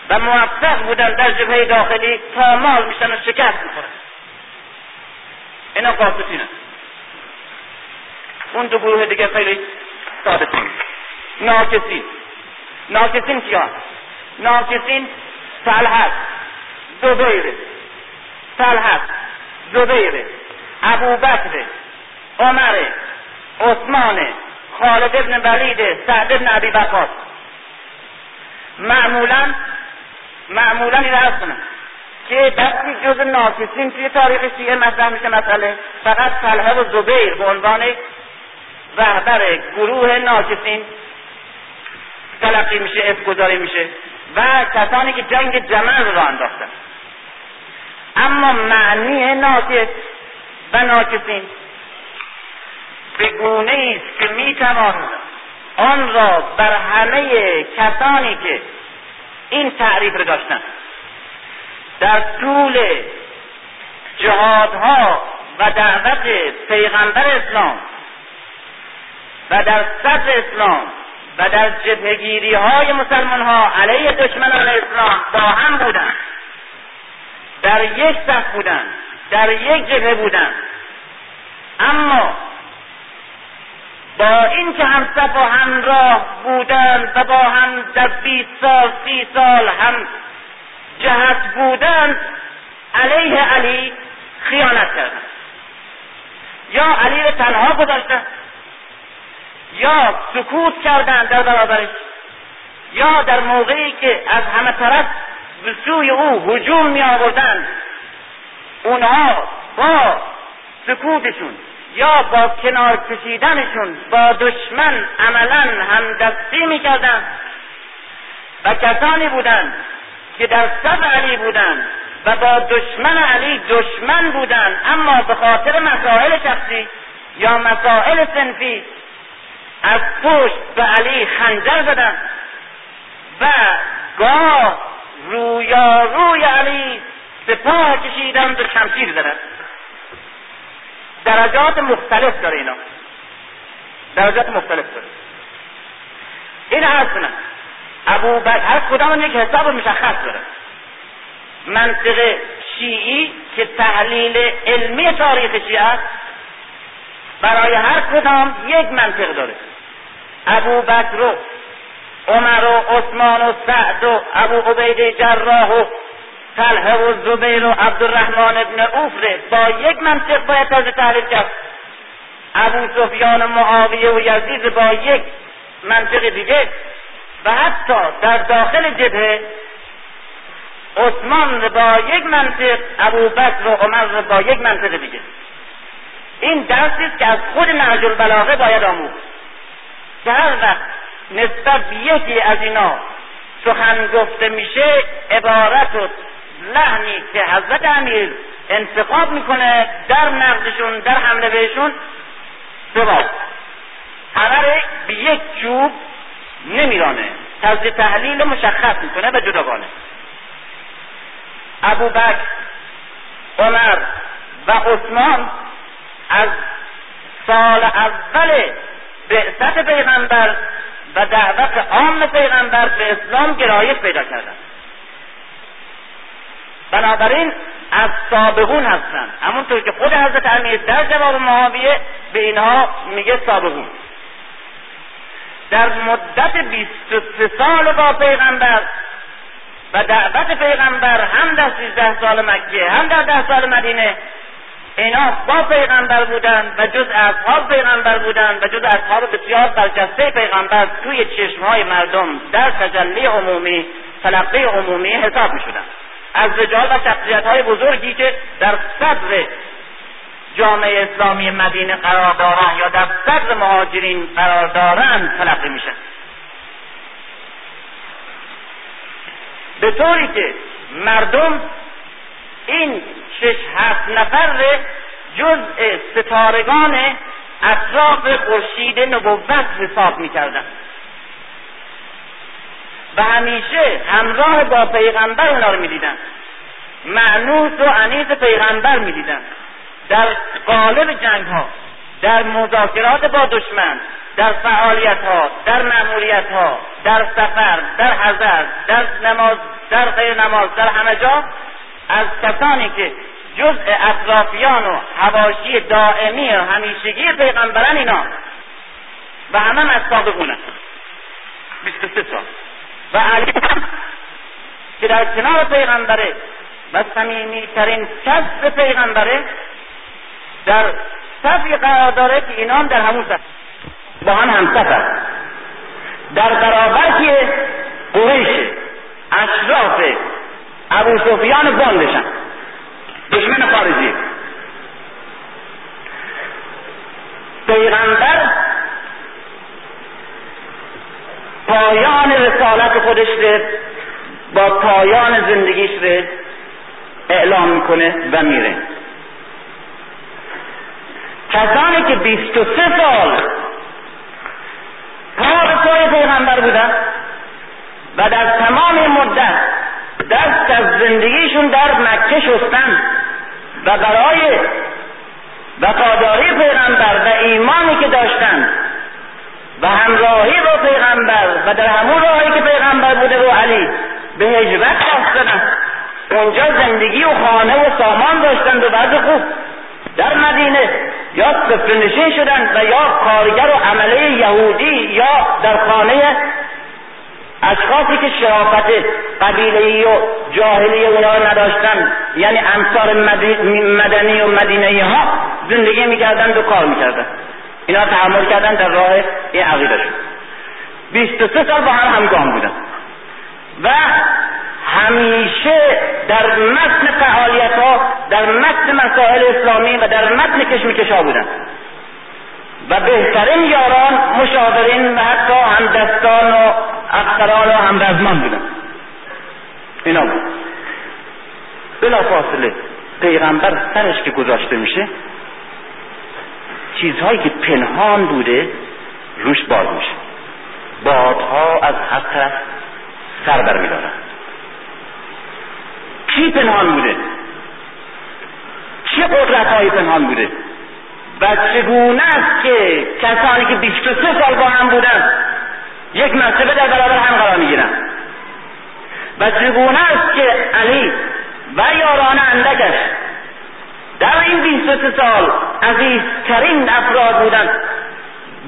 و موفق بودن در جبهه داخلی پامال میشن و شکست می‌خورن. اینا قاسطین اون دو گروه دیگه خیلی ثابتین ناکسین ناکسین کیا؟ ناکسین طلحت زبیر طلحت زبیر ابوبکر. عمر. عثمان. خالد ابن ولید. سعد ابن ابی بکر. معمولا معمولا این عرض کنم که دستی جز ناکسین توی تاریخ شیعه مطرح میشه مسئله فقط طلحه و زبیر به عنوان رهبر گروه ناکسین تلقی میشه اسم گذاری میشه و کسانی که جنگ جمل رو انداختن. اما معنی ناکس و ناکسین به گونه است که می‌توان آن را بر همه کسانی که این تعریف رو داشتن. در طول جهادها و دعوت پیغمبر اسلام و در صدر اسلام و در جبهگیری های مسلمان ها علیه دشمنان اسلام با هم بودند در یک صف بودند در یک جبهه بودند اما با اینکه هم صف و همراه بودند و با هم در بیست سال سی سال هم جهت بودند علیه علی خیانت کردند یا علی رو تنها گذاشتند یا سکوت کردند در برابرش یا در موقعی که از همه طرف به سوی او هجوم می آوردند اونها با سکوتشون یا با کنار کشیدنشون با دشمن عملا همدستی می‌کردند و کسانی بودند که در صف علی بودند و با دشمن علی دشمن بودند اما به خاطر مسائل شخصی یا مسائل سنفی از پشت به علی خنجر زدند و گاه روی علی سپاه کشیدند و شمشیر زدند. درجات مختلف داره اینا. درجات مختلف داره. این عرض کنم. ابو بکر هر کدام یک حساب مشخص داره. منطق شیعی که تحلیل علمی تاریخ شیعه است برای هر کدام یک منطق داره. ابو بکر و عمر و عثمان و سعد و ابو عبید جراح و طلحه و زبیر و عبدالرحمن ابن اوفره با یک منطق باید تازه تحلیل کرد. ابو سفیان و معاویه و یزید با یک منطق دیگه. و حتی در داخل جبهه عثمان با یک منطق ابو بکر و عمر با یک منطق دیگه. این درسی است که از خود نهج البلاغه باید آموخت. که هر وقت نسبت یکی از اینا سخن گفته میشه عبارت و لحنی که حضرت امیر انتخاب می‌کنه در نقدشون در حمله بهشون سواد همه به یک چوب نمیرانه. طرز تحلیل مشخص می‌کنه و جداگانه ابو بکر عمر و عثمان از سال اول بعثت پیغمبر و دعوت عام پیغمبر به اسلام گرایش پیدا کردند. بنابراین از سابقون هستند. همونطور که خود حضرت امیر در جواب معاویه به اینها میگه سابقون. در مدت 23 سال با پیغمبر و دعوت پیغمبر هم در 13 سال مکه هم در ده سال مدینه اینا با پیغمبر بودند و جز اصحاب پیغمبر بودند و جز اصحاب بسیار برجسته پیغمبر توی چشمهای مردم در تجلی عمومی تلقی عمومی حساب می شدند از رجال و شخصیت های بزرگی که در صدر جامعه اسلامی مدینه قرار دارند یا در صدر مهاجرین قرار دارند تلقی میشن. به طوری که مردم این شش هفت نفر جزء ستارگان اطراف خورشید نبوت حساب می‌کردند و همیشه همراه با پیغمبر اونا رو می‌دیدن. معنوس و انیز پیغمبر می‌دیدن. در قالب جنگ ها در مذاکرات با دشمن در فعالیت ها در معمولیت ها در سفر در حضر در نماز در غیر نماز در همه جا از کسانی که جزء اطرافیان و حواشی دائمی و همیشگی پیغمبرن اینا و همه از سابقونه 23 سال. و علی که در کنار پیغمبره و ترین کس پیغمبره در صفی قرار داره که اینا در همون صف با هم همصف در برابر که قریش اشراف ابو سفیان باندشن. دشمن خارجی. پیغمبر پایان رسالت خودش رو با پایان زندگیش رو اعلام می‌کنه و میره. کسانی که بیست و سه سال پا پای پیغمبر بودن و در تمام مدت دست از زندگیشون در مکه شستن و برای وفاداری پیغمبر و ایمانی که داشتن و همراهی با پیغمبر و در همون راهی که پیغمبر بوده و علی به هجرت رفتن. اونجا زندگی و خانه و سامان داشتن و بعد خوب در مدینه یا نشین شدن و یا کارگر و عمله یهودی یا در خانه اشخاصی که شرافت قبیله و جاهلی اونا نداشتن یعنی امثار مدنی و مدینه ها زندگی می‌کردن و کار می‌کردن اینا تحمل کردن در راه این عقیده شد. بیست و سه سال با هم همگام بودن. و همیشه در متن فعالیت ها در متن مسائل اسلامی و در متن کشمکش ها بودن. و بهترین یاران مشاورین و حتی همدستان و افسران و همرزمان بودن. اینا بود. بلا فاصله پیغمبر سرش که گذاشته میشه چیزهایی که پنهان بوده روش باز میشه. بادها از طرف سر برمیدارن کی پنهان بوده؟ چه قدرت های پنهان بوده؟ و چگونه است که کسانی که 23 سال با هم بودن یک مرتبه در برابر هم قرار می‌گیرن؟ و چگونه است که علی و یاران اندکش در این 23 سال عزیزترین افراد بودن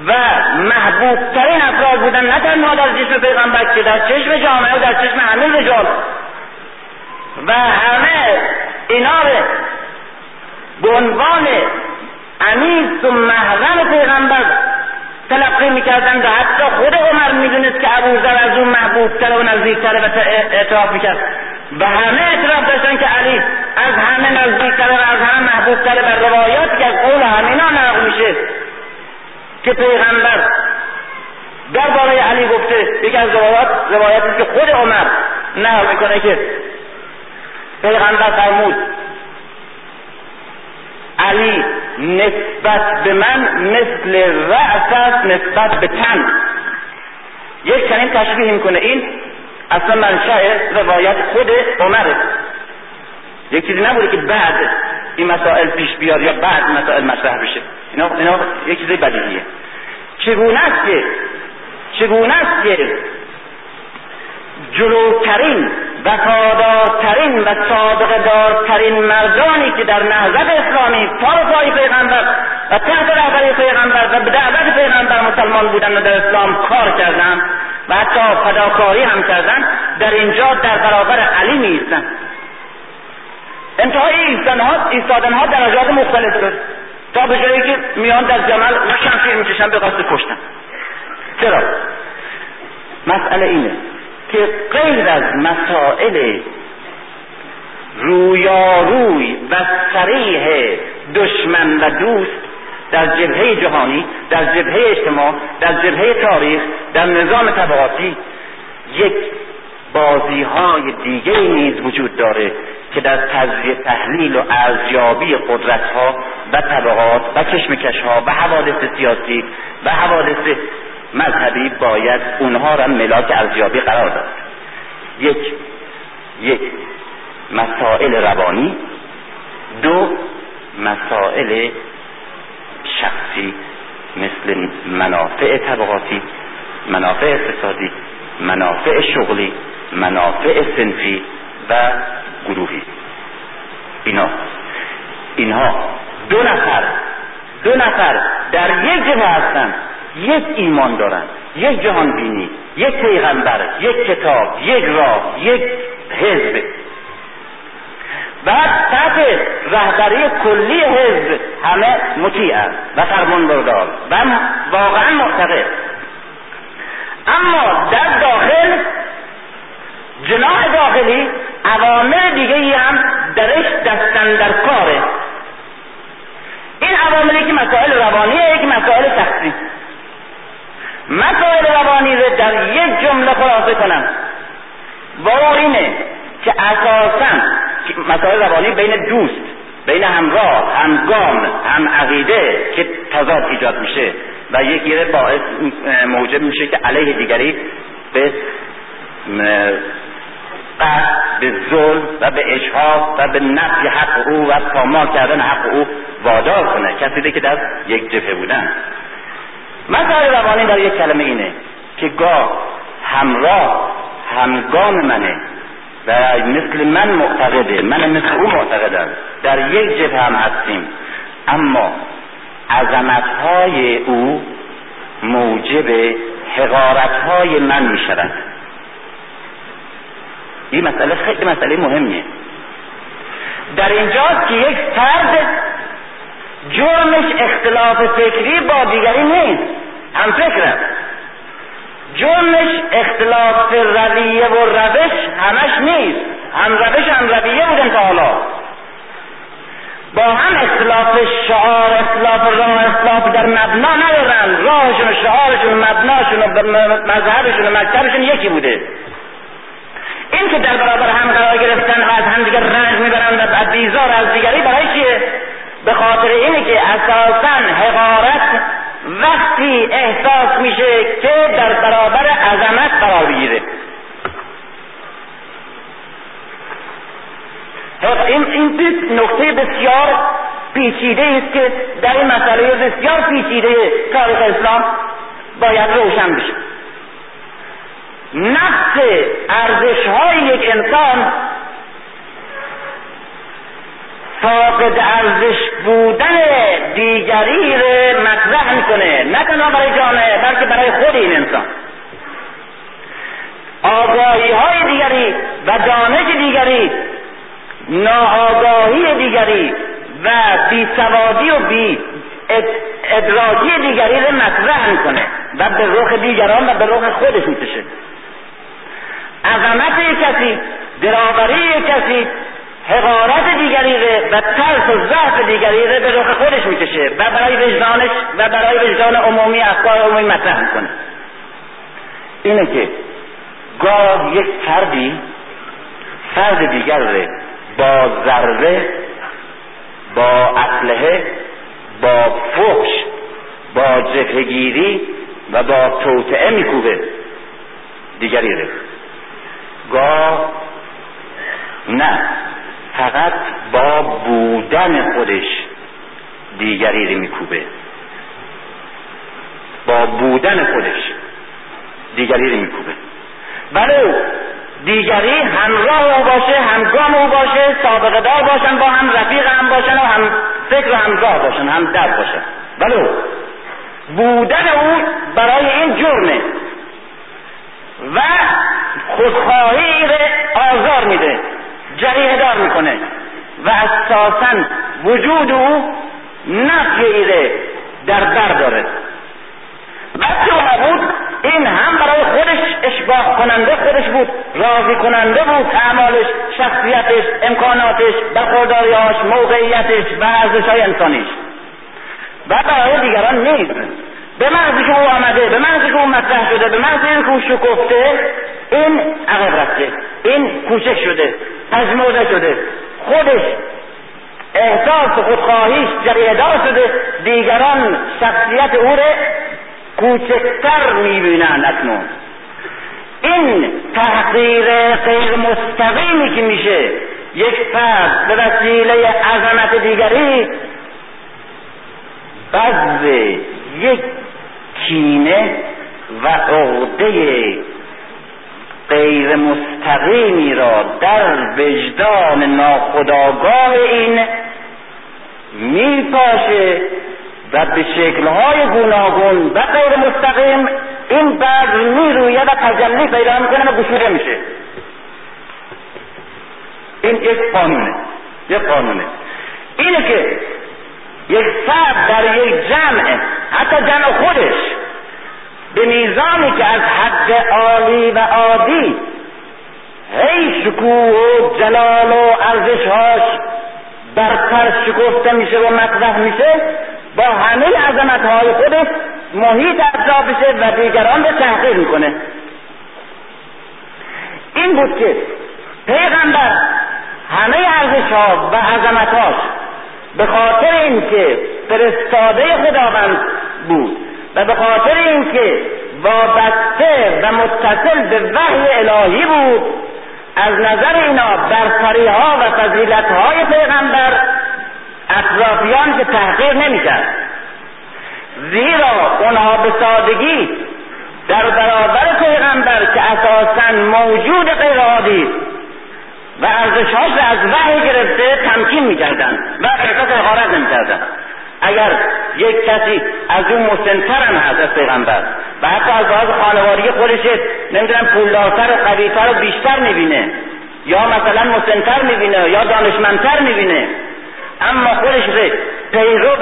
و محبوبترین افراد بودن نه تنها در جسم پیغمبر که در چشم جامعه و در چشم همه رجال و همه اینا به عنوان انیس و محرم پیغمبر تلقی می‌کردن و حتی خود عمر می‌دونست که ابوذر از اون محبوبتر و نزدیکتره و اعتراف می‌کرد. و همه اعتراف داشتن که علی از همه نزدیکتره و از همه محبوبتره و روایاتی که از قول همینا نقل میشه که پیغمبر درباره علی گفته یکی از روایات روایاتی که خود عمر نقل می‌کنه که پیغمبر فرمود علی نسبت به من مثل رأس است نسبت به تن. یک چنین تشبیه می‌کنه. این اصلا منشأ روایت خود عمره. یک چیزی نبوده که بعد این مسائل پیش بیاد یا بعد مسائل مطرح بشه. اینا, اینا یک چیز بدیهیه. چگونه است که چگونه است که جلوترین وفادارترین و صادق دارترین مردانی که در نهضت اسلامی پا پای پیغمبر و تحت رهبری پیغمبر و به دعوت پیغمبر مسلمان بودن و در اسلام کار کردن و حتی فداکاری هم کردن در اینجا در برابر علی می انتهای ایستادن ها درجات مختلف داره تا به جایی که میان در جمل شمشیر می‌کشن به قصد کشتن. چرا؟ مسئله اینه که غیر از مسائل رویاروی و سریح دشمن و دوست در جبهه جهانی در جبهه اجتماع در جبهه تاریخ در نظام طبقاتی یک بازی های دیگه نیز وجود داره که در تجزیه تحلیل و ارزیابی قدرت ها و طبقات و کشمکش ها و حوادث سیاسی و حوادث مذهبی باید اونها را ملاک ارزیابی قرار داد. یک یک مسائل روانی دو مسائل شخصی مثل منافع طبقاتی منافع اقتصادی منافع شغلی منافع سنفی و گروهی. اینا. اینها دو نفر دو نفر در یک جبهه هستند یک ایمان دارن یک جهان بینی یک پیغمبر یک کتاب یک راه یک حزب. بعد تحت رهبری کلی حزب همه مطیعن و فرمان بردار و واقعا معتقد. اما در داخل جناح داخلی عوامل دیگه ای هم درش دستن در کاره. این عواملی که مسائل روانیه یک مسائل شخصی. مسائل روانی رو در یک جمله خلاصه کنم. با اینه که اساسا مسائل روانی بین دوست بین همراه همگام هم عقیده که تضاد ایجاد میشه و یکی باعث موجب میشه که علیه دیگری به قصد به ظلم و به اجحاف و به نفی حق او و پامال کردن حق او وادار کنه. کسی که در یک جبهه بودن. مسائل روانی در یک کلمه اینه که گاه همراه همگام منه. و مثل من معتقده من مثل او معتقدم در یک جبهه هم هستیم. اما عظمت های او موجب حقارت های من می شود این مسئله خیلی مسئله مهمیه. در اینجاست که یک فرد جرمش اختلاف فکری با دیگری نیست. هم فکرم جرمش اختلاف رویه و روش همش نیست. هم روش هم رویه بودن تا حالا. با هم اختلاف شعار اختلاف راه اختلاف در مبنا ندارن. راهشون و شعارشون و مبناشون و مذهبشون و مکتبشون یکی بوده. این که در برابر هم قرار گرفتن و از هم دیگر رنج می‌برن و بیزار از دیگری برای چیه؟ به خاطر اینه که اساسا حقارت وقتی احساس میشه که در برابر عظمت قرار بگیره. این این نکته بسیار پیچیده است که در این مسئله بسیار پیچیده تاریخ اسلام باید روشن بشه. نفس ارزش های یک انسان فاقد ارزش بودن دیگری رو مطرح می‌کنه. نه تنها برای جامعه بلکه برای خود این انسان. آگاهی های دیگری و دانش دیگری ناآگاهی دیگری و بیسوادی و بی ادراکی دیگری رو مطرح می‌کنه و به رخ دیگران و به رخ خودش می‌کشه. عظمت کسی دراوری کسی حقارت دیگری و ترس و ضعف دیگری رو به رخ خودش می‌کشه و برای وجدانش و برای وجدان عمومی افکار عمومی مطرح می‌کنه. اینه که گاه یک فردی فرد دیگر رو با ضربه با اسلحه با فحش با جبهگیری و با توطعه میکوبه دیگری رو. گاه نه. فقط با بودن خودش دیگری رو میکوبه. با بودن خودش دیگری رو میکوبه. بله دیگری همراه او باشه همگام او باشه سابقه دار باشن با هم رفیق هم باشن و هم فکر و همگاه باشن هم در باشن. بله بودن او برای این جرمه و خودخواهی آزار میده. جریه دار می‌کنه و اساسا وجود او نفی در بر داره. وقتی او بود این هم برای خودش اشباه کننده خودش بود راضی کننده بود اعمالش شخصیتش امکاناتش برخورداریاش موقعیتش و ارزشهای انسانیش. و برای دیگران نیست. به محضی که او آمده به محضی که او مطرح شده به محضی که او شکفته این عقب رفته این کوچک شده پژمرده شده خودش احساس خودخواهیش جریدار شده دیگران شخصیت او را کوچکتر می‌بینند اکنون. این تحقیر غیر مستقیمی که میشه یک فرد به وسیله عظمت دیگری بعض یک کینه و عقده غیر مستقیمی را در وجدان ناخداگاه این میپاشه و به شکلهای گوناگون و غیر مستقیم این بعد میرویه و تجلی پیدا می‌کنه و گشوده میشه. این یک قانونه یک قانونه. اینه که یک فرد در یک جمع حتی جمع خودش. به میزانی که از حد عالی و عادی هی شکوه و جلال و ارزشهاش برتر شکفته میشه و مطرح میشه با همه عظمت های خودش محیط اطرافشه و دیگران رو تحقیر می‌کنه. این بود که پیغمبر همه ارزش ها و عظمتاش به خاطر اینکه فرستاده خداوند بود و به خاطر اینکه وابسته و متصل به وحی الهی بود از نظر اینا برتری ها و فضیلت های پیغمبر اطرافیان که تحقیر نمی‌کرد. زیرا اونها به سادگی در برابر پیغمبر که اساسا موجود غیر و ارزشهاش از وحی گرفته تمکین می‌کردن و احساس حقارت نمی‌کردن. اگر یک کسی از اون مسنتر هم هست از پیغمبر و حتی از لحاظ خانوادگی خودش نمی‌دونم پولدارتر و قویتر و بیشتر می‌بینه یا مثلا مسنتر می‌بینه یا دانشمندتر می‌بینه اما خودش پیرو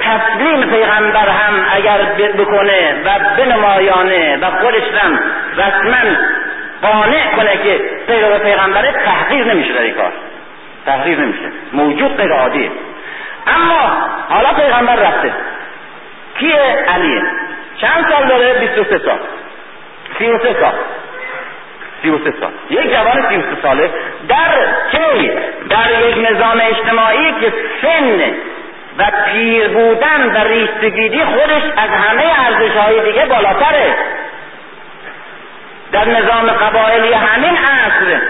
تسلیم پیغمبر هم اگر بکنه و بنمایانه و خودش هم رسما قانع کنه که پیرو پیغمبره تحقیر نمیشه در این کار. تحقیر نمیشه. موجود غیر عادیه. اما حالا پیغمبر رفته. کیه علیه؟ چند سال داره؟ 23 سال. 33 سال. 33 سال. یک جوان 33 ساله در کی؟ در یک نظام اجتماعی که سن و پیر بودن و ریشتگیری خودش از همه ارزش های دیگه بالاتره. در نظام قبایلی همین عصر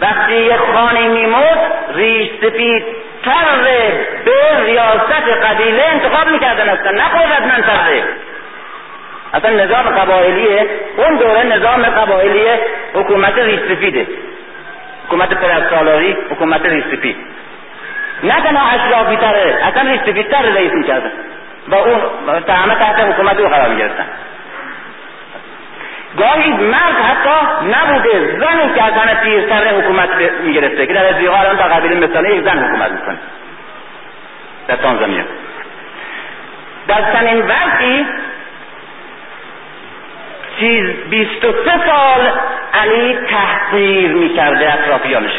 وقتی یک خانه میمرد ریش تر به ریاست قبیله انتخاب می‌کردن اصلا نه قدرتمندتره اصلا نظام قبایلیه اون دوره نظام قبایلی حکومت ریستفیده حکومت پرستالاری حکومت ریستفید نه تنها اشرافی تره اصلا ریستفید تر رئیس می‌کردن. و اون همه تحت حکومت او قرار می‌گرفتن. گاهی مرد حتی نبوده. زنی که از همه پیرتر حکومت می‌گرفته. که در ازیقا الان در قبیل مثاله یک زن حکومت می‌کنه. در تانزانیا در چنین وقتی چیز بیست و سه سال علی تحقیر می‌کرده اطرافیانش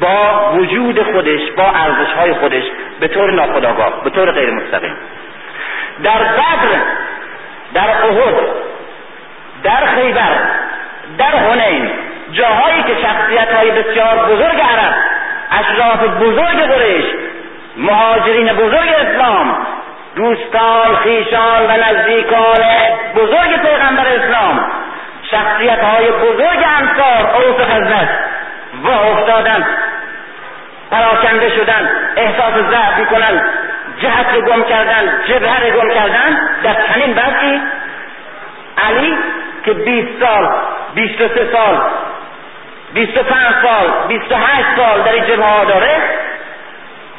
با وجود خودش با ارزش های خودش به طور ناخداگاه به طور غیر مستقیم در بدر در احد در خیبر در هنین جاهایی که شخصیت های بسیار بزرگ عرب اشراف بزرگ قریش مهاجرین بزرگ اسلام دوستان خیشان و نزدیکان بزرگ پیغمبر اسلام شخصیت های بزرگ انصار اوس خزنت و افتادن پراکنده شدن احساس ضعف می‌کنن جهت رو گم کردن جبهه رو گم کردن در چنین وقتی علی که 20 سال 23 سال 25 سال 28 سال در این جبهه داره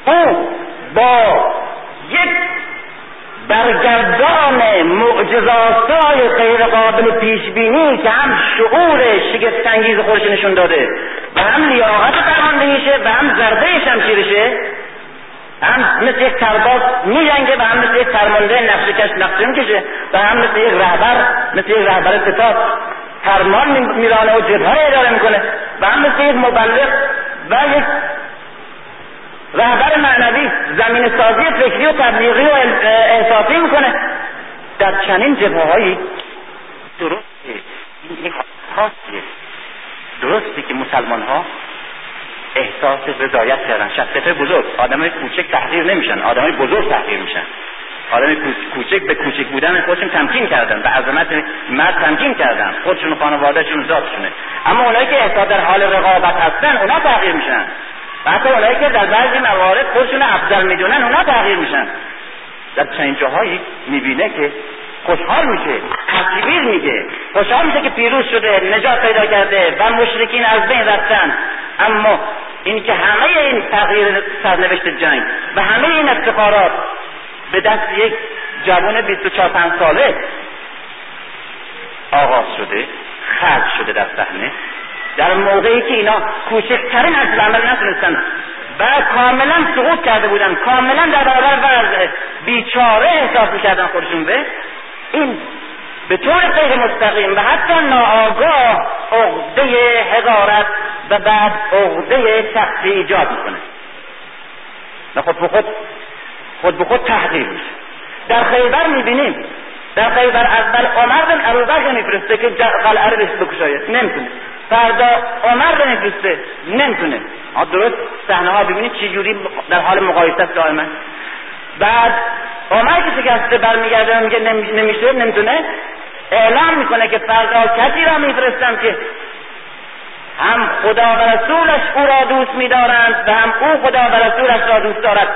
او با یک برگردان معجزاتای غیر قابل پیش بینی که هم شعور شگفت انگیز خودش نشون داده و هم لیاقت فرماندهیشه و هم ضربه شمشیرشه هم مثل یک سرباز میجنگه و هم مثل یک فرمانده نقشه کش نقشه می‌کشه و هم مثل یک رهبر مثل یک رهبر ستاد فرمان میرانه و جبهه اداره می‌کنه و هم مثل یک مبلغ و یک رهبر معنوی زمین سازی فکری و تبلیغی و احساسی می‌کنه در چنین جبهه هایی درسته این خاصیه درسته که مسلمان ها احساس رضایت کردن. شخصیت بزرگ. آدم کوچک تحقیر نمیشن. آدم بزرگ تحقیر میشن. آدم کوچک به کوچک بودن خودشون تمکین کردن به عظمت مرد تمکین کردن. خودشون خانوادهشون ذاتشونه. اما اونایی که احساس در حال رقابت هستن اونا تغییر میشن. و حتی اونایی که در بعضی موارد خودشون افضل می‌دونن اونا تغییر میشن. در چنین جاهایی می‌بینه که خوشحال میشه تصویر میده خوشحال میشه که پیروز شده نجات پیدا کرده و مشرکین از بین رفتن. اما این که همه این تغییر سرنوشت جنگ و همه این افتخارات به دست یک جوان 24 5 ساله آغاز شده خرج شده در صحنه در موقعی که اینا کوچکترین از عمل نتونستن و کاملا سقوط کرده بودن کاملا در برابر بیچاره احساس می‌کردن خودشون به این به طور غیر مستقیم و حتی ناآگاه عقده حقارت و بعد عقده شخصی ایجاد می‌کنه. و خود به خود خود به خود تحقیر میشه. در خیبر می‌بینیم در خیبر اول عمر بن ابوبکر میفرسته که قلعه رو بکشاید. نمی‌تونه. فردا عمر رو میفرسته. نمی‌تونه. درست. صحنه ها ببینید چه جوری در حال مقایسه دائما. بعد عمر که شکسته برمیگرده میگه نمیشه نمی‌تونه. اعلام می‌کنه که فردا کسی را میفرستم که هم خدا و رسولش او را دوست میدارند و هم او خدا و رسولش را دوست دارد.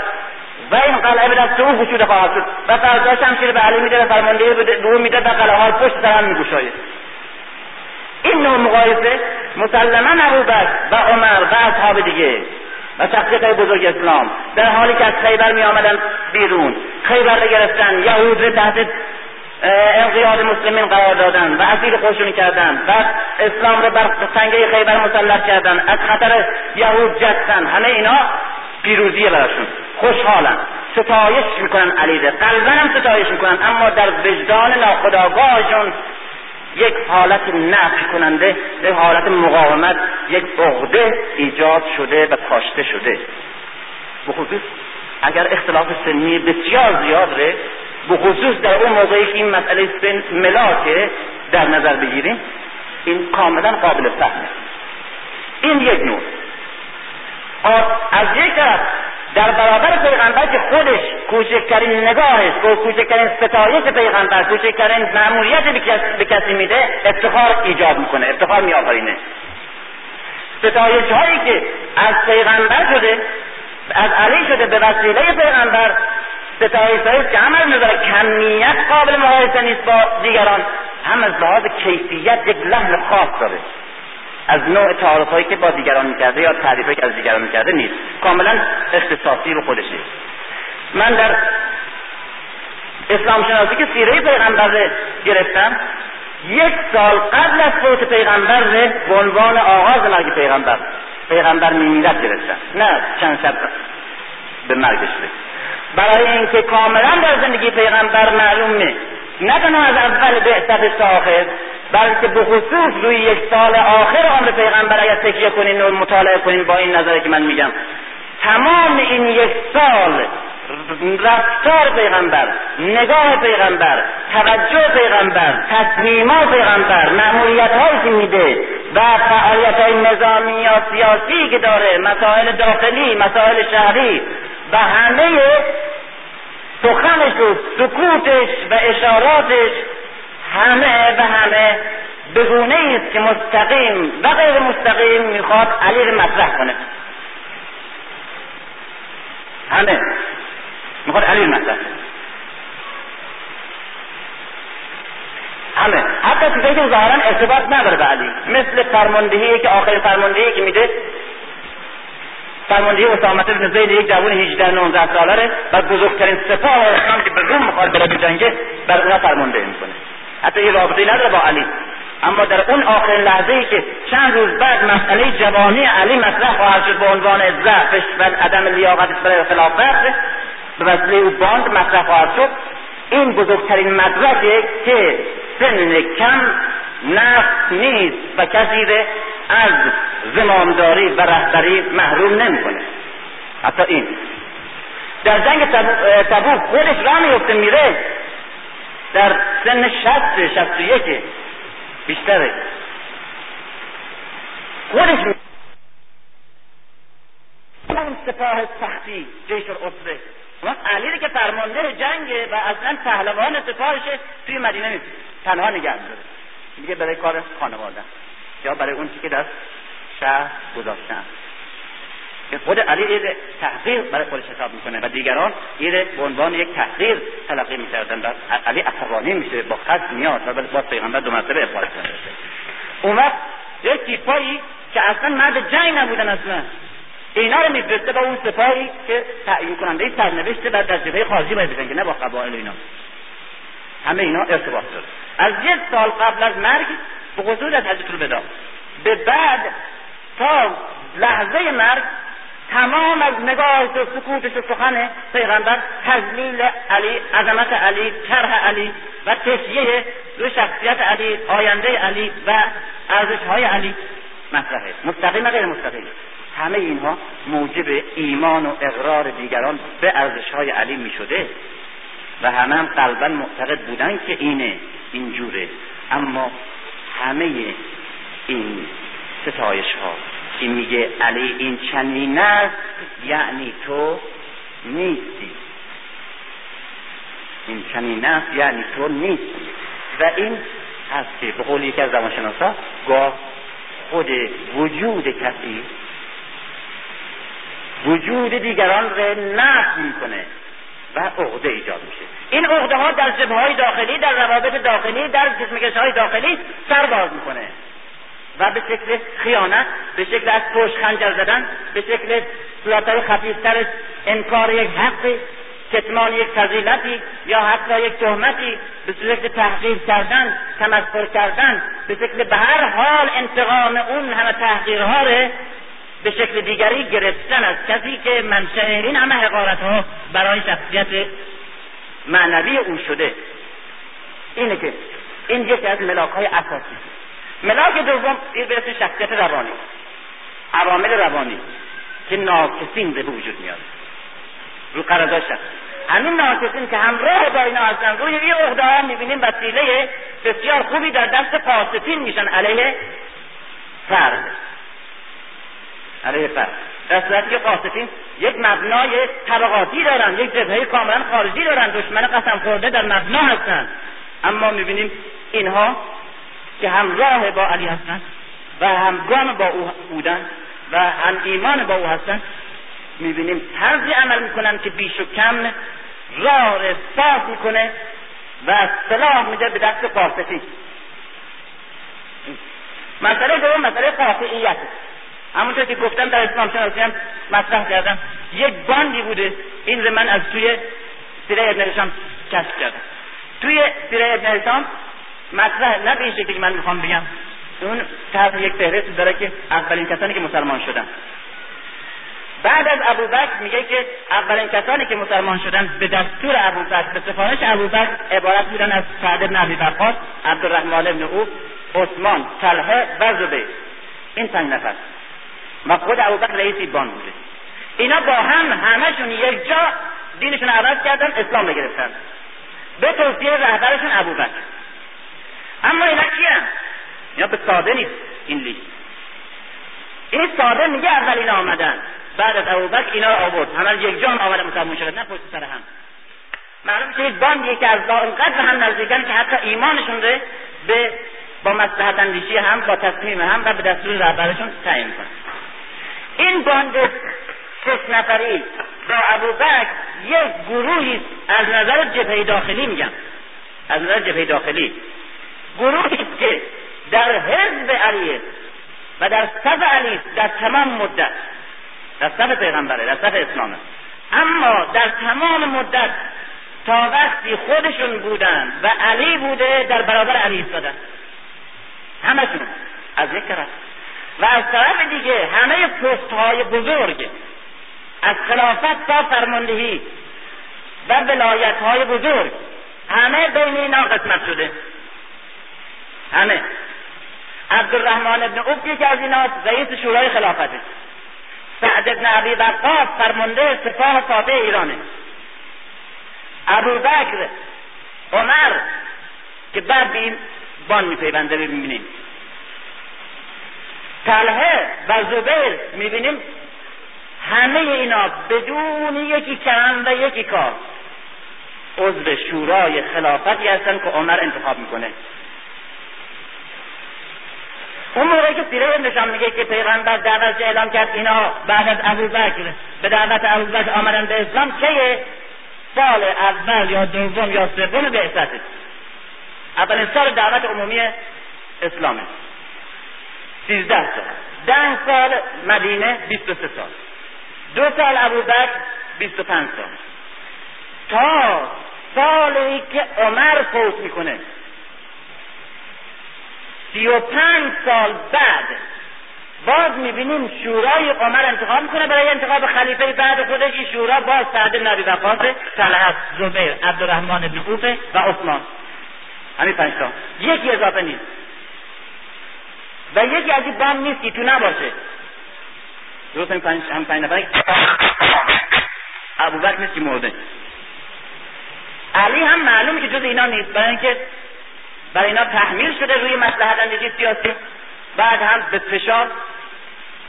و این قلعه به دست او خواهد شد. و فردا شمشیر به علی میده و فرمانده به میده و قلعه ها پشت سر هم میگشاید. این نوع مقایسه مسلما ابوبکر و عمر و اصحاب دیگه. و شخصیت بزرگ اسلام. در حالی که از خیبر می آمدن بیرون. خیبر رو گرفتن یهود رو تحت انقیاد مسلمین قرار دادن و اسیر خودشون کردن. و اسلام رو بر سنگه خیبر مسلط کردن. از خطر یهود جستن همه اینا پیروزی براشون. خوشحالن. ستایش می‌کنن علی قلبا هم ستایش می‌کنن. اما در وجدان ناخداگاهشون یک حالت نفی کننده یک حالت مقاومت یک عقده ایجاد شده و کاشته شده. بخصوص اگر اختلاف سنی بسیار زیاد ره بخصوص در اون موقعی که این مسئله سن ملاکه در نظر بگیریم این کاملا قابل فهمه. این یک نوع. از یک طرف در برابر پیغمبر که خودش کوچکترین نگاهش و کوچکترین ستایش پیغمبر کوچکترین معمولیت به کسی میده افتخار ایجاد می‌کنه افتخار میآفرینه. ستایش هایی که از پیغمبر شده از علی شده به وسیله پیغمبر ستایش هایی که هم از نظر کمیت قابل مقایسه نیست با دیگران هم از لحاظ کیفیت یک لحن خاص داره. از نوع تعارف هایی که با دیگران می‌کرده یا تعریف که از دیگران می‌کرده نیست. کاملا اختصاصی به خودشه من در اسلام شناسی که سیره پیغمبر گرفتم یک سال قبل از فوت پیغمبر به عنوان آغاز مرگ پیغمبر پیغمبر میمیرد گرفتم. نه چند شب به مرگش برای اینکه کاملا در زندگی پیغمبر معلومه نه تنها از اول بعثت آخر بلکه به خصوص روی یک سال آخر عمر پیغمبر اگر تکیه کنین و مطالعه کنین با این نظری که من میگم. تمام این یک سال رفتار پیغمبر نگاه پیغمبر توجه پیغمبر تصمیمات پیغمبر معمولیت هایی که میده و فعالیت های نظامی یا سیاسی که داره مسائل داخلی مسائل شهری و همه سخنش و سکوتش و اشاراتش همه و همه بگونه است که مستقیم و غیر مستقیم می‌خواد علی رو مطرح کنه. همه می‌خواد علی رو مطرح همه. حتی چیزایی که ظاهرا ارتباط نداره به علی. مثل فرماندهی که آخرین فرماندهی که میده فرماندهی اسامت بن زید یک جوان 18 19 ساله و بزرگترین سپاه اسلام که به روم می‌خواد بره بجنگه بر اونها فرماندهی می‌کنه. حتی یه رابطه نداره با علی. اما در اون آخرین لحظه ای که چند روز بعد مسئله جوانی علی مطرح خواهد شد به عنوان ضعفش و عدم لیاقتش برای خلافت به وسیله او باند مطرح خواهد شد. این بزرگترین مدرکه که سن کم نفت نیست و کسی از زمامداری و رهبری محروم نمی‌کنه. حتی این. در جنگ تبوک خودش را میفته میره. در سن شست شست یک بیشتره. خودش اون سپاه سختی جیش الاسره اون علی که فرمانده جنگه و اصلا پهلوان سپاهشه توی مدینه نیست. تنها نگه داره میگه برای کار خانواده. یا برای اون که در شهر گذاشتن. که خود علی یه تحقیر برای خودش حساب می‌کنه و دیگران یه به عنوان یک تحقیر تلقی می‌کردن و علی عصبانی میشه با خشم میاد و با پیغمبر دو مرتبه اخبار کرده اون وقت یک تیپایی که اصلا مرد جنگ نبودن اصلا. اینا رو میفرسته با اون سپاهی که تعیین کننده سرنوشت و در جبهه خارجی باید که نه با قبایل اینا. همه اینا ارتباط داره. از یک سال قبل از مرگ به خصوص از حضرت الوداع. به بعد تا لحظه مرگ تمام از نگاه و سکوتش و سخن پیغمبر تزلیل علی عظمت علی طرح علی و تشیه رو شخصیت علی آینده علی و ارزش های علی مطرحه. مستقیم غیر مستقیم همه اینها موجب ایمان و اقرار دیگران به ارزش های علی می شده و همه هم قلبا معتقد بودن که اینه اینجوره اما همه این ستایش ها که میگه علی این چنین است یعنی تو نیستی. چنین است یعنی تو نیست و این هست که به قول یکی از زمانشناسا گاه خود وجود کسی وجود دیگران را نفی می‌کنه و عقده ایجاد میشه. این عقده ها در جبه های داخلی در روابط داخلی در جسمگش های داخلی سر باز می‌کنه و به شکل خیانت به شکل از پشت خنجر زدن به شکل صورت های خفیفتر انکار یک حقی کتمان یک فضیلتی یا حتی یک تهمتی به شکل تحقیر کردن تمسخر کردن به شکل به هر حال انتقام اون همه تحقیرها به شکل دیگری گرفتن از کسی که منشأ این همه حقارت ها برای شخصیت معنوی او شده. اینه که این یکی از ملاک های اساسی. ملاک دوم این به شخصیت روانی. عوامل روانی که ناکسین به وجود میاد. رو قرارداد همین ناکسین که همراه با اینا هستن. روی این عهده ها می‌بینیم وسیله بسیار خوبی در دست قاسطین میشن. علیه فرد. علیه فرد. در صورتی که قاسطین یک مبنای طبقاتی دارن یک جبهه کاملا خارجی دارن دشمن قسم خورده در مبنا هستن. اما می‌بینیم اینها که همراه با علی هستن و همگام با او بودن و هم ایمان با او هستن می‌بینیم طرزی عمل می‌کنن که بیش و کم راه صاف می‌کنه و سلاح میده به دست قاسطی مسئله دوم مسئله قاطعیت همونطور که گفتم در اسلام شناسی هم مطرح کردم. یک باندی بوده. این رو من از توی سیره ابن هشام کشف کردم. توی سیره ابن هشام مطرح نه به این شکلی که من می‌خوام بگم. اون طرف یک فهرست داره که اولین کسانی که مسلمان شدن. بعد از ابوبکر میگه که اولین کسانی که مسلمان شدن به دستور ابوبکر به سفارش ابوبکر عبارت بودن از سعد بن ابی وقاص عبدالرحمن بن عوف عثمان طلحه و زبیر. این پنج نفر. و خود ابوبکر رئیس بان بوده. اینا با هم همهشون یک جا دینشون عوض کردن اسلام بگرفتن به توصیه رهبرشون ابوبکر. اما اینا یا به ساده نیست این لیست. این ساده میگه اول اینا آمدن. بعد از ابوبکر اینا آورد. همه یک جان آمده مسلمان شده نه پشت سر هم. معلوم شد یک باندی که از انقدر هم نزدیکن که حتی ایمانشون رو به با مصلحت اندیشی هم با تصمیم هم و به دستور رهبرشون تعیین کنن. این باند شش نفری با ابوبکر یک گروهی از نظر جبهه داخلی میگم. از نظر جبهه داخلی. گروهی که در حزب علی و در صف علی در تمام مدت در صف پیغمبره در صف اسلامه اما در تمام مدت تا وقتی خودشون بودن و علی بوده در برابر علی ایستادن. همشون از یک طرف. و از طرف دیگه همه پست های بزرگ از خلافت تا فرماندهی و ولایت های بزرگ همه بین اینا قسمت شده. همه. عبدالرحمن ابن عوف یکی از اینا رئیس شورای خلافته سعد ابن عبی وقاص فرمانده سپاه فاتح ایرانه. ابوبکر عمر که بعد بان میپیونده ببینیم. طلحه و زبیر می‌بینیم همه اینا بدون یکی کم و یکی کار. عضو شورای خلافتی هستن که عمر انتخاب می‌کنه. اون موقعی که سیره نشان میگه که پیغمبر دعوت اعلام کرد اینا بعد از ابوبکر به دعوت ابوبکر آمدن به اسلام چه سال اول یا دوم یا سوم بعثته اولین سال دعوت عمومی اسلامه. سیزده سال. ده سال مدینه بیست و سه سال. دو سال ابوبکر بیست و پنج سال. تا سالی که عمر فوت می‌کنه. سی و پنج سال بعد باز می‌بینیم شورای عمر انتخاب می‌کنه برای انتخاب خلیفه بعد خودش. این شورا باز سعد نبی وقاص طلحت زبیر عبدالرحمن بن و عثمان. همین پنج تا. یکی اضافه نیست. و یکی از این نیست که تو نباشه. درست این پنج هم پنج نفر ابوبکر نیست که مرده. علی هم معلومه که جز اینا نیست. برای اینکه برای اینا تحمیل شده روی مسلحت اندیشی سیاسی. بعد هم به فشار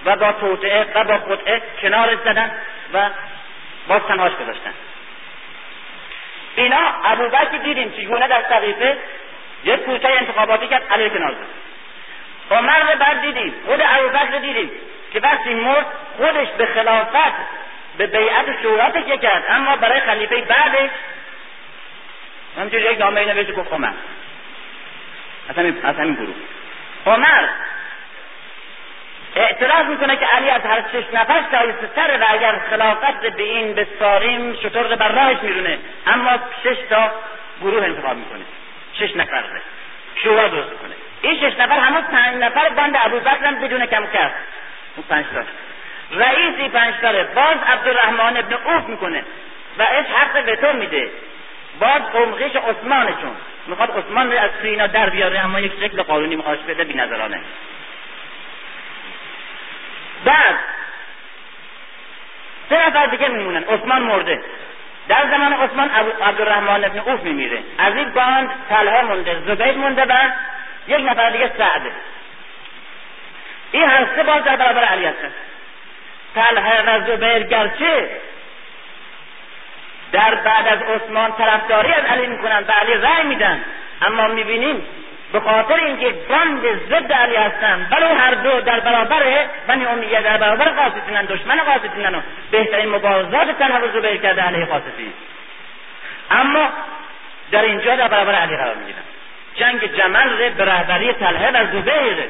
و با توطعه و با کنارش زدن و باز تنهاش گذاشتن. اینا ابوبکر دیدیم چگونه در صحیفه یک کوچه انتخاباتی کرد علی کنار عمر رو بعد دیدیم خود ابوبکر دیدیم که وقتی مرد خودش به خلافت به بیعت شورا تکیه کرد اما برای خلیفه بعدش همینجوری یک نامه نوشت گفت عمر از همین, از همین گروه. عمر اعتراض می‌کنه که علی از هر شش نفر شایسته تره و اگر خلافت به این بسپاریم شطور بر راهش میرونه. اما شش تا گروه انتخاب می‌کنه. شش نفر شورا درست کنه این شش نفر همون پنج نفر باند ابوبکر بدون کم کرد اون پنج تا. رئیسی پنج تاره. باز عبدالرحمن ابن اوف می‌کنه. و اش حق وتو میده. باز قمقیش عثمانه چون می‌خواد عثمان از توی اینا در بیاره اما یک شکل قانونی میخواهش بده بی نظرانه بعد سه نفر دیگه میمونن. عثمان مرده. در زمان عثمان عبدالرحمن ابن اوف میمیره. از این باند طلحه مونده. زبید مونده و یک نفر دیگه سعده این هر باز در برابر علی هستن. طلحه و زبیر گرچه در بعد از عثمان طرفداری از علی می‌کنن و علی رأی میدن. اما می‌بینیم به خاطر اینکه بند ضد علی هستن ولو هر دو در برابر بنی امیه در برابر قاسطینن دشمن قاسطینن و بهترین مبارزات تنها رو زبیر کرده علیه قاسطین اما در اینجا در برابر علی قرار می‌گیرن. جنگ جمل به رهبری طلحه و زبیر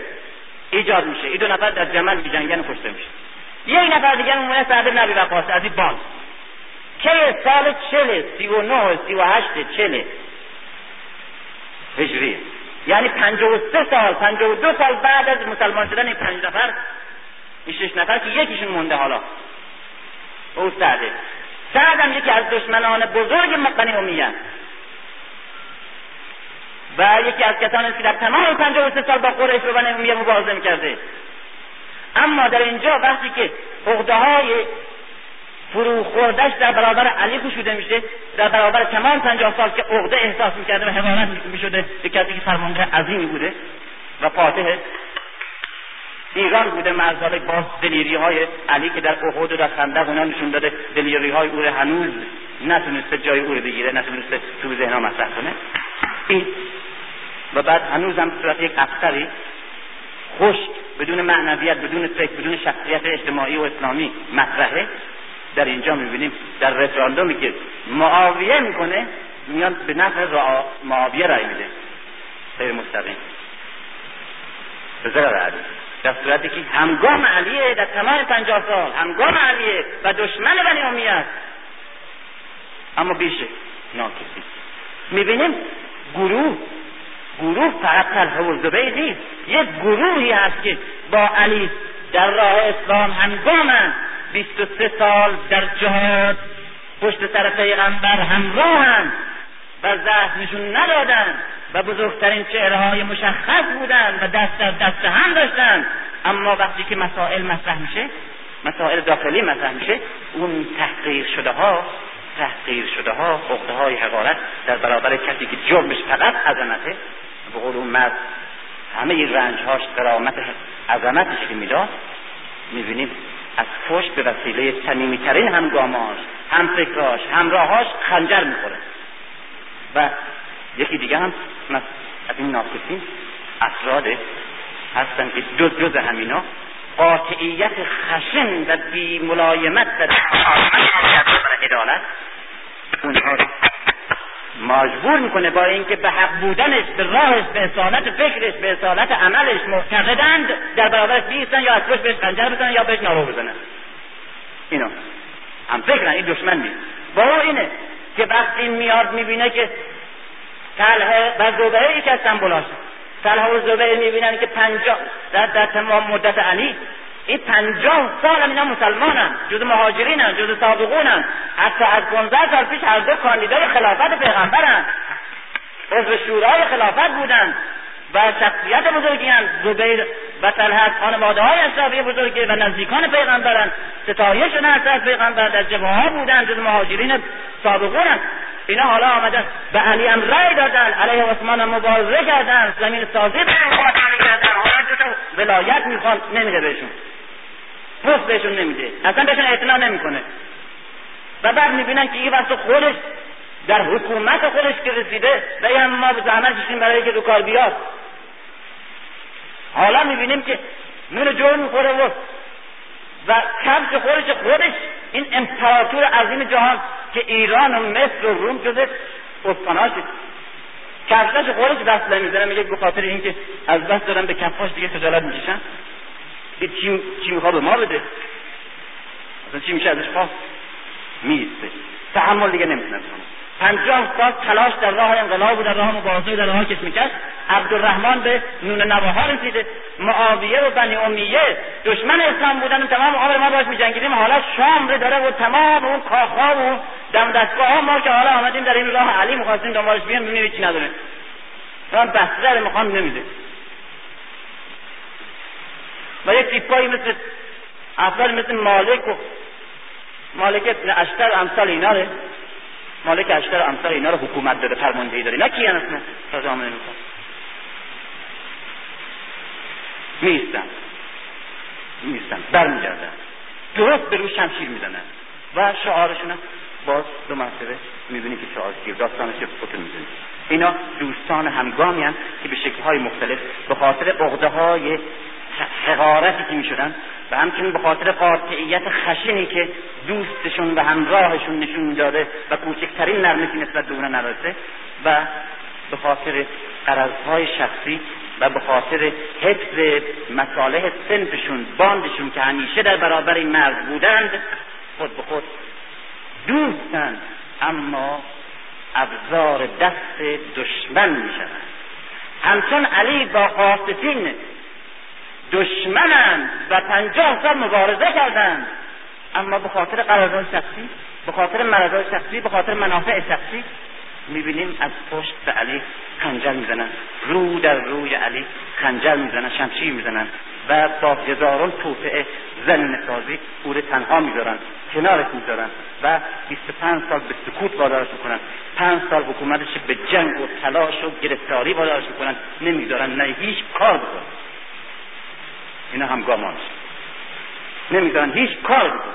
ایجاد میشه. این دو نفر در جمل جنگن کشته میشه. یک نفر دیگه میمونه سعد بن ابی وقاص از این باند که سال چله سی و نه سی و هشت چله هجری. یعنی پنجاه و سه سال پنجاه و دو سال بعد از مسلمان شدن این پنج نفر این شش نفر که یکیشون مونده حالا. او سعده سعد هم یکی از دشمنان بزرگ بنی امیه و یکی از کسانی که در تمام پنجاه و سه سال با قریش و بنی امیه مبارزه می‌کرده. اما در اینجا وقتی که عقده های فرو خوردش در برابر علی گشوده میشه در برابر تمام پنجاه سال که عقده احساس می‌کرده و حقارت می‌شده به کسی که فرمانده عظیمی بوده و فاتح ایران بوده مرزالک با دلیری های علی که در احد و در خندق اونا نشون داده دلیری های او هنوز نتونسته جای او رو بگیره نتونسته تو ذهنها مطرح کنه. این و بعد هنوز هم صورت یک افسری خوش بدون معنویت بدون فکر بدون شخصیت اجتماعی و اسلامی مطرحه. در اینجا می‌بینیم در رفراندومی که معاویه می‌کنه میان به نفع معاویه رای میده. غیر مستقیم. به علی در صورتی که همگام علیه در تمام پنجاه سال همگام علیه و دشمن بنی امیه است. اما بیشه ناکسی. می‌بینیم گروه گروه فقط و زبیر نیست. یک گروهی هست که با علی در راه اسلام و سه سال در جهاد پشت سر پیغمبر همراهند و نشون ندادن و بزرگترین چهره های مشخص بودند و دست در دست هم داشتند اما وقتی که مسائل مطرح میشه مسائل داخلی مطرح میشه اون تحقیر شده ها تحقیر شده ها عقده های حقارت در برابر کسی که جرمش فقط عظمته به قول اون مرد همه رنج هاش قرامت عظمتش که می‌داد می‌بینیم از پشت به وسیله صمیمیترین همگاماش همفکراش همراهاش خنجر می‌خوره. و یکی دیگه هم از این ناکسین افراده هستن که جز جز همینا قاطعیت خشن و بی ملایمت و عدالت اونها مجبور می‌کنه با اینکه به حق بودنش به راهش به اصالت فکرش به اصالت عملش معتقدند در برابرش بیستن یا از پشت بهش خنجر بزنن یا بهش نارو بزنن اینا هم فکرن این دشمن نیست. با اینه که وقتی میاد می‌بینه که طلحه و زبهه یکی از سمبولاش طلحه و زبهه می‌بینن که پنجاه در, در تمام مدت علی. این پنجاه سال هم اینا مسلمانن. جز مهاجرینن جز سابقونن. حتی از پونزده سال پیش هر دو کاندیدای خلافت پیغمبرن. عضو شورای خلافت بودن. و شخصیت بزرگی هم زبیر و طلحه خانواده های اشرافی بزرگی و نزدیکان پیغمبرن ستایه شده از پیغمبر در جبه ها بودن جز مهاجرین سابقون اینا حالا آمدن به علی هم رای دادن علیه عثمان هم مبارزه کردن. زمین سازی به کردن حالا ولایت می‌خوان نمیده بهشون. پست بهشون نمیده. اصلا بهشون اعتنا نمی‌کنه. و بعد می‌بینن که این وقت خودش در حکومت خودش که رسیده و ما به زحمت کشیم برای که دو کار بیاد. حالا می‌بینیم که نون جور می‌خوره و و کفش خودش خودش این امپراتور عظیم جهان که ایران و مصر و روم شده استاناش کفشش خودش دست نمی‌زنه میگه به خاطر اینکه از بس دارن به کفاش دیگه خجالت می‌کشن. چی چی می‌خواد به ما بده؟ اصلا چی میشه ازش خواست میسته تحمل دیگه نمی‌تونه پنجاه سال تلاش در راه انقلاب و در راه مبارزه در راه کس می‌کرد عبدالرحمن به نون نواها رسیده. معاویه و بنی امیه دشمن اسلام بودن و تمام عمر ما باش میجنگیدیم. حالا شام رو داره و تمام اون کاخها و دم دستگاه ها ما که حالا آمدیم در این راه علی می‌خواستیم دنبالش بیان ببینیم چی نداره. من بسته می‌خوام نمیده. و یک تیپایی مثل افراد مثل مالک و مالک اشتر امثال اینا ره مالک اشتر امثال اینا رو حکومت داره فرماندهی داره نه کی هستن تا جامعه میستن میستن برمیگردن. درست به روی شمشیر می‌زنن. و شعارشون باز دو مرتبه می‌بینی که شعار کیر داستانش خودتون می‌دونید اینا دوستان همگامی هم که به شکلهای مختلف به خاطر عقده های حقارتی که می‌شدن و همچنین به خاطر قاطعیت خشنی که دوستشون و همراهشون نشون داده و کوچکترین نرمشی نسبت اونا نرسه و به خاطر قرضهای شخصی و به خاطر حفظ مصالح سنفشون باندشون که همیشه در برابر این مرز بودند خود به خود دوستند اما ابزار دست دشمن می شوند همچون علی با قاسطین دشمنند و پنجاه سال مبارزه کردند. اما به خاطر قرارداد شخصی به خاطر مرضای شخصی به خاطر منافع شخصی می‌بینیم از پشت به علی خنجر می‌زنن. رو در روی علی خنجر می‌زنن شمشیر می‌زنن و با هزاران توطعه زن نسازی او رو تنها می‌ذارن کنارش می‌ذارن و 25 سال به سکوت وادارش می‌کنن. پنج سال حکومتش به جنگ و تلاش و گرفتاری وادارش می‌کنن. نمی‌ذارن نه هیچ کار بکنن. اینا هم گامانش نمی‌ذارن هیچ کار بکنن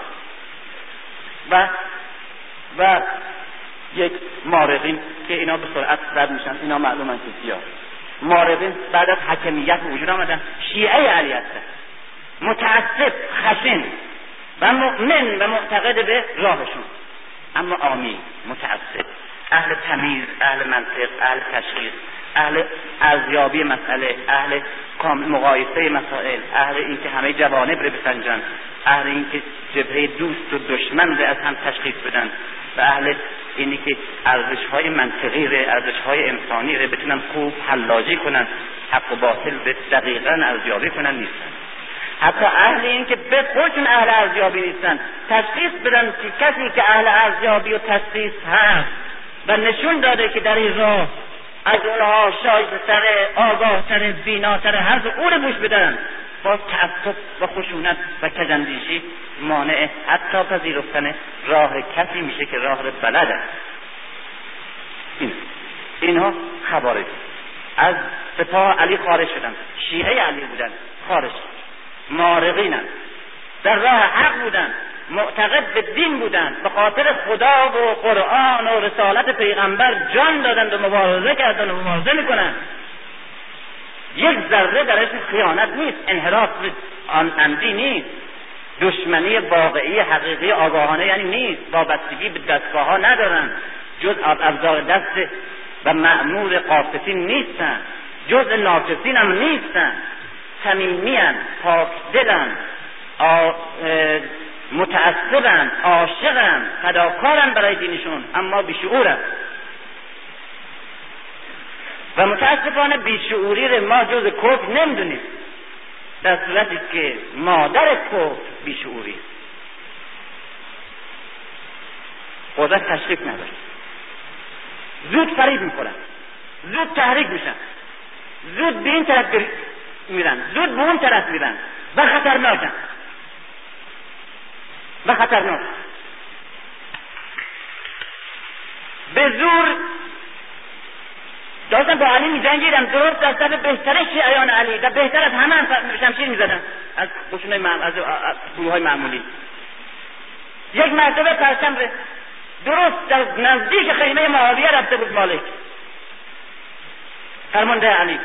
و و یک مارقین که اینا به سرعت رد میشن اینا معلومن که کیا. مارقین بعد از حکمیت وجود آمدن شیعه علی هستن متعصب خشن و مؤمن و معتقد به راهشون. اما آمی متعصب. اهل تمیز اهل منطق اهل تشخیص. اهل ارزیابی مسئله اهل مقایسه مسائل اهل اینکه همه جوانب رو بسنجن اهل اینکه جبهه دوست و دشمن رو از هم تشخیص بدن و اهل اینی که ارزش های منطقی ره ارزش های انسانی ره بتونن خوب حلاجی کنن حق و باطل به دقیقا ارزیابی کنن نیستن. حتی اهل این که به خودشون اهل ارزیابی نیستن تشخیص بدن که کسی که اهل ارزیابی و تشخیص هست و نشون داده که در این راه از اونها شایسته تر آگاه تر بیناتر حرف او رو گوش بدن. با تعصب و خشونت و کجندیشی مانع حتی پذیرفتن راه کسی میشه که راه بلد است. این اینها خبارش از سپاه علی خارج شدن. شیعه علی بودن. خارج. مارقینن. در راه حق بودن. معتقد به دین بودند. به خاطر خدا و قرآن و رسالت پیغمبر جان دادند و مبارزه کردند و مبارزه می‌کنند. یک ذره درش خیانت نیست. انحراف آن عمدی نیست. دشمنی واقعی حقیقی آگاهانه یعنی نیست. وابستگی به دستگاه ها ندارن. جز ابزار دست و معمور قافتین نیستن. جز ناجسین هم نیستن. صمیمیان پاک دلن متعصبن عاشقن فداکارن برای دینشون اما بیشعورن. و متاسفانه بیشعوری رو ما جز کفر نمی‌دونیم. در صورتی که مادر کفر بیشعوری. خدا تشریف نداره. زود فریب می‌کنن زود تحریک میشن. زود به این طرف میرن. زود به اون طرف میرن. و خطرناکن. و خطرناک به زور داشتن با علی میجنگیدن درست در صف بهترین شیعیان علی. و بهتر از همه هم شمشیر می‌زدن از قشون از گروه معمولی. یک مرتبه پرچم درست در نزدیک خیمه معاویه رفته بود مالک. فرمانده علی.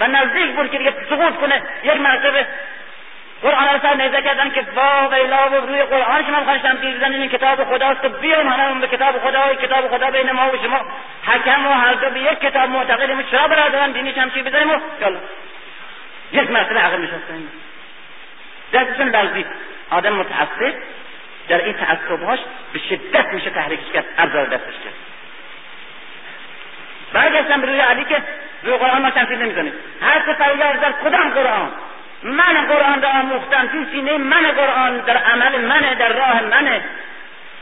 و نزدیک بود که دیگه سقوط کنه. یک مرتبه قرآن رو سر نیزه کردن که وا ویلا و روی قرآن شما خواستم تیر بزنین این کتاب خداست که بیایم همه به کتاب خدا و کتاب خدا بین ما و شما. حکم و هر دو به یک کتاب معتقدیم چرا برادران دینی شمشیر بزنیم و یالا یک مرتبه عقل نشستن دستشون لرزید آدم متعصب. در این تعصبهاش به شدت میشه تحریکش کرد. ابزار دستش کرد. برگشتن به روی علی که روی قرآن ما تنفیذ نمی‌کنیم هر چه فریاد در کدام قرآن؟ من قرآن را آموختم تو سینه من قرآن در عمل منه در راه منه.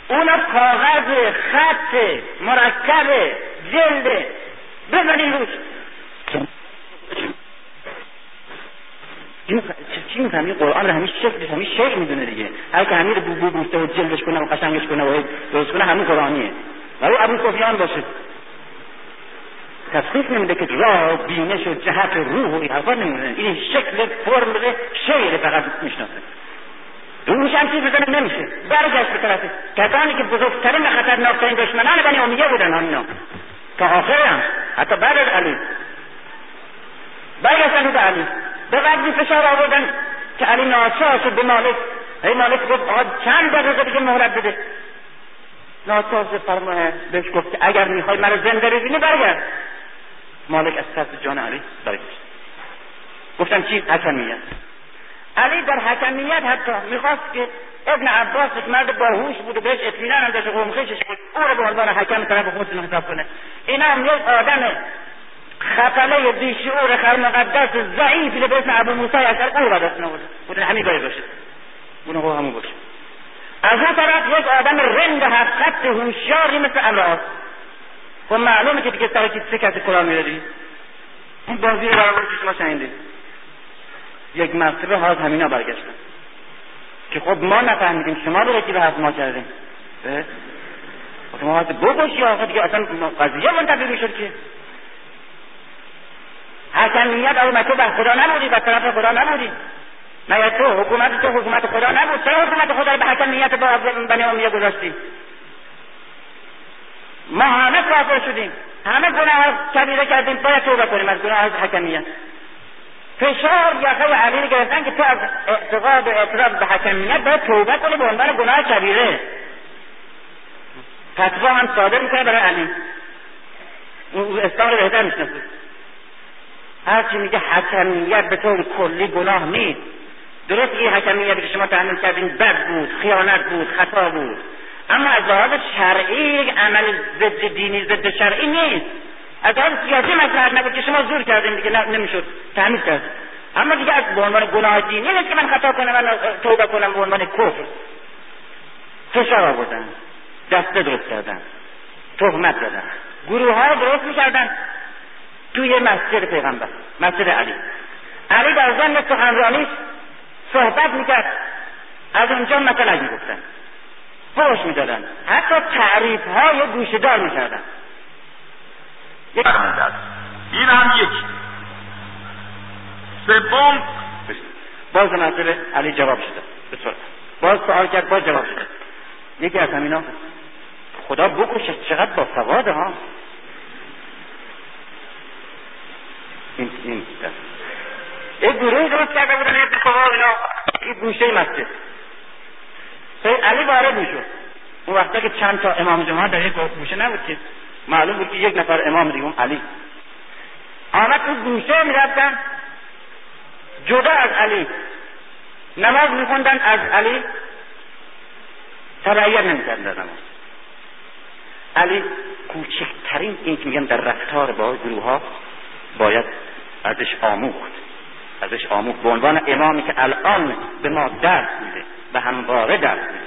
اونا کاغذ خط مرکب جلد. بزنین روش. چی می‌فهمی؟ قرآن رو همین شکلش همین شیء می‌دونه دیگه. هر که همین بو بو و جلدش کنه و قشنگش کنه و درست کنه همین قرآنیه. ولی ابو سفیان باشه. تفسیر نمیده که راه بینش و جهت روح و حرفا نمیده این شکل فرم شعر فقط می‌شناسه. روش هم چیز بزنه نمیشه. برگشت به طرف. کسانی که بزرگترین و خطرناکترین دشمنان بنی امیه بودن آنها تا آخر هم. حتی بعد از علی. برگشتن به علی. به قدری فشار آوردن که علی ناچار شد به مالک. ای مالک گفت آقا چند دقیقه دیگه مهلت بده. ناچار شد فرماه بهش گفت که اگر می‌خوای مرا زنده ببینی برگرد. مالک از طرف جان علی برگشت گفتم چی؟ حکمیت. علی در حکمیت حتی می‌خواست که ابن عباس یک مرد باهوش بود و بهش اطمینان هم داشت قوم خویشش بود. او رو به عنوان حکم طرف خودشون حساب کنه. اینا هم یک آدم خفله بیشعور خر مقدس ضعیفی به اسم ابو موسی اثر او را دست نبوده بود همین باید باشه. اون همون باشه. از اون طرف یک آدم رند هفت خط هوشیاری مثل الاس خب معلومه که دیگه سر سه کسی قرآن می‌دادی این بازی رو که شما شنیدید. یک مرتبه حاز همینا برگشتن. که خب ما نفهمیدیم شما رو به حرف ما کردیم خب ما باید بگوشی آقا دیگه اصلا قضیه منتفی می‌شد که. حکمیت او تو بر خدا نبودی؟ و طرف خدا نبودی. مگر تو حکومت تو حکومت خدا نبود؟ چرا حکومت خدا به حکمیت با بنی امیه گذاشتی. ما همه کافر شدیم. همه گناه کبیره کردیم. باید توبه کنیم. از گناه حکمیت. فشار یقه علی رو گرفتن که تو از اعتقاد و اعتراف به حکمیت باید توبه کنی به عنوان گناه کبیره. فتوا هم صادر می‌کنه برای علی. اسلام رو بهتر می‌شناسه. هرچی میگه حکمیت به طور کلی گناه نیست. درست این حکمیت که شما تحمیل کردین بد بود خیانت بود خطا بود. اما از لحاظ شرعی عمل ضد دینی ضد شرعی نیست. از لحاظ سیاسی مسئله نبود که شما زور کردین دیگه نمی‌شد. تحمیل کرد. اما دیگه از به عنوان گناه دینی نیست که من خطا کنم من توبه کنم به عنوان کفر. فشار آوردن دسته درست کردن تهمت دادن گروه ها درست می‌کردن توی مسجد پیغمبر مسجد علی. علی در ضمن سخنرانیش صحبت می‌کرد. از اونجا مثلا می‌گفتن. فوش می‌دادن. حتی تعریف های گوشدار می‌کردن این هم یک. سوم باز مسئله علی جواب شده. بسیار باز سوال کرد باز جواب شده. یکی از همینا خدا بکشه چقدر با سواده ها؟ این این یه گروه درست کرده بودن بخواه اینا. این گوشه مسجد. سید علی وارد می‌شد. اون وقتا که چند تا امام جماعت در یک گوشه نبود که معلوم بود که یک نفر امام دیگه اون علی. آمد تو گوشه می‌رفتن. جدا از علی. نماز میخوندن از علی تبعیت در نماز. علی کوچکترین این که میگن در رفتار با گروه ها باید ازش آموخت. ازش آموخت. به عنوان امامی که الان به ما درس میده. و همواره میده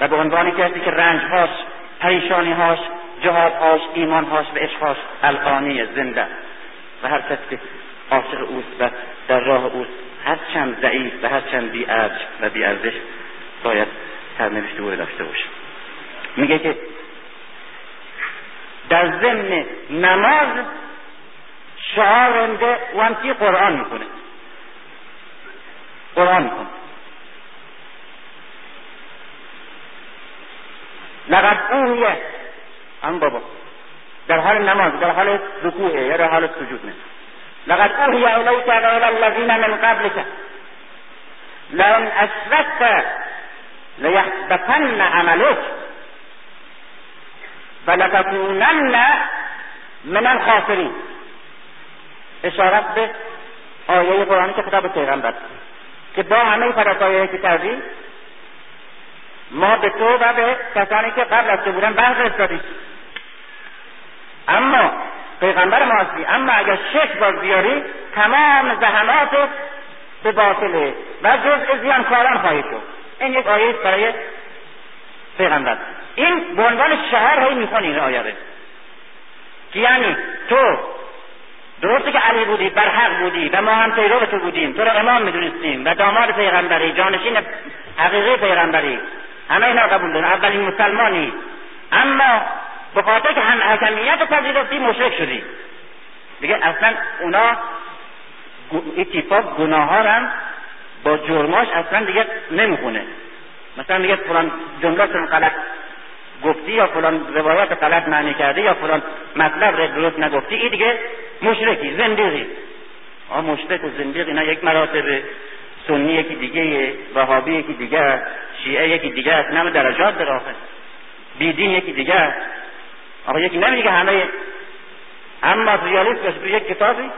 و به عنوان کسی که رنجهاش پریشانیهاش جهادهاش ایمانهاش و عشقهاش الانی زنده. و هر کسی که عاشق اوست و در راه اوست هر چند ضعیف و هر چند بی و بی ارزش باید سرنوشت او داشته باشه. میگه که در ضمن نماز شعار رنده و قرآن می‌کنه قرآن می‌کنه لقد اوهیه هم بابا. در حال نماز در حال رکوعه یا در حال سجود نه. لقد اوهی الیک و الذین من قبلک لئن اشرکت لیحبطن عملک و لتکونن من الخاسرین اشارت به آیه قرآنی که خطاب پیغمبر. که با همه پرستایایی که کردی ما به تو و به کسانی که قبل از تو بودن برفرستادیم اما پیغمبر ما هستی اما اگر شک باز بیاری تمام زحمات به باطله و جزء زیانکاران خواهی شد. این یک آیه برای پیغمبر. این به عنوان شهر هی می‌خوانی این آیه که یعنی تو درسته که علی بودی بر حق بودی و ما هم پیرو تو بودیم. تو رو امام می‌دونستیم و داماد پیغمبری جانشین حقیقی پیغمبری. همه اینا قبول دارن اولین مسلمانی. اما به خاطر که هم حکمیت پذیرفتی مشرک شدی. دیگه اصلا اونا این تیپا گناه هم با جرماش اصلا دیگه نمی‌خونه. مثلا دیگه فلان جمله غلط گفتی یا فلان روایت غلط معنی کردی یا فلان مطلب درست نگفتی این دیگه مشرکی زندگی. آه مشرک و زندگی اینا یک مراتب سنی یکی دیگه وهابی یکی دیگه شیعه یکی دیگه است نم درجات در آخر. بیدین یکی دیگه آقا یکی نمیگه همه هم ماتریالیست باشه یک کتابی.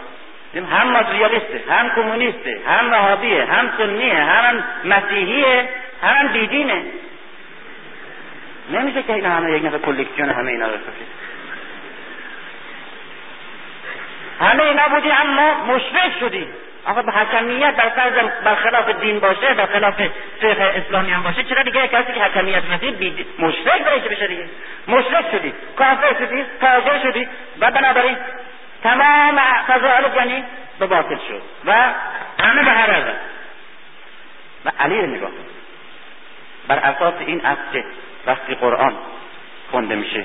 هم ماتریالیسته هم کمونیسته هم وهابیه هم سنیه هم مسیحیه هم بیدینه. نمیشه که اینا همه یک نفر کلکسیون همه اینا رو همه اینا بودی اما مشرک شدی. آقا به حکمیت بر فرض برخلاف دین باشه برخلاف فقه اسلامی هم باشه چرا دیگه کسی که حکمیت نفید مشرک بشه بشه دیگه؟ مشرک شدی کافر شدی تاجر شدی و بنابراین تمام فضائل یعنی به باطل شد و همه به هر و علی رو نگاه بر اساس این است که وقتی قرآن خونده میشه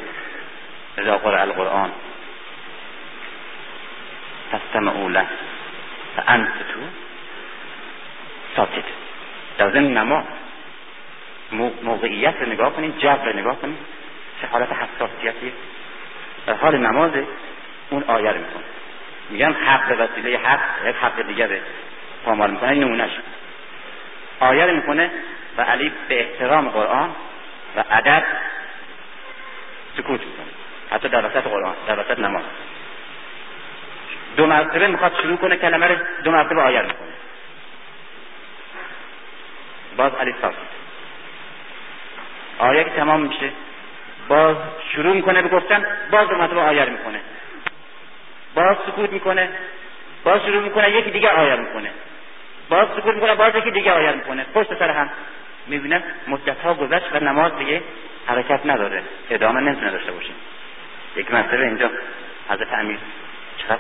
اذا قرآن القرآن فاستمعوا له. فانصتوا ساکت. در ضمن نماز. موقعیت رو نگاه کنید جو رو نگاه کنید چه حالت حساسیتی. در حال نماز اون آیه رو می‌کنه میگن حق به وسیله حق یک حق دیگه به پامال می‌کنه این نمونهش آیه می‌کنه و علی به احترام قرآن و ادب سکوت می‌کنه. حتی در وسط قرآن در وسط نماز. دو مرتبه می‌خواد شروع کنه کلمه رو دو مرتبه آیه می‌کنه. باز علی ساکت آیه که تمام میشه. باز شروع می‌کنه به گفتن باز دو مرتبه آیه می‌کنه. باز سکوت می‌کنه باز شروع می‌کنه یکی دیگه آیه می‌کنه. باز سکوت می‌کنه باز یکی دیگه آیه می‌کنه. پشت سر هم می‌بینه مدت ها گذشت و نماز دیگه حرکت نداره. ادامه نمی‌تونه داشته باشه. یک مرتبه اینجا حضرت امیر چقدر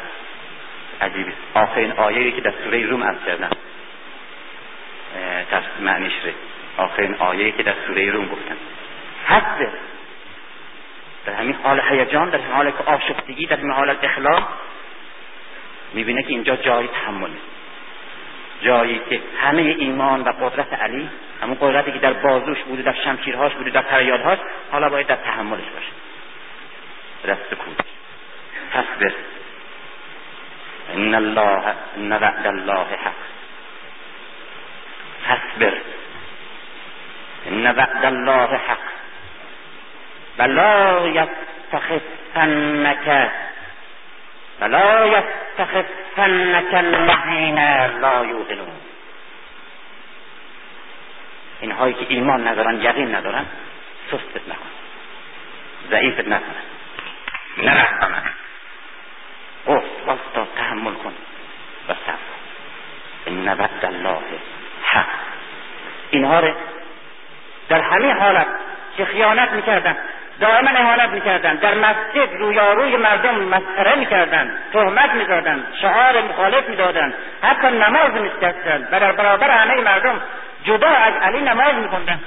عجیبی آخرین آیه که در سوره روم از کردن معنیش ره آخرین آیه که در سوره روم گفتن حد. در همین حال هیجان در همین حال که آشفتگی در همین حال اخلاق می‌بینه که اینجا جای تحمل جایی که همه ایمان و قدرت علی همون قدرتی که در بازوش بوده در شمشیرهاش بوده در فریادهاش حالا باید در تحملش باشه. در سکوت تصبر إن الله إن وعد الله حق. تصبر إن وعد الله حق. ولا يستخفنك ولا يستخفنك الذين لا يؤمنون. اینهایی که ایمان ندارن یقین ندارن سستت نکن. ضعیفت نکنن نرحمن گفت واستا تحمل کن. و صبر ان وعد الله حق. اینها رو در همه حالت که خیانت می‌کردن دائما اهانت می‌کردن در مسجد رویاروی مردم مسخره می‌کردن تهمت می‌دادن شعار مخالف می‌دادن حتی نماز میشکستن و در برابر همه مردم جدا از علی نماز میکندن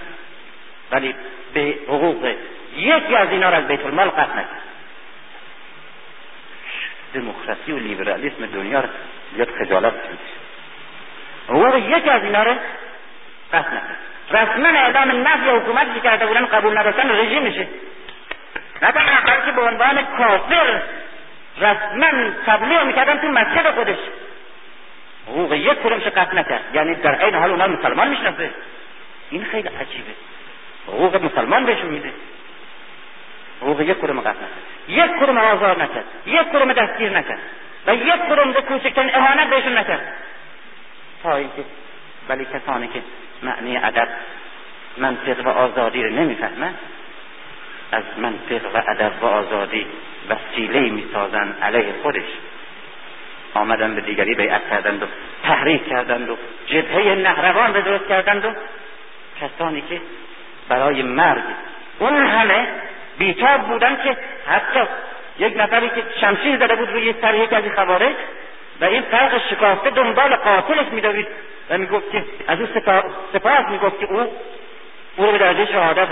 ولی به حقوق یکی از اینا را از بیت المال قطع دموکراسی و لیبرالیسم دنیا را بیاد خجالت حقوق یکی از اینا را قطع رسما اعلام نفی حکومتی کرده بودن قبول نداشتن رژیمشه نه تنها بلکه به عنوان کافر رسما تبلیغ می‌کردن تو مسجد خودش. حقوق یک کدومش قطع نکرد. یعنی در عین حال اونا مسلمان می‌شناسه. این خیلی عجیبه. حقوق مسلمان بهشون میده. حقوق یک کدوم قطع یک کدوم آزار نکرد یک کدوم دستگیر نکرد و یک کدوم به کوچکترین اهانت بهشون نکرد تا اینکه ولی کسانی که معنی ادب منطق و آزادی رو نمی‌فهمن از منطق و ادب و آزادی وسیله می‌سازن علیه خودش آمدن به دیگری بیعت کردند و تحریک کردند و جبهه نهروان به درست کردند و کسانی که برای مرگ اون همه بیتاب بودن که حتی یک نفری که شمشیر زده بود روی سر یک از خوارج و این فرق شکافته دنبال قاتلش میدوید و می‌گفت که از او سپاس می‌گفت که او او رو به درجه شهادت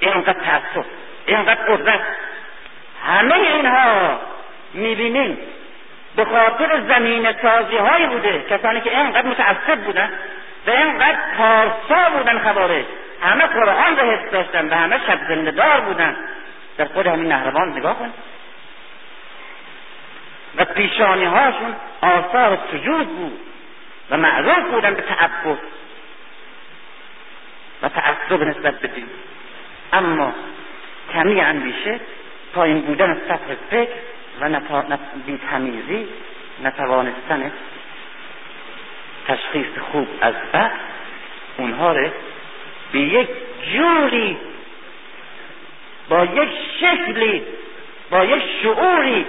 اینقدر تعصب اینقدر قدرت. همه اینها می‌بینیم به خاطر زمین سازی هایی بوده. کسانی که اینقدر متعصب بودن و اینقدر پارسا بودن خوارج. همه قرآن رو حفظ داشتن و همه شب زندهدار بودن. در خود همین نهروان نگاه کن. و پیشانی هاشون آثار سجود بود و معروف بودن به تعبد و تعصب نسبت به دین. اما کمی اندیشه پایین بودن سطح فکر و بیتمیزی نتوانستن تشخیص خوب از بد اونها رو به یک جوری با یک شکلی با یک شعوری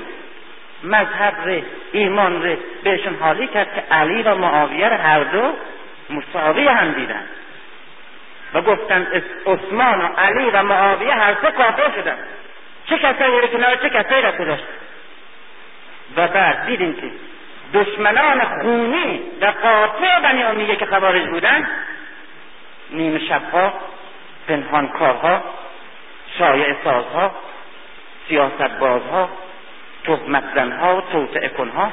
مذهب ره ایمان ره بهشون حالی کرد که علی و معاویه هر دو مساوی هم دیدن. و گفتن عثمان و علی و معاویه هر سه کافر شدن. چه کسایی رو کنار چه کسایی را گذاشت؟ و بعد دیدیم که دشمنان خونی و قاطع بنی امیه که خوارج بودن نیمه شبها پنهان کارها شایع سازها سیاست بازها تهمت زنها و کنها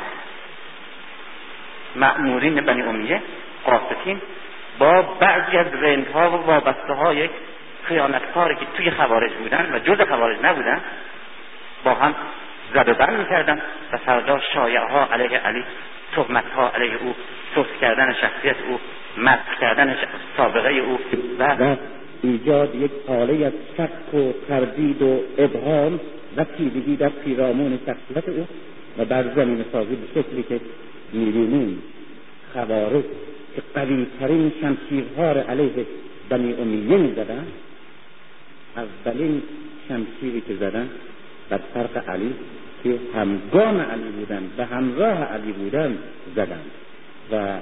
مأمورین بنی امیه قاستین با بعضی از رندها و وابسته های خیانتکاری که توی خوارج بودن و جز خوارج نبودن با هم زد و بند می‌کردن و فردا شایعه ها علیه علی تهمت ها علیه او سست کردن شخصیت او مسخ کردن سابقه او و ایجاد یک حاله از شک و تردید و ابهام و تیرگی در پیرامون شخصیت او و بر زمین سازی به شکلی که می‌بینیم خوارج که قویترین شمشیرها را علیه بنی امیه می‌زدن اولین شمشیری که زدن بر فرق علی که همگام علی بودن و همراه علی بودن زدن و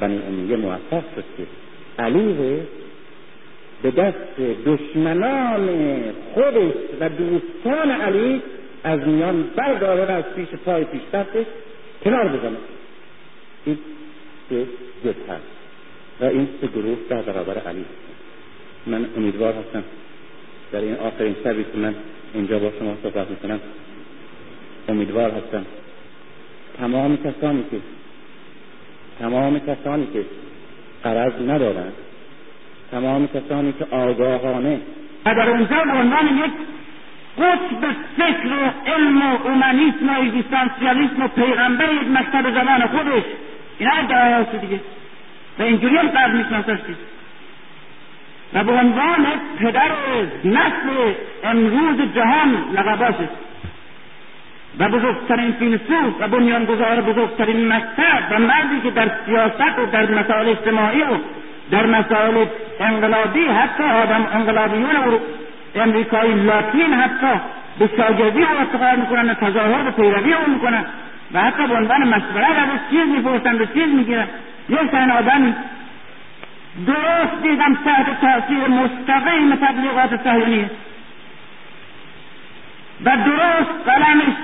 بنی امیه موفق شد که علی رو به دست دشمنان خودش و دوستان علی از میان برداره و از پیش پای پیش دستش کنار بزنه. این سه هست و این سه گروه در برابر علی من امیدوار هستم در این آخرین شبی که من اینجا با شما صحبت می‌کنم امیدوار هستم. تمام کسانی که تمام کسانی که قرض ندارند تمام کسانی که آگاهانه و در اونجا به عنوان یک قطب فکر و علم و اومانیسم و اگزیستانسیالیسم و پیغمبر یک مکتب زمان خودش. اینا ادعای دیگه. و اینجوری هم قرض میشناسش و به عنوان پدر نسل امروز جهان لقباش و بزرگترین فیلسوف و بنیانگذار بزرگترین مکتب و مردی که در سیاست و در مسائل اجتماعی و در مسائل انقلابی حتی آدم انقلابیون امریکایی لاتین حتی به شاگردی او افتخار می‌کنن و تظاهر و پیروی او می‌کنن و حتی به عنوان مشورت از چیز می‌پرسن و چیز می‌گیرن. یک تن آدم درست دیدم تحت تاثیر مستقیم تبلیغات صهیونی و درست قلمش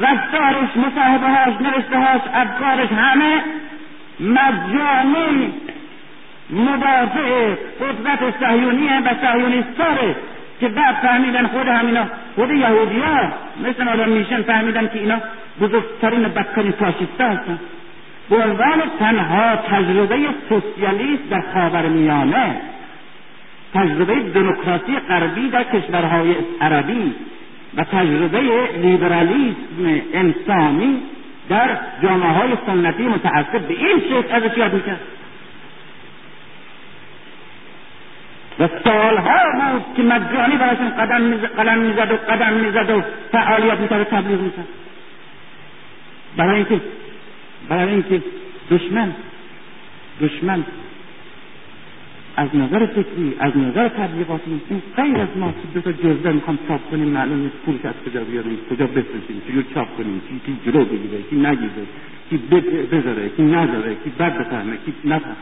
رفتارش مصاحبه هاش نوشته هاش افکارش همه مجانی مدافع قدرت صهیونیه و صهیونیستاره که بعد فهمیدن خود همینا خود یهودی ها مثل آدم میشن فهمیدن که اینا بزرگترین بدترین فاشیست هستن. به عنوان تنها تجربه سوسیالیست در خاورمیانه تجربه دموکراسی غربی در کشورهای عربی و تجربه لیبرالیسم انسانی در جامعه های سنتی متعصب به این شکل ازش یاد می‌کرد. و سالها بود که مجانی براشون قدم قدم می‌زد و قدم می‌زد و فعالیت می‌کرد و تبلیغ می‌کرد. برای اینکه برای اینکه دشمن دشمن از نظر فکری از نظر تبلیغاتی این غیر از ما که دو تا جزده می‌خوام چاپ کنیم معلوم نیست پولش از کجا بیاریم کجا بفرستیم چجور چاپ کنیم کی کی جلو بگیره کی نگیره کی بذاره کی نذاره کی بد بفهمه کی نفهمه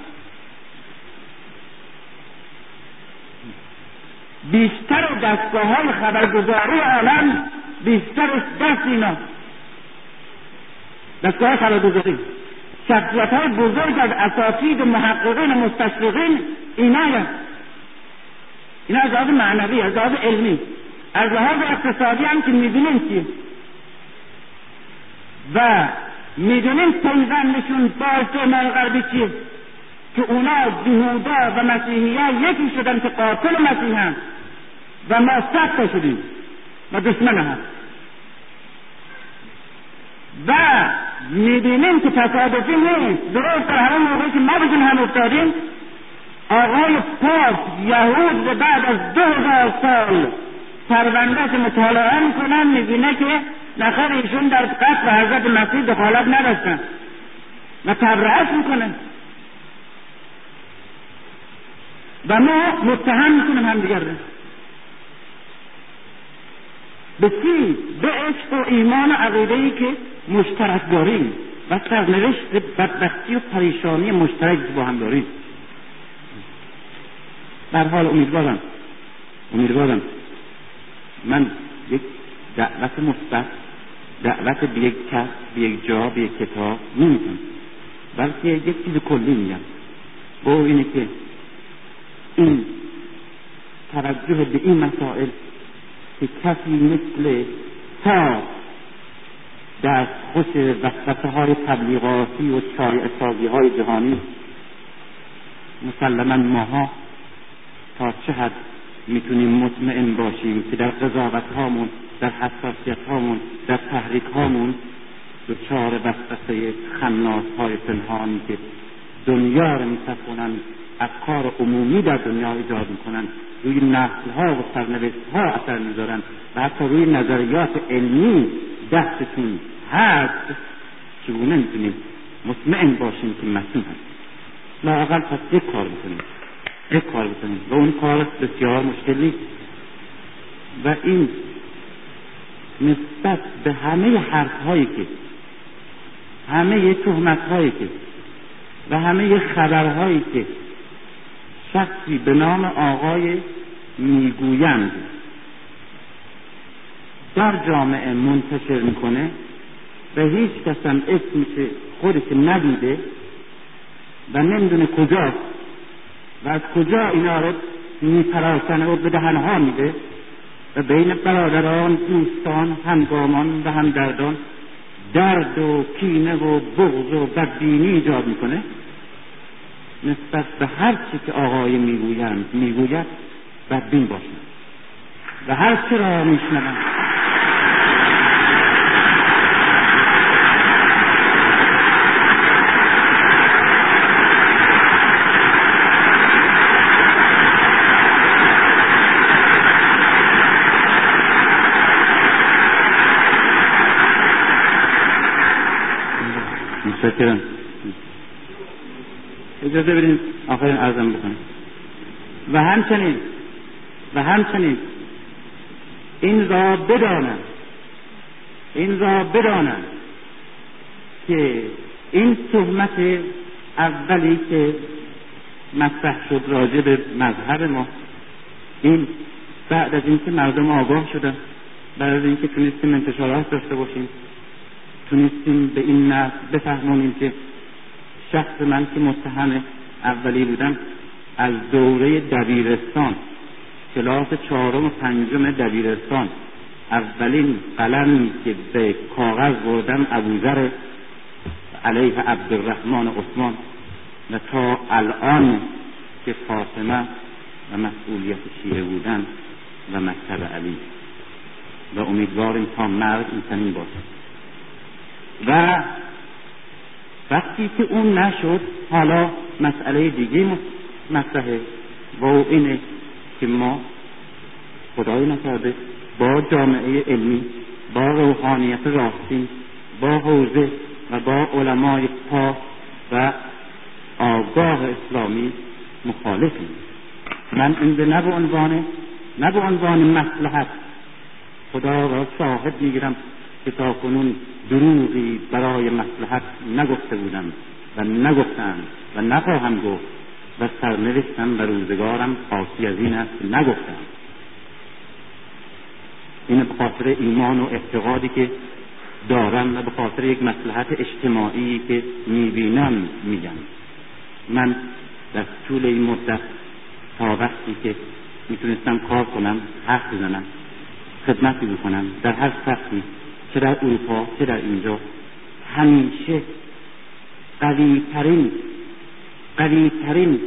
بیشتر دستگاه های خبرگزاری عالم بیشتر دست اینا. دستگاه خبرگزاری. شخصیت های بزرگ از اساتید محققین مستشرقین اینا اینا از لحاظ معنوی از لحاظ علمی از لحاظ اقتصادی هم که می‌دونیم چیه و می‌دونیم پیوندشون با استعمال غربی چیه که اونا جهودا و مسیحی ها یکی شدن که قاتل مسیح هم و ما سخت شدیم و دشمن هم. و می‌بینیم که تصادفی نیست. درست در همون موقعی که ما بگیم هم افتادیم آقای پاپ یهود بعد از دو هزار سال پروندهش مطالعه می‌کنن می‌بینه که نخیر ایشون در قتل حضرت مسیح دخالت نداشتن و تبرعش می‌کنه و ما متهم می‌کنیم هم دیگر به چی؟ به عشق و ایمان و عقیده ای که مشترک داریم. و سرنوشت بدبختی و پریشانی مشترک با هم داریم. در حال امیدوارم امیدوارم من یک دعوت مثبت دعوت به یک کس به یک جا به یک کتاب نمی‌کنم. بلکه یک چیز کلی میگم. با اینه که این توجه به این مسائل که کسی مثل تا دست خوش وسوسه های تبلیغاتی و شایع سازی های جهانی مسلما ماها تا چه حد می‌تونیم مطمئن باشیم که در قضاوت هامون در حساسیت هامون در تحریک هامون دچار وسوسه خناس های پنهانی که دنیا رو میتفونن افکار عمومی در دنیا ایجاد می‌کنن روی نسل ها و سرنوشت ها اثر می‌ذارن و حتی روی نظریات علمی دستشون هست چگونه می‌تونیم مطمئن باشیم که مسیح هست؟ لااقل پس یک کار بکنیم یک کار بکنیم و اون کار بسیار مشکل نیست. و این نسبت به همه حرف هایی که همه تهمت هایی که و همه خبرهایی که شخصی به نام آقای می‌گویند. در جامعه منتشر می‌کنه و هیچ کس هم اسمش خودش ندیده و نمی‌دونه کجاست و از کجا اینا رو میپراسنه و به دهنها میده و بین برادران دوستان همگامان و همدردان درد و کینه و بغض و بدبینی ایجاد می‌کنه. نسبت به هر چی که آقای می‌گویند می‌گوید بدبین باشند. و هر چی را میشنوند. متشکرم اجازه بدین آخرین ارزم بکنم و همچنین و همچنین این را بدانم این را بدانم که این تهمت اولی که مطرح شد راجع به مذهب ما این بعد از اینکه مردم آگاه شدن بعد از اینکه تونستیم انتشارات داشته باشیم. تونستیم به این نسل بفهمونیم که شخص من که متهم اولی بودم از دوره دبیرستان کلاس چهارم و پنجم دبیرستان اولین قلمی که به کاغذ بردم ابوذر علیه عبدالرحمن عثمان و تا الان که فاطمه و مسئولیت شیعه بودن و مکتب علی. و امیدواریم تا مرگ این چنین باشد. و وقتی که اون نشد حالا مسئله دیگه مطرحه و اینه که ما خدای نکرده با جامعه علمی با روحانیت راستین با حوزه و با علمای پاک و آگاه اسلامی مخالفیم. من این به نه به عنوان نه به عنوان مسلحت خدا را شاهد می‌گیرم. که تا کنون دروغی برای مسلحت نگفته بودم و نگفتم و نخواهم گفت و سرنوشتم و روزگارم خاصی از این است نگفتم. این به خاطر ایمان و اعتقادی که دارم و به خاطر یک مسلحت اجتماعی که می‌بینم میگم. من در طول این مدت تا وقتی که می‌تونستم کار کنم حرف بزنم خدمتی بکنم در هر سطحی چه در اروپا چه در اینجا. همیشه قویترین قویترین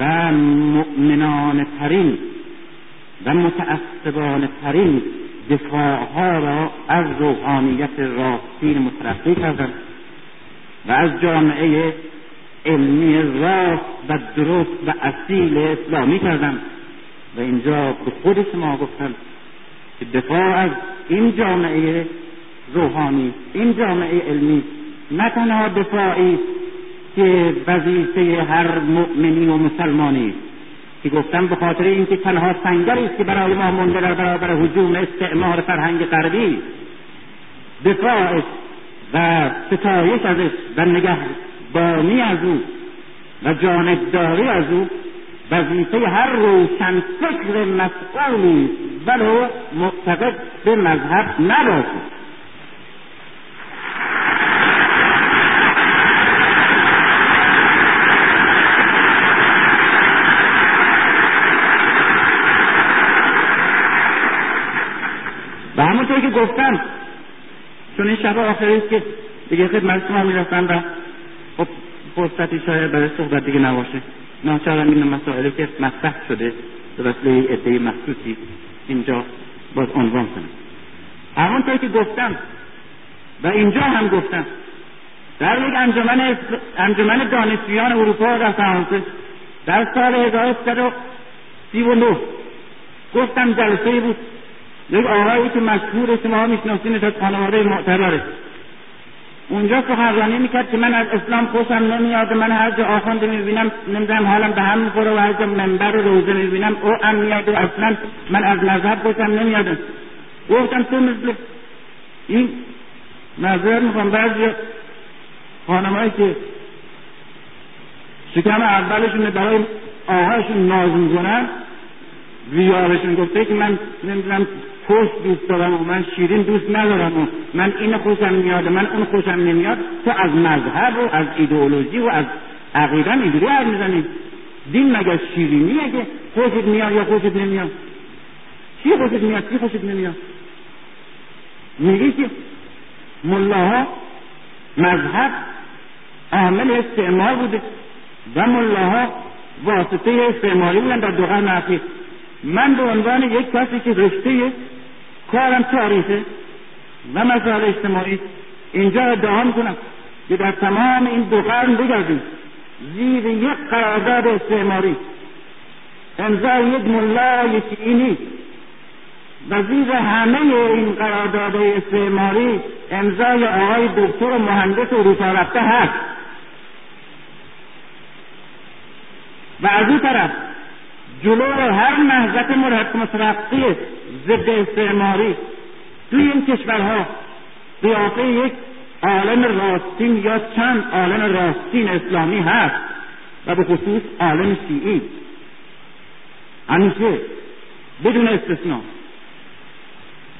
و مؤمنانه ترین و متعصبانه ترین دفاعها را از روحانیت راستین مترقی کردم و از جامعه علمی راست و درست و اصیل اسلامی کردم و اینجا به خود شما گفتم که دفاع از این جامعه روحانی. این جامعه علمی نه تنها دفاعی که وظیفه هر مؤمنی و مسلمانی که گفتم به خاطر اینکه تنها سنگری است که برای ما مونده در برابر هجوم استعمار فرهنگ غربی دفاعش و ستایش ازش و نگهبانی از او و جانبداری از او. وظیفه هر روشن فکر مسئولی ولو معتقد به مذهب نباشد. همونطور که گفتم. چون این شب آخری است که دیگه خدمت شما می‌رفتم و خب فرصتی شاید برای صحبت دیگه نباشه. ناچارم این مسائلی که مطرح شده به وسیله عده مخصوصی اینجا باز عنوان کنم. همونطور که گفتم و اینجا هم گفتم در یک انجمن انجمن دانشجویان اروپا در فرانسه در سال 1339 گفتم جلسه بود یک آقایی که مشهور شما میشناسینش از خانواده معتبره. اونجا سخنرانی می‌کرد که من از اسلام خوشم نمیاد من هر جا آخونده می‌بینم نمی‌دونم حالم به هم می‌خوره و هر جا منبر و روزه می‌بینم او هم میاد و اصلا من از مذهب خوشم نمیاد. گفتم تو مثل این نظر می‌خوام بعضی خانمایی که شکم اولشون برای آهاشون ناز می‌کنن ویارشون گفته که من نمی‌دونم پشت دوست دارم و من شیرین دوست ندارم و من این خوشم میاد من اون خوشم نمیاد تو از مذهب و از ایدئولوژی و از عقیدم اینجوری حرف می‌زنی. دین مگر شیرینیه که خوشت میاد یا خوشت نمیاد؟ چی خوشت میاد؟ چی خوشت نمیاد؟ میگی که ملاها مذهب عامل استعمار بوده و ملاها واسطه استعماری بودن در دو قرن من به عنوان یک کسی که رشته کارم تاریخه و مسائل اجتماعی. اینجا ادعا می‌کنم. که در تمام این دو قرن بگردیم. زیر یک قرارداد استعماری. امضای یک ملای شیعی و زیر همه این قرارداد استعماری امضای آقای دکتر و مهندس اروپا رفته هست. و از این طرف جلو هر نهضت مترقی ضد استعماری. توی این کشورها قیافه یک عالم راستین یا چند عالم راستین اسلامی هست و به خصوص عالم شیعی. همیشه بدون استثنا.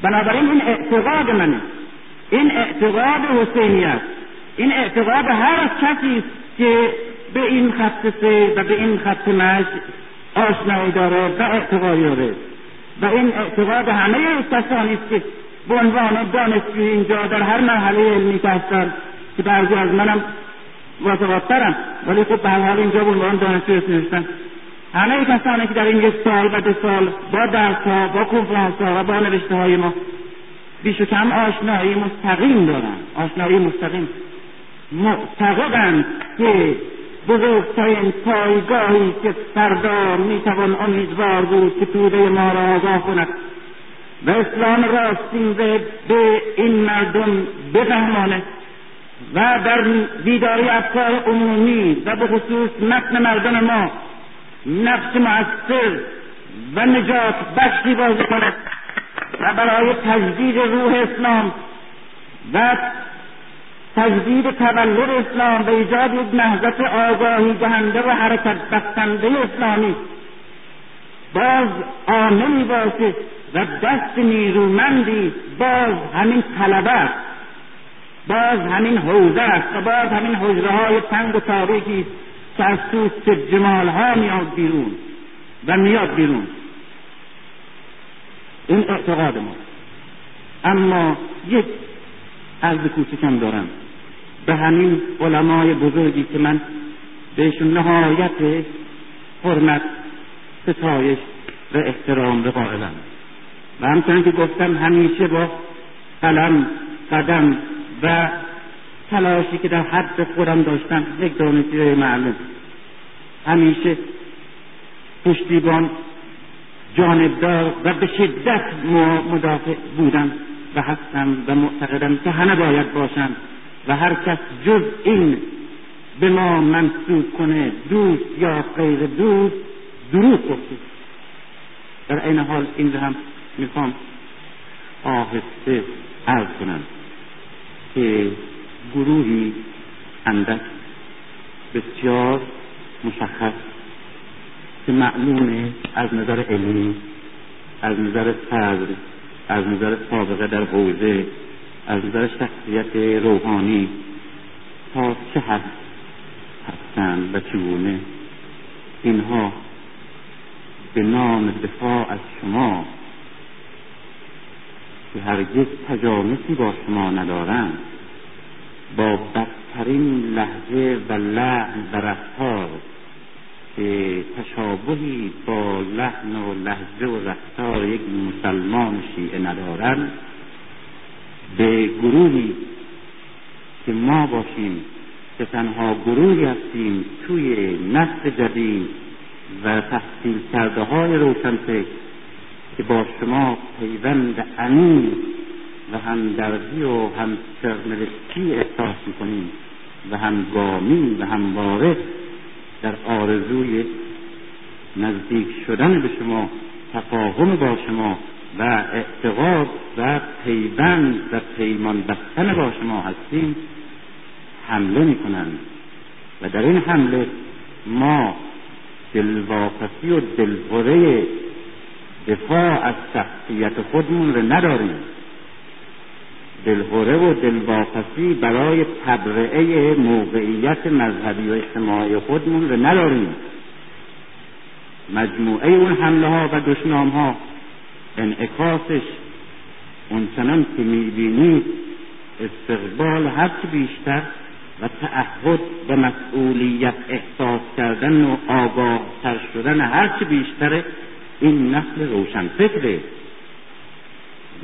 بنابراین این اعتقاد منه. این اعتقاد حسینی این اعتقاد هر کسی که به این خط سه و به این خط مش آشنایی داره و اعتقادی داره. و این اعتقاد همه کسانی است که به عنوان دانشجوی اینجا در هر مرحله علمی که هستن که بعضی از منم متواترم. ولی خب به حال اینجا به عنوان دانشجو نوشتن همه کسانی که در این یک سال و دو سال با درس ها با کنفرانس ها و با نوشته های ما بیش و کم آشنایی مستقیم دارن. آشنایی مستقیم. معتقدند که بزرگترین پایگاهی که فردا می‌توان امیدوار بود که توده ما را آگاه کند. و اسلام راستین به این مردم بفهمانه و در بیداری افکار عمومی و به خصوص متن مردم ما نقش مؤثر و نجات بخشی بازی کند. و برای تجدید روح اسلام و تجدید تولد اسلام به ایجاد یک نهضت آگاهی دهنده و حرکت بستنده اسلامی. باز عاملی باشه و دست نیرومندی باز همین طلبه باز همین حوزه است و باز همین حجره های تنگ و تاریکی که از توست جمال ها میاد بیرون و میاد بیرون. این اعتقاد ما. اما یک عرض کوچکم دارم. به همین علمای بزرگی که من بهشون نهایت حرمت ستایش و احترام به قائلم. و همچنان که گفتم همیشه با قلم قدم و تلاشی که در حد خودم داشتم یک دانشجوی معلم. همیشه پشتیبان جانبدار و به شدت مدافع بودم و هستم و معتقدم که همه باید باشند و هر کس جز این به ما منصوب کنه دوست یا غیر دوست دروغ گفته. در این حال این رو هم می‌خوام آهسته عرض کنم که گروهی اندک بسیار مشخص که معلومه از نظر علمی از نظر صدر از نظر سابقه در حوزه از نظر شخصیت روحانی. تا چه حد هستند و چگونه؟ اینها به نام دفاع از شما که هرگز تجانسی با شما ندارند. با بدترین لحظه و لحن و رفتار که تشابهی با لحن و لحظه و رفتار یک مسلمان شیعه ندارند به گروهی که ما باشیم که تنها گروهی هستیم توی نسل جدید و تحصیل کرده های روشنفکر که با شما پیوند عمیق و همدردی و هم سرنوشتی احساس می‌کنیم و همگامی و همواره در آرزوی نزدیک شدن به شما تفاهم با شما و اعتقاد و پیوند و پیمان بستن با شما هستیم. حمله می‌کنند. و در این حمله ما دلواپسی و دلخوره دفاع از شخصیت خودمون رو نداریم. دلخوره و دلواپسی برای تبرعه موقعیت مذهبی و اجتماعی خودمون رو نداریم. مجموعه اون حمله ها و دشنام ها انعکاسش اونچنان که می‌بینید استقبال هرچی بیشتر و تعهد به مسئولیت احساس کردن و آگاه تر شدن هرچی بیشتر این نسل روشنفکره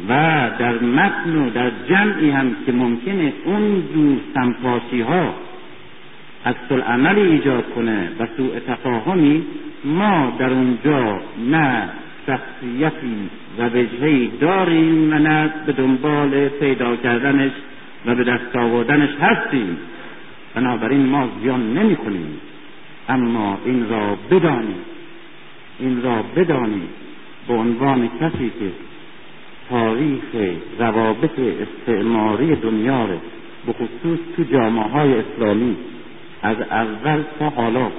و در متن و در جمعی هم که ممکنه اون دور سمپاسی ها عکس عملی ایجاد کنه و سوء تفاهمی ما در اونجا نه شخصیتی و وجهی داریم و نه به دنبال پیدا کردنش و به دست آوردنش هستیم. بنابراین ما زیان نمی کنیم اما این را بدانیم. این را بدانیم. به عنوان کسی که تاریخ روابط استعماری دنیا به خصوص تو جامعه های اسلامی از اول تا حالا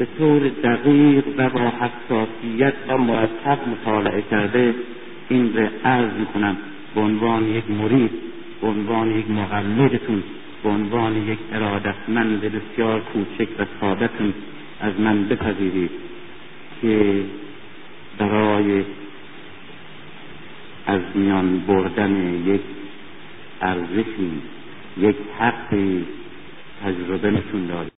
به طور دقیق و با حساسیت و مرتب مطالعه کرده این رو عرض می‌کنم. به عنوان یک مرید به عنوان یک مقلدتون به عنوان یک ارادتمند بسیار کوچک و سادتون از من بپذیرید که برای از میان بردن یک ارزشی یک حقی تجربه نشون